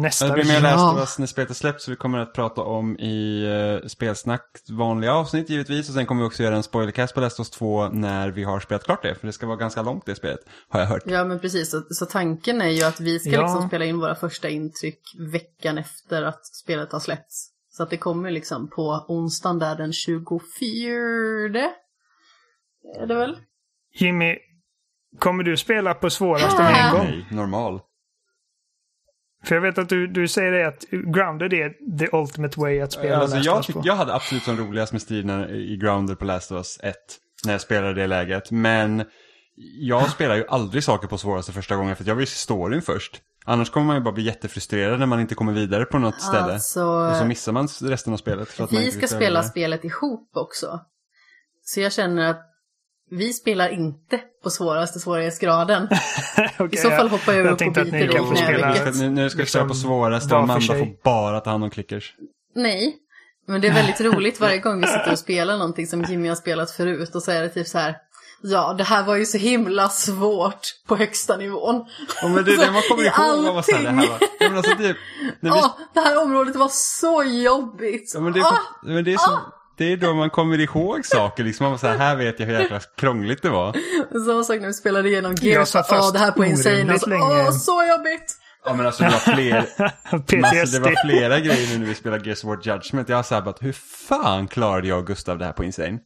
nästa Det blir mer vecka. Last of Us när spelet är släppt så vi kommer att prata om i uh, spelsnack vanliga avsnitt givetvis. Och sen kommer vi också göra en spoilercast på Last of Us 2 när vi har spelat klart det. För det ska vara ganska långt det spelet, har jag hört. Ja, men precis. Så, så tanken är ju att vi ska Ja. liksom spela in våra första intryck veckan efter att spelet har släppts. Så att det kommer liksom på onsdagen där den 24. Är det väl? Jimmy, kommer du spela på svåraste med en gång? Nej, normal. För jag vet att du, du säger det att Grounded är the ultimate way att spela Alltså, Last jag, of Us tyck, på. jag hade absolut som roligast med striderna i Grounded på Last of Us 1. När jag spelade det läget. Men jag spelar ju aldrig saker på svåraste första gången för att jag vill se storyn först. Annars kommer man ju bara bli jättefrustrerad när man inte kommer vidare på något ställe. Alltså, Och så missar man resten av spelet. För att vi ska spela spelet ihop också. Så jag känner att vi spelar inte på svåraste svårighetsgraden. Okej, I så fall jag- hoppar jag upp och ni dig kan spela nu, nu ska vi liksom köra på svåraste var och Amanda får bara ta hand om klickers. Nej, men det är väldigt roligt varje gång vi sitter och spelar någonting som Jimmy har spelat förut och så är det typ så här. Ja, det här var ju så himla svårt på högsta nivån. Ja, men det är det man kommer ihåg. Var så här, det här var, allting. ja, men alltså, det, när vi, Åh, det här området var så jobbigt. ja, men det, är, Åh, men det, är så, det är då man kommer ihåg saker. Liksom. Man var så här, här vet jag hur jäkla krångligt det var. Samma sak när vi spelade igenom Gears. Åh, fast det här på Insane. Alltså, länge. Åh, så jobbigt. Ja men alltså det var fler, alltså, det var flera grejer nu när vi spelade Gears of War Judgment. Jag har såhär bara, hur fan klarade jag och Gustav det här på Insane?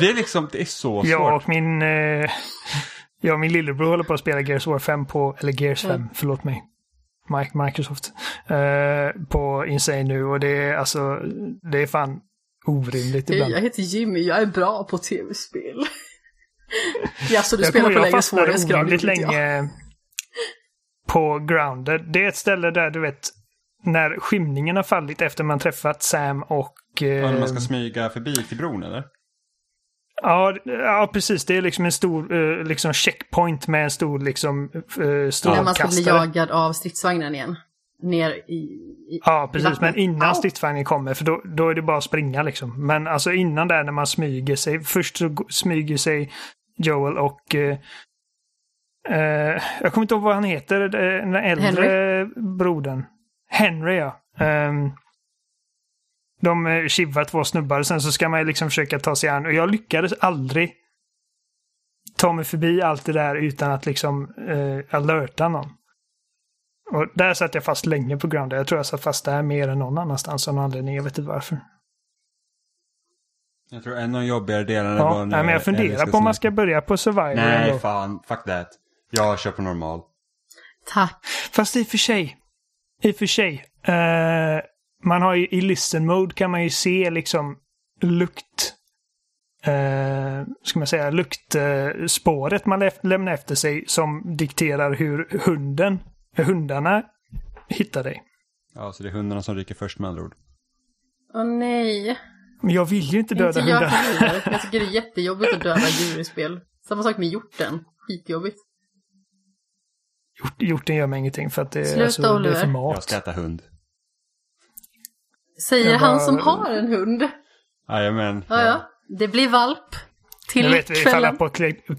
Det är liksom, det är så Jag svårt. och min, eh, jag och min lillebror håller på att spela Gears War 5 på, eller Gears 5, Mm. förlåt mig. Microsoft, eh, på Insane nu och det är alltså, det är fan orimligt Hej, ibland. jag heter Jimmy, jag är bra på tv-spel. ja, så du Jag spelar på fastnade svårighetsgrad? jag. länge på Grounded. Det är ett ställe där du vet, när skymningen har fallit efter man träffat Sam och... Eh, Ja, när man ska smyga förbi till bron eller? Ja, ja, precis. Det är liksom en stor eh, liksom checkpoint med en stor liksom uh, När man ska bli strålkastare. jagad av stridsvagnen igen. Ner i... i Ja, i precis. vattnet. Men innan stridsvagnen kommer, för då, då är det bara att springa liksom. Men alltså innan där när man smyger sig. Först så smyger sig Joel och... Eh, eh, jag kommer inte ihåg vad han heter, eh, den äldre brodern. Henry, ja. Um, de eh, tjibbar två snubbar, sen så ska man liksom försöka ta sig an. Och jag lyckades aldrig ta mig förbi allt det där utan att liksom eh, alerta någon. Och där satt jag fast länge på Ground. Jag tror jag satt fast där mer än någon annanstans av någon anledning. Jag vet inte varför. Jag tror en av de jobbigare delarna Ja, var nej, men jag funderar på om man ska börja på Survivor. Nej, ändå. fan. Fuck that. Jag kör på normal. Tack. Fast i och för sig. I och för sig. eh, man har ju i listen mode kan man ju se liksom lukt. Uh, ska man säga luktspåret spåret man lä- lämnar efter sig som dikterar hur hunden, hundarna hittar dig. Ja, så det är hundarna som ryker först med andra ord. Åh nej. Men jag vill ju inte döda Inte jag hundar. heller. Jag tycker det är jättejobbigt att döda djur i spel. Samma sak med hjorten. Skitjobbigt. Hjort- Hjorten gör mig ingenting för att det, Sluta, alltså, det är för Jag mat. ska äta hund. Säger Jag han bara- som har en hund. Jajamän. Ja, ja. Det blir valp. Till Nu vet vi ifall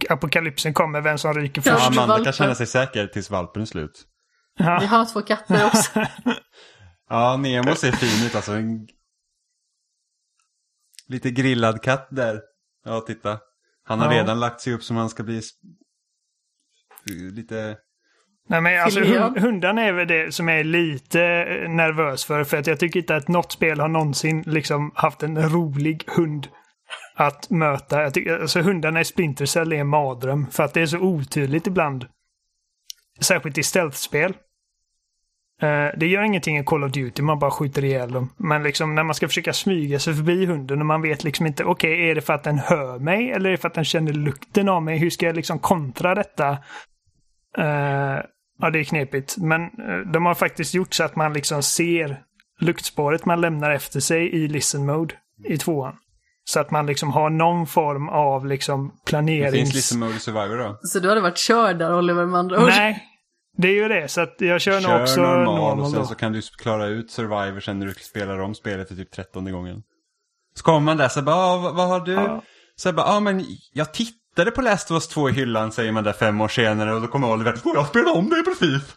apokalypsen kommer, vem som ryker först. Ja, Amanda valpen. kan känna sig säker tills valpen är slut. Vi Ja. har två katter också. Ja, Nemo ser fin ut alltså. En... Lite grillad katt där. Ja, titta. Han har Ja. redan lagt sig upp som han ska bli lite... Nej men alltså hund, hundarna är väl det som jag är lite eh, nervös för. För att jag tycker inte att något spel har någonsin liksom haft en rolig hund att möta. Jag tycker, alltså hundarna i Splinter Cell är en mardröm. För att det är så otydligt ibland. Särskilt i stealth-spel. Eh, det gör ingenting i Call of Duty, man bara skjuter ihjäl dem. Men liksom när man ska försöka smyga sig förbi hunden och man vet liksom inte, okej, är det för att den hör mig eller är det för att den känner lukten av mig? Hur ska jag liksom kontra detta? Eh, ja, det är knepigt. Men eh, de har faktiskt gjort så att man liksom ser luktspåret man lämnar efter sig i listen mode i tvåan. Så att man liksom har någon form av liksom Det planerings... finns listen mode survivor då. Så du hade varit körd där Oliver med andra ord. Nej, det är ju det. Så att jag kör, nog Kör också normal, normal, och sen då. så kan du klara ut survivor sen när du spelar om spelet för typ trettonde gången. Så kommer man där så bara, ah, vad, vad har du? Ja. Så jag bara, ja ah, men jag tittade på Last of Us 2 i hyllan säger man där fem år senare och då kommer Oliver, oh, jag spelar om det precis.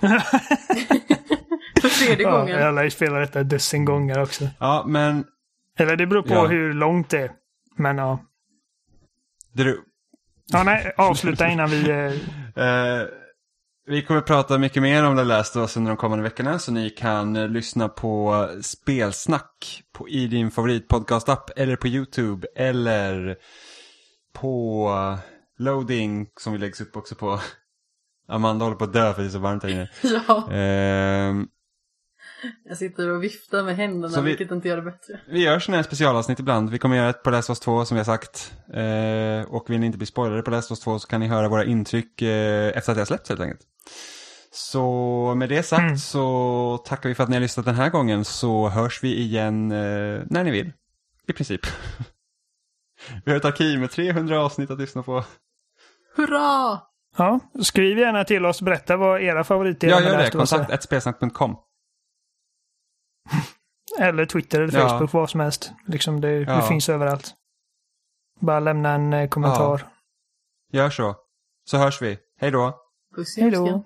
För tredje Ja, gången. jag lär ju spela detta ett dussin gånger också. Ja, men Eller det beror på Ja. hur långt det är. Men ja. det, Ja, nej, avsluta innan vi... Eh, Eh, vi kommer prata mycket mer om Last of Us under de kommande veckorna så ni kan eh, lyssna på spelsnack på, i din favoritpodcast-app eller på YouTube eller på loading som vi läggs upp också på. Amanda håller på att dö för det är så varmt här inne. Ja, Ehm, jag sitter och viftar med händerna vi- vilket inte gör det bättre. vi gör sådana här specialavsnitt ibland. Vi kommer göra ett på Last of Us 2 som vi har sagt. Eh, och vill ni inte bli spoilade på Last of Us 2 så kan ni höra våra intryck eh, efter att det har släppts helt enkelt. Så med det sagt Mm. så tackar vi för att ni har lyssnat den här gången så hörs vi igen eh, när ni vill. I princip. vi har ett arkiv med 300 avsnitt att lyssna på. Hurra! ja, skriv gärna till oss. Berätta vad era favoriter Ja, med gör det. Är. Kontakt spelsnack.com. Eller Twitter eller Ja. Facebook, vad som helst. Liksom det, Ja. det finns överallt. Bara lämna en eh, kommentar. Gör så. Så hörs vi. Hej då. Puss i Hej då.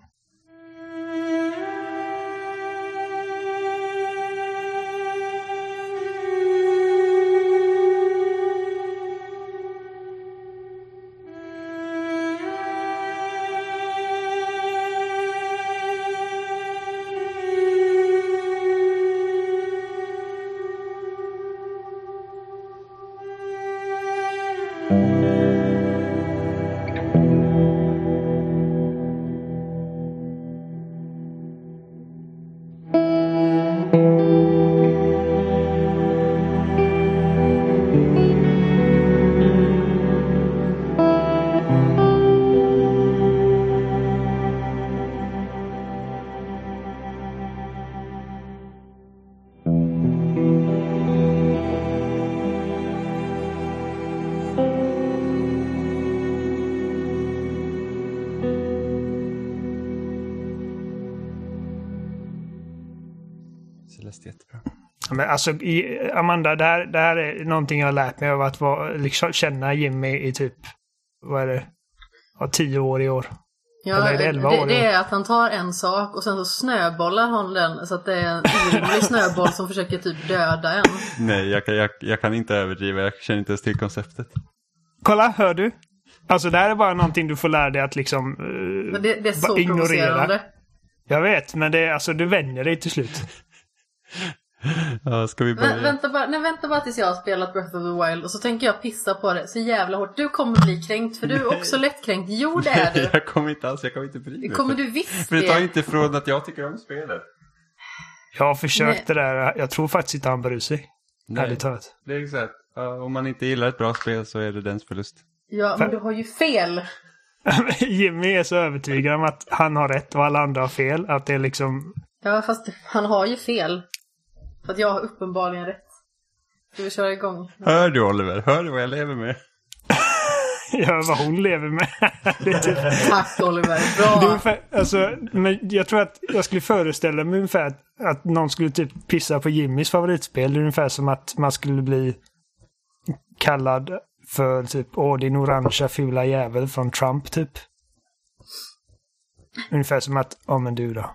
Alltså, i, Amanda, det här, det här är någonting jag har lärt mig av att vara, liksom, känna Jimmy i typ, vad är det, ja, tio år i år. Ja, Eller är det det, elva det, år? är att han tar en sak och sen så snöbollar han den så att det är en orimlig snöboll som försöker typ döda en. Nej, jag kan, jag, jag kan inte överdriva. Jag känner inte ens till konceptet. Kolla, hör du? Alltså det här är bara någonting du får lära dig att liksom Men det, det är så provocerande. Jag vet, men det är alltså du vänjer dig till slut. Ja, ska vi Vä börja? vänta, bara, nej, vänta bara tills jag har spelat Breath of the Wild och så tänker jag pissa på det så jävla hårt. Du kommer bli kränkt för du är också lättkränkt. Jo det är du. jag kommer inte alls, jag kommer inte bry mig. Det kommer du visst För det tar det. inte ifrån att jag tycker om spelet. Jag har försökt Nej. det där. Jag tror faktiskt inte han bryr sig. Nej. Ärligt talat. Det är exakt. Om man inte gillar ett bra spel så är det dens förlust. Ja, men du har ju fel. Jimmy är så övertygad om att han har rätt och alla andra har fel. Att det är liksom... Ja, fast han har ju fel. För att jag har uppenbarligen rätt. Ska vi köra igång? Hör du Oliver? Hör du vad jag lever med? Ja, vad hon lever med. det är typ... Tack Oliver, Det är bra. ungefär, alltså, men jag tror att jag skulle föreställa mig ungefär att, att någon skulle typ pissa på Jimmys favoritspel. Det är ungefär som att man skulle bli kallad för typ åh din orangea fula jävel från Trump typ. Ungefär som att, ja men du då.